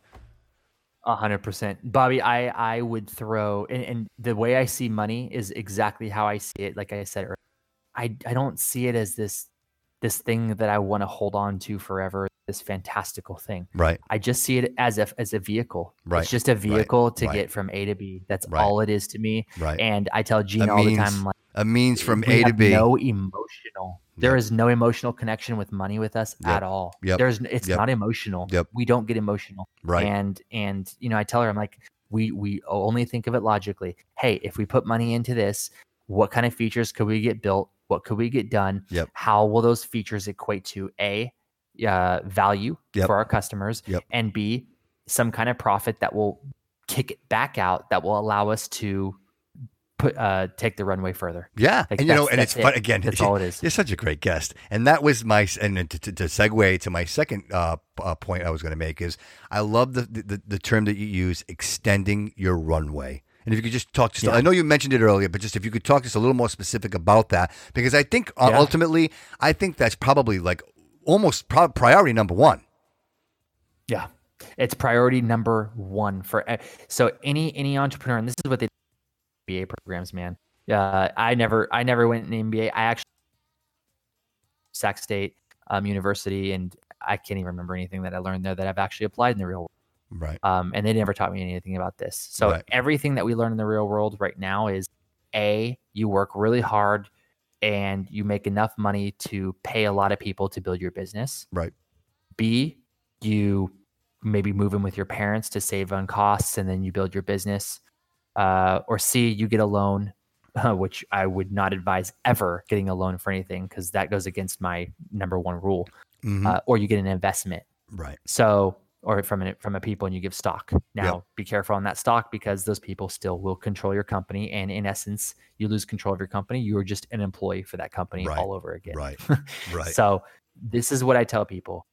B: A hundred percent, Bobby. I I would throw, and, and, the way I see money is exactly how I see it. Like I said, earlier. I I don't see it as this this thing that I want to hold on to forever. This fantastical thing,
A: right?
B: I just see it as a as a vehicle.
A: Right.
B: It's just a vehicle
A: right.
B: to
A: right.
B: get from A to B. That's
A: right.
B: all it is to me.
A: Right.
B: And I tell Gene all the time, like
A: a means from A to B.
B: No emotional. There yep. is no emotional connection with money with us
A: yep.
B: at all.
A: Yep.
B: There's it's
A: yep.
B: not emotional.
A: Yep.
B: We don't get emotional.
A: Right.
B: And and you know, I tell her I'm like, we we only think of it logically. Hey, if we put money into this, what kind of features could we get built? What could we get done?
A: Yep.
B: How will those features equate to a uh, value
A: yep.
B: for our customers,
A: yep.
B: and b some kind of profit that will kick it back out that will allow us to put uh take the runway further.
A: Yeah,
B: Like,
A: and you know, and it's fun
B: it.
A: again.
B: That's all it is.
A: You're such a great guest, and that was my and to, to, to segue to my second uh, uh, point I was going to make is I love the, the the term that you use, extending your runway. And if you could just talk just,
B: Yeah.
A: I know you mentioned it earlier, but just if you could talk just a little more specific about that, because I think uh,
B: Yeah.
A: ultimately, I think that's probably like almost pro- priority number one.
B: Yeah, it's priority number one for e- so any any entrepreneur, and this is what they MBA programs, man. Uh, I never I never went in MBA. I actually Sac State um, University, and I can't even remember anything that I learned there that I've actually applied in the real world.
A: Right.
B: Um, and they never taught me anything about this. So
A: Right.
B: everything that we learn in the real world right now is a you work really hard and you make enough money to pay a lot of people to build your business.
A: Right.
B: B, you maybe move in with your parents to save on costs and then you build your business. Uh, or C, you get a loan, [LAUGHS] which I would not advise ever getting a loan for anything because that goes against my number one rule.
A: Mhm.
B: Uh, or you get an investment.
A: right.
B: So, or from a, from a people and you give stock. Now,
A: Yep.
B: be careful on that stock because those people still will control your company. And in essence, you lose control of your company. You are just an employee for that company
A: Right.
B: all over again.
A: Right. [LAUGHS] Right.
B: So, this is what I tell people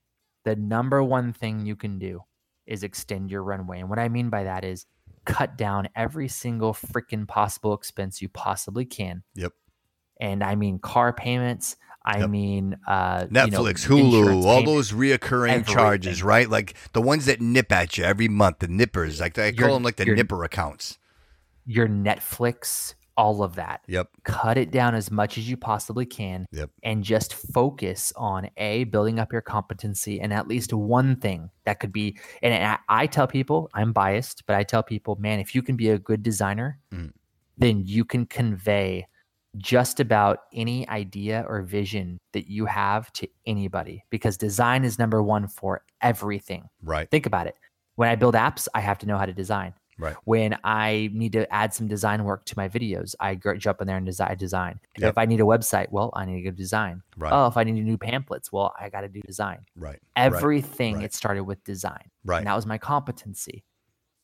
B: the number one thing you can do is extend your runway. And what I mean by that is cut down every single freaking possible expense you possibly can.
A: Yep.
B: And I mean car payments. I
A: Yep.
B: mean, uh, you know,
A: Netflix, Hulu, all those reoccurring charges, right? Like the ones that nip at you every month, the nippers. Like I call
B: Your-
A: them like the
B: your-
A: nipper accounts.
B: your Netflix, all of that.
A: Yep.
B: Cut it down as much as you possibly can
A: Yep.
B: and just focus on A, building up your competency and at least one thing that could be. And I, I tell people, I'm biased, but I tell people, man, if you can be a good designer,
A: Mm.
B: then you can convey just about any idea or vision that you have to anybody because design is number one for everything.
A: Right.
B: Think about it. When I build apps, I have to know how to design.
A: Right.
B: When I need to add some design work to my videos, I jump in there and design. design.
A: Yep.
B: If I need a website, well, I need to go design.
A: Right.
B: Oh, if I need new pamphlets, well, I got to do design.
A: Right.
B: Everything
A: right.
B: it started with design,
A: Right.
B: and that was my competency.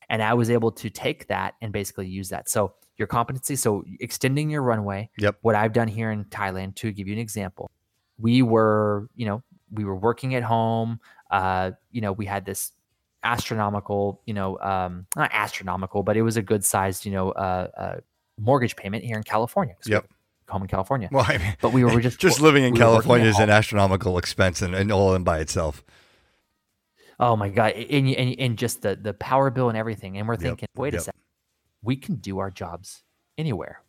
B: And I was able to take that and basically use that. So your competency, so extending your runway.
A: Yep.
B: What I've done here in Thailand, to give you an example, we were, you know, we were working at home. Uh, you know, we had this astronomical, you know, um, not astronomical, but it was a good sized, you know, uh, uh, mortgage payment here in California.
A: Yep.
B: Home in California.
A: Well, I mean,
B: But we were just [LAUGHS]
A: just living in
B: we
A: California is an astronomical expense and, and all in by itself.
B: Oh my god! And and, and just the the power bill and everything, and we're
A: Yep,
B: thinking, wait
A: yep.
B: a second, we can do our jobs anywhere,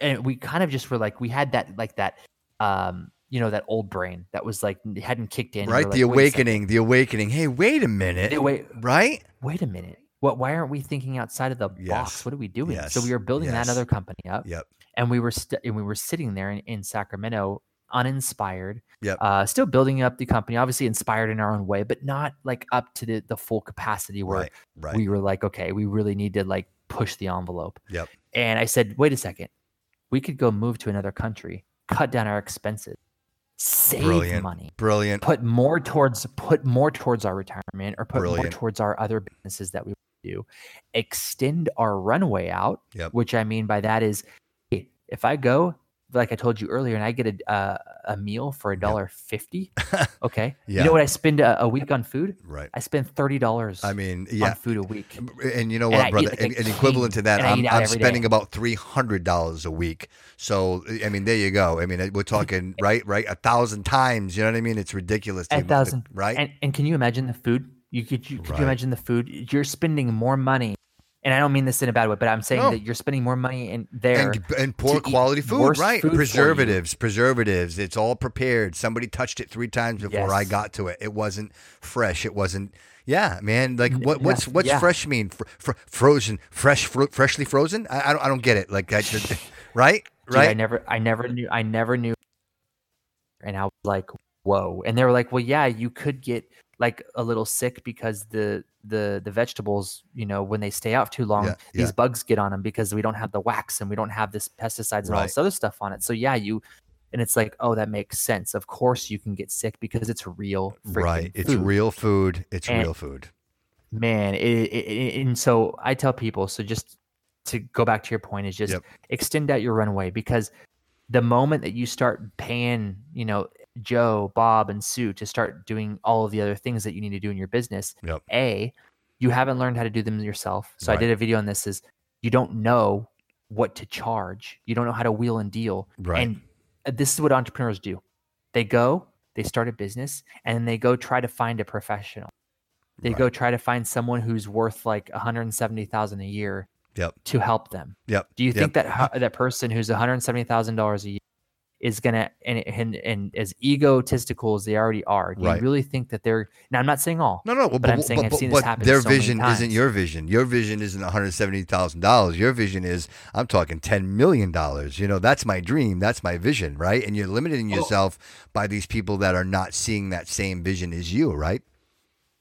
B: and we kind of just were like, we had that like that, um, you know, that old brain that was like hadn't kicked in,
A: Right. The
B: like, second,
A: awakening. The awakening. Hey, wait a minute.
B: Wait, wait,
A: Right.
B: wait a minute. What? Why aren't we thinking outside of the
A: Yes,
B: box? What are we doing? So we were building
A: yes.
B: that other company up,
A: Yep.
B: and we were st- and we were sitting there in, in Sacramento, uninspired.
A: Yep.
B: Uh, still building up the company, obviously inspired in our own way, but not like up to the the full capacity where
A: Right. Right.
B: we were like, okay, we really need to like push the envelope.
A: Yep.
B: And I said, wait a second, we could go move to another country, cut down our expenses, save
A: Brilliant.
B: money,
A: Brilliant.
B: put more towards put more towards our retirement or put more towards our other businesses that we do, extend our runway out.
A: Yep.
B: Which I mean by that is, hey, if I go. Like I told you earlier, and I get a uh, a meal for a dollar fifty. [LAUGHS] Okay,
A: Yeah.
B: you know what I spend a, a week on food?
A: Right.
B: I spend thirty dollars
A: I mean,
B: on
A: yeah.
B: food a week.
A: And you know what,
B: eat
A: brother?
B: like
A: and, and equivalent to that, I'm, I'm
B: every day.
A: spending about three hundred dollars a week. So I mean, there you go. I mean, we're talking [LAUGHS] right, right, a thousand times. You know what I mean? It's ridiculous.
B: A thousand,
A: right?
B: And and can you imagine the food? You could you could
A: Right.
B: you imagine the food? You're spending more money, and I don't mean this in a bad way, but I'm saying
A: No.
B: that you're spending more money in there.
A: and, and poor quality food, right?
B: food
A: preservatives, preservatives. It's all prepared. Somebody touched it three times before I got to it. It wasn't fresh. It wasn't. Yeah, man. Like what? What's what's
B: yeah.
A: fresh mean? Fr- fr- frozen, fresh, fro- freshly frozen. I, I don't. I don't get it. Like I just, [LAUGHS] right,
B: Dude, I never I never knew I never knew, and I was like, whoa. And they were like, well, yeah, you could get like a little sick because the the the vegetables, you know, when they stay out too long,
A: Yeah,
B: these
A: yeah.
B: bugs get on them because we don't have the wax and we don't have this pesticides and all this other stuff on it. So yeah, you. And it's like, oh, that makes sense. Of course, you can get sick because it's real.
A: Right. It's
B: food.
A: real food. It's
B: And-
A: real food.
B: man it, it, it- and so i tell people so just to go back to your point is just
A: Yep.
B: extend out your runway because the moment that you start paying, you know, Joe, Bob, and Sue to start doing all of the other things that you need to do in your business,
A: Yep.
B: A, you haven't learned how to do them yourself. So I did a video on this is you don't know what to charge. You don't know how to wheel and deal.
A: Right.
B: And uh, this is what entrepreneurs do. They go, they start a business, and then they go try to find a professional. They
A: Right.
B: go try to find someone who's worth like 170,000 a year
A: Yep.
B: to help them.
A: Yep.
B: Do you
A: Yep.
B: think that that person who's one hundred seventy thousand dollars a year is gonna and, and and as egotistical as they already are? Do
A: Right.
B: you really think that they're? Now I'm not saying all.
A: No, no,
B: But I'm saying I've seen this happen
A: their
B: so
A: vision isn't your vision. Your vision isn't one hundred seventy thousand dollars. Your vision is I'm talking ten million dollars. You know, that's my dream. That's my vision, right? And you're limiting
B: Oh.
A: yourself by these people that are not seeing that same vision as you, right?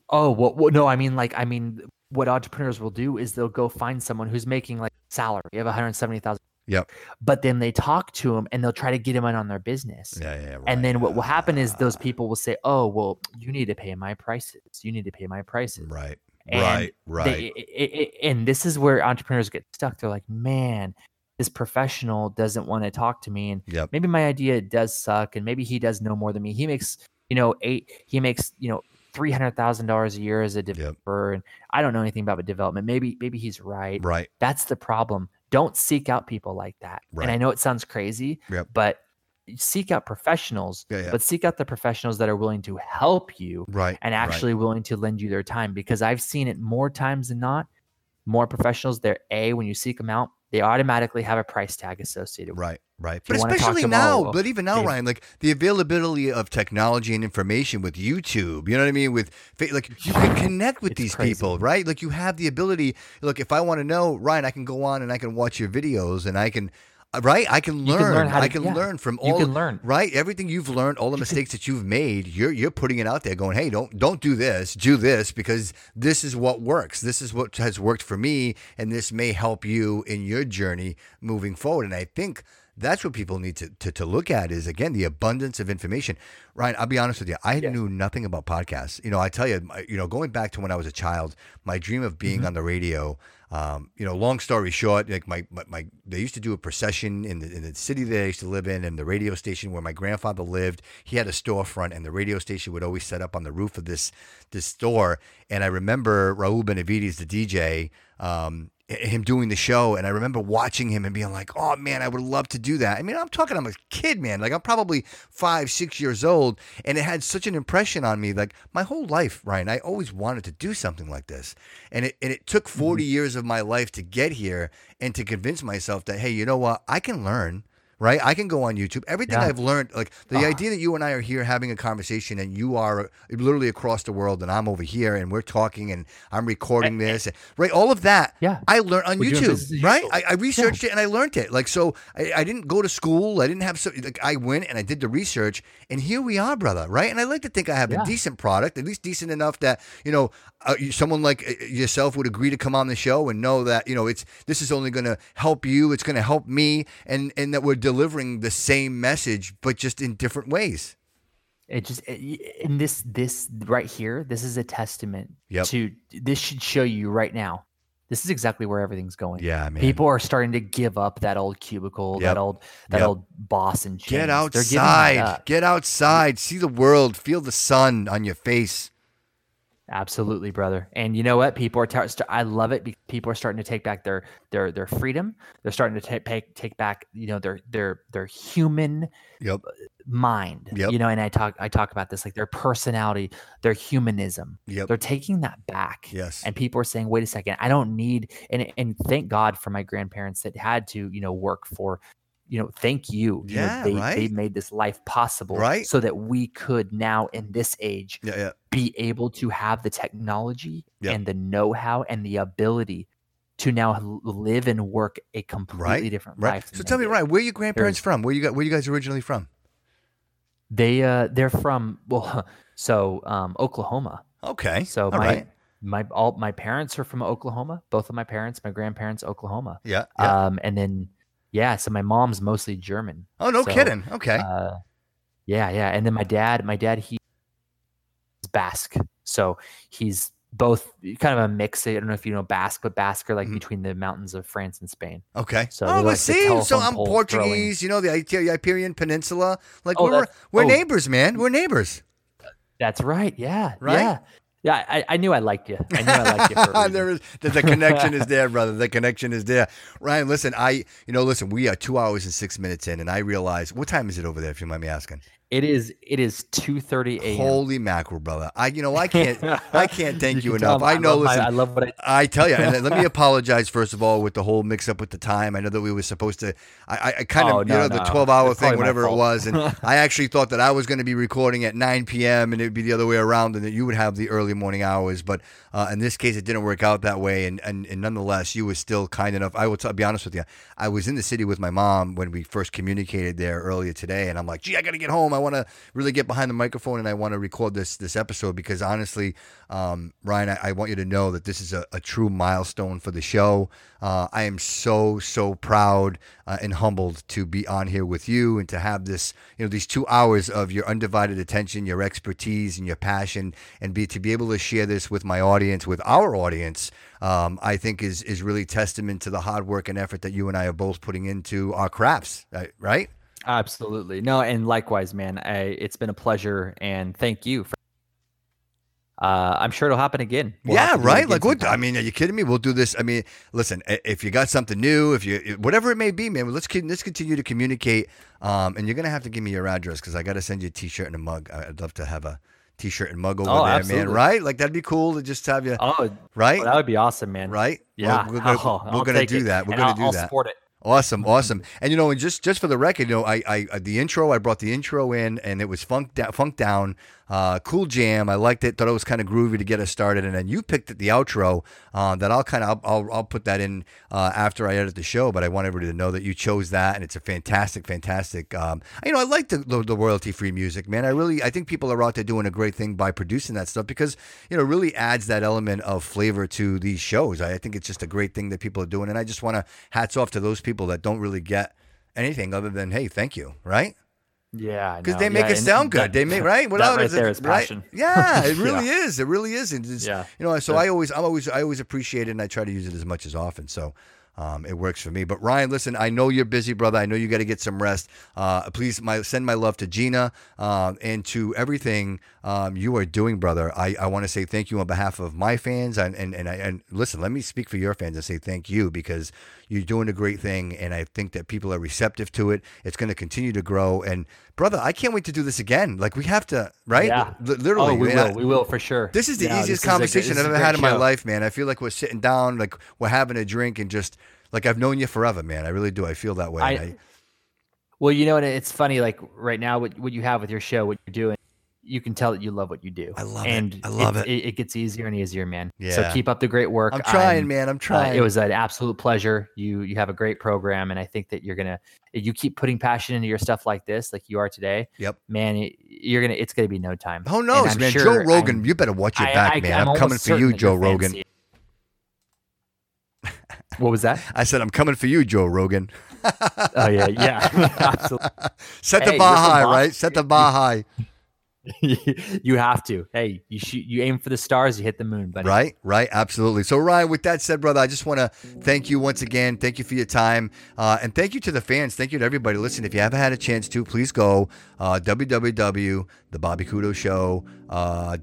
B: Oh well, well, no. I mean, like, I mean, what entrepreneurs will do is they'll go find someone who's making like salary You of one hundred seventy thousand.
A: Yep.
B: But then they talk to him and they'll try to get him in on their business.
A: Yeah, yeah. Right.
B: And then what will happen is those people will say, "Oh, well, you need to pay my prices. You need to pay my prices."
A: Right.
B: And
A: right. Right.
B: they- i- i- i- and this is where entrepreneurs get stuck. They're like, man, this professional doesn't want to talk to me, and
A: Yep.
B: maybe my idea does suck, and maybe he does know more than me. He makes, you know, eight. He makes, you know, three hundred thousand dollars a year as a developer, and I don't know anything about development. Maybe, maybe he's right.
A: Right.
B: That's the problem. Don't seek out people like that.
A: Right.
B: And I know it sounds crazy,
A: Yep.
B: but seek out professionals.
A: Yeah, yeah.
B: But seek out the professionals that are willing to help you
A: Right.
B: and
A: right.
B: actually willing to lend you their time because I've seen it more times than not. More professionals, they're a when you seek them out, they automatically have a price tag associated with.
A: Right, right.
B: If
A: But especially now,
B: all,
A: but even now, Ryan, like the availability of technology and information with YouTube, you know what I mean? With like you can connect with these
B: crazy.
A: people, right? Like you have the ability. Look, if I want to know, Ryan, I can go on and I can watch your videos and I can. Uh, Right, I can learn.
B: can learn how
A: I can
B: yeah.
A: learn from
B: You
A: all.
B: can learn.
A: right. Everything you've learned, all the mistakes that you've made, you're you're putting it out there, going, "Hey, don't don't do this. Do this because this is what works. This is what has worked for me, and this may help you in your journey moving forward." And I think that's what people need to, to, to look at is again the abundance of information. Ryan, I'll be honest with you. I
B: Yes.
A: knew nothing about podcasts. You know, I tell you, you know, going back to when I was a child, my dream of being
B: Mm-hmm.
A: on the radio. Um, you know, long story short, like my, my, my they used to do a procession in the in the city that I used to live in, and the radio station where my grandfather lived. He had a storefront, and the radio station would always set up on the roof of this this store. And I remember Raul Benavides, the DJ. Um, him doing the show and I remember watching him and being like, "Oh man, I would love to do that." I mean, I'm talking I'm a kid, man. Like I'm probably 5, 6 years old and it had such an impression on me like my whole life, Ryan. I always wanted to do something like this. And it and it took mm-hmm. 40 years of my life to get here and to convince myself that hey, you know what? I can learn right? I can go on YouTube. Everything
B: Yeah.
A: I've learned, like the
B: Ah.
A: idea that you and I are here having a conversation and you are literally across the world and I'm over here and we're talking and I'm recording this, right? All of that,
B: Yeah.
A: I learned on
B: We're doing business
A: YouTube,
B: as
A: right? I, I researched it and I learned it. Like, so I, I didn't go to school. I didn't have so, like, I went and I did the research and here we are, brother, right? And I like to think I have
B: Yeah.
A: a decent product, at least decent enough that, you know, uh, someone like uh, yourself would agree to come on the show and know that, you know, it's, this is only going to help you. It's going to help me and, and that we're delivering the same message, but just in different ways.
B: It just in this this right here, this is a testament
A: Yep.
B: to this should show you right now. This is exactly where everything's going.
A: Yeah, man.
B: People are starting to give up that old cubicle,
A: Yep.
B: that old that
A: Yep.
B: old boss and
A: Get
B: chains. That
A: outside. Get outside. See the world. Feel the sun on your face.
B: Absolutely, brother. And you know what? People are. Tar- I love it. Because people are starting to take back their their their freedom. They're starting to take take take back. You know their their their human
A: Yep.
B: Uh, mind.
A: Yep.
B: You know, and I talk I talk about this like their personality, their humanism.
A: Yep.
B: They're taking that back.
A: Yes.
B: And people are saying, wait a second, I don't need and and thank God for my grandparents that had to, you know, work for, you know, thank you. You know,
A: Yeah,
B: they, they
A: right?
B: made this life possible
A: Right.
B: so that we could now in this age
A: Yeah, yeah.
B: be able to have the technology
A: Yep.
B: and the know-how and the ability to now live and work a completely
A: Right.
B: different
A: Right.
B: life.
A: So tell me,
B: did.
A: Ryan, where are your grandparents from? Where you got? Where you guys originally from?
B: They uh they're from [LAUGHS] well so um Oklahoma.
A: Okay.
B: So
A: All
B: my
A: right.
B: my all my parents are from Oklahoma. Both of my parents, my grandparents, Oklahoma.
A: Yeah. yeah.
B: Um, and then yeah, so my mom's mostly German.
A: oh, no
B: so,
A: kidding. Okay.
B: Uh, yeah, yeah, and then my dad, my dad, he's Basque, so he's both kind of a mix. I don't know if you know Basque, but Basque are like
A: Mhm.
B: between the mountains of France and Spain.
A: Okay.
B: So
A: oh,
B: like
A: see, so I'm Portuguese. You know the Iber- Iberian Peninsula. Like
B: Oh,
A: we're we're
B: oh.
A: neighbors, man. We're neighbors.
B: That's right. Yeah.
A: Right?
B: Yeah. Yeah. I, I knew I liked you. I knew I liked you. For [LAUGHS]
A: there is the, the connection is there, brother. The connection is there. Ryan, listen, I you know, listen, we are two hours and six minutes in, and I realize what time is it over there, if you mind me asking?
B: It is. It is two thirty a.m.
A: Holy mackerel, brother! I you know I can't [LAUGHS] I can't thank you,
B: can
A: enough. I know.
B: love my-
A: listen,
B: I love what I.
A: I tell you, and let me [LAUGHS] apologize first of all with the whole mix up with the time. I know that we were supposed to, I, I, I kind of,
B: Oh,
A: you
B: no,
A: know, the 12 hour
B: It's
A: thing, whatever it was. And [LAUGHS] I actually thought that I was going to be recording at 9 p.m. and it would be the other way around and that you would have the early morning hours. But uh, in this case, it didn't work out that way. And, and, and nonetheless, you were still kind enough. I will t- be honest with you. I was in the city with my mom when we first communicated there earlier today. And I'm like, gee, I got to get home. I want to really get behind the microphone and I want to record this, this episode because honestly, um, Ryan, I, I want you to know that this is a, a true milestone for the show. Uh, I am so so proud uh, and humbled to be on here with you and to have this, you know, these two hours of your undivided attention, your expertise, and your passion, and be to be able to share this with my audience, with our audience. Um, I think is is really testament to the hard work and effort that you and I are both putting into our crafts, uh, right?
B: Absolutely. No, and likewise, man. I, it's been a pleasure, and thank you. For, uh, I'm sure it'll happen again. We'll
A: yeah, right.
B: again
A: Like what? I mean, are you kidding me? We'll do this. I mean, listen. If you got something new, if you whatever it may be, man, let's let's continue to communicate. Um, and you're gonna have to give me your address because I got to send you a T-shirt and a mug. I'd love to have a T-shirt and mug over
B: Oh,
A: there, man. Right? Like that'd be cool to just have you.
B: oh,
A: right?
B: that would be awesome, man.
A: right?
B: Yeah,
A: We're, [LAUGHS] we're gonna,
B: Oh,
A: we're gonna do
B: it,
A: that. We're
B: and
A: gonna
B: I'll,
A: do
B: I'll
A: that.
B: Support it.
A: Awesome, awesome. And you know, and just just for the record, you know, I I uh, the intro I brought the intro in and it was funk down, funk down, uh, cool jam. I liked it. Thought it was kind of groovy to get us started. And then you picked the outro. Uh, that I'll kind of I'll, I'll I'll put that in uh, after I edit the show. But I want everybody to know that you chose that, and it's a fantastic, fantastic. Um, you know, I like the the, the royalty free music, man. I really I think people are out there doing a great thing by producing that stuff because you know it really adds that element of flavor to these shows. I, I think it's just a great thing that people are doing, and I just want to hats off to those people that don't really get anything other than hey, thank you, right?
B: Yeah,
A: Because they make
B: yeah,
A: it sound
B: that-
A: good. They make right.
B: that
A: Without
B: right there
A: it's- right?
B: passion.
A: Yeah, [LAUGHS] it really is. It really is. And it's,
B: Yeah.
A: you know, so
B: Yeah.
A: I always, I'm always, I always appreciate it, and I try to use it as much as often. So. Um, it works for me. But Ryan, listen, I know you're busy, brother. I know you got to get some rest. Uh, please, my send my love to Gina um, and to everything um, you are doing, brother. I, I want to say thank you on behalf of my fans, and and and, I, and listen, let me speak for your fans and say thank you because you're doing a great thing, and I think that people are receptive to it. It's going to continue to grow, and brother, I can't wait to do this again. Like we have to, right?
B: Yeah.
A: Li- literally,
B: Oh, we
A: man, I-
B: will. We will for sure.
A: this is the
B: Yeah,
A: easiest conversation I've ever had in my life, man. I feel like we're sitting down, like we're having a drink, and just like I've known you forever, man. I really do. I feel that way.
B: I- Well, you know, and it's funny. Like right now, what what you have with your show, what you're doing, you can tell that you love what you do.
A: I love it.
B: and
A: I love
B: it. it. gets easier and easier, man.
A: Yeah.
B: So keep up the great work.
A: I'm trying,
B: I'm-
A: man. I'm
B: uh,
A: trying.
B: it was an absolute pleasure. You you have a great program, and I think that you're gonna you keep putting passion into your stuff like this, like you are today.
A: Yep.
B: man, you're gonna it's gonna be no time.
A: Who knows, man?
B: sure-
A: Joe Rogan,
B: I'm-
A: you better watch your
B: I-
A: back,
B: I-
A: man.
B: I'm
A: I'm, coming for you, Joe Rogan.
B: What was that? [LAUGHS]
A: I said I'm coming for you, Joe Rogan.
B: Oh yeah, yeah, [LAUGHS] absolutely. [LAUGHS]
A: Set the
B: Hey,
A: bar high, right? Set the bar high. [LAUGHS]
B: you have to. Hey, you shoot. You aim for the stars. You hit the moon, buddy.
A: Right, right, absolutely. So, Ryan, with that said, brother, I just want to thank you once again. Thank you for your time, uh, and thank you to the fans. Thank you to everybody. Listen, if you haven't had a chance to, please go uh. Uh,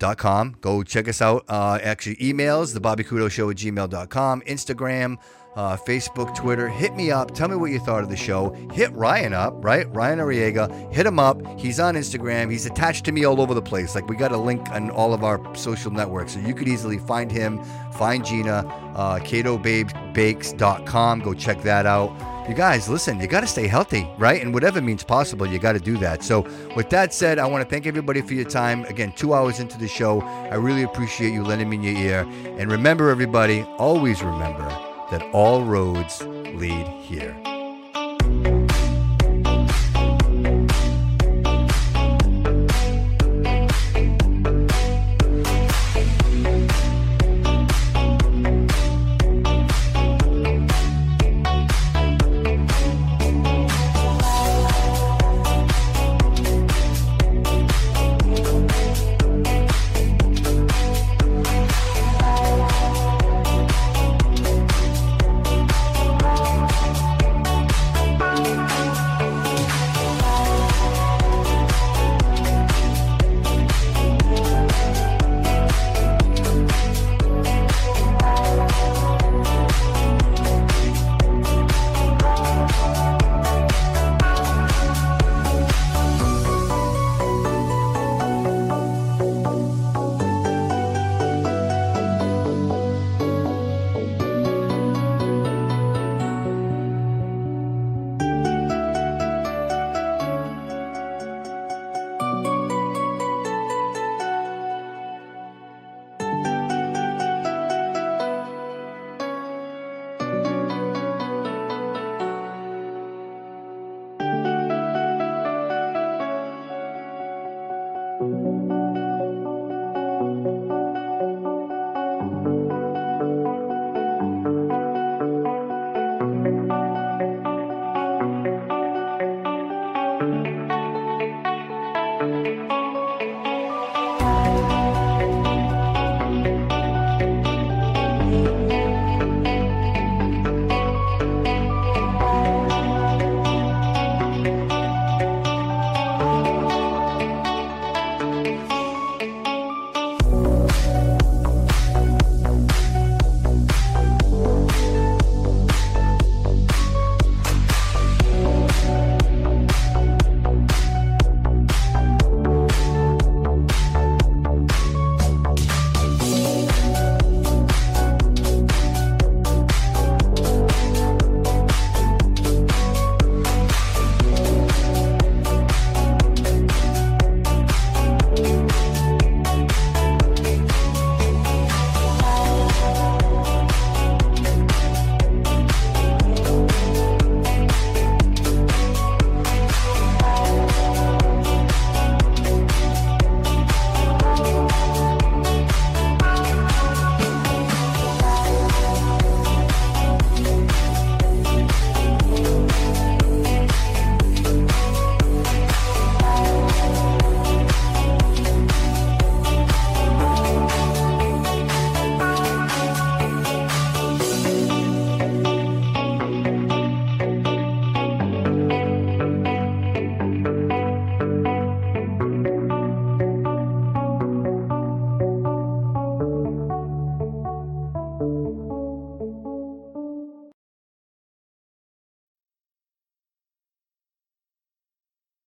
A: go check us out. Uh, actually, emails thebobbykudo.show at gmail.com, Instagram. Uh, Facebook, Twitter, hit me up. Tell me what you thought of the show. Hit Ryan up, right? Ryan Arriaga. Hit him up. He's on Instagram. He's attached to me all over the place. Like we got a link on all of our social networks, so you could easily find him, find Gina, uh, KetoBabesBakes.com. Go check that out. You guys, listen, you got to stay healthy, right? And whatever means possible, you got to do that. So, with that said, I want to thank everybody for your time. Again, two hours into the show, I really appreciate you lending me your ear. And remember, everybody, always remember that all roads lead here.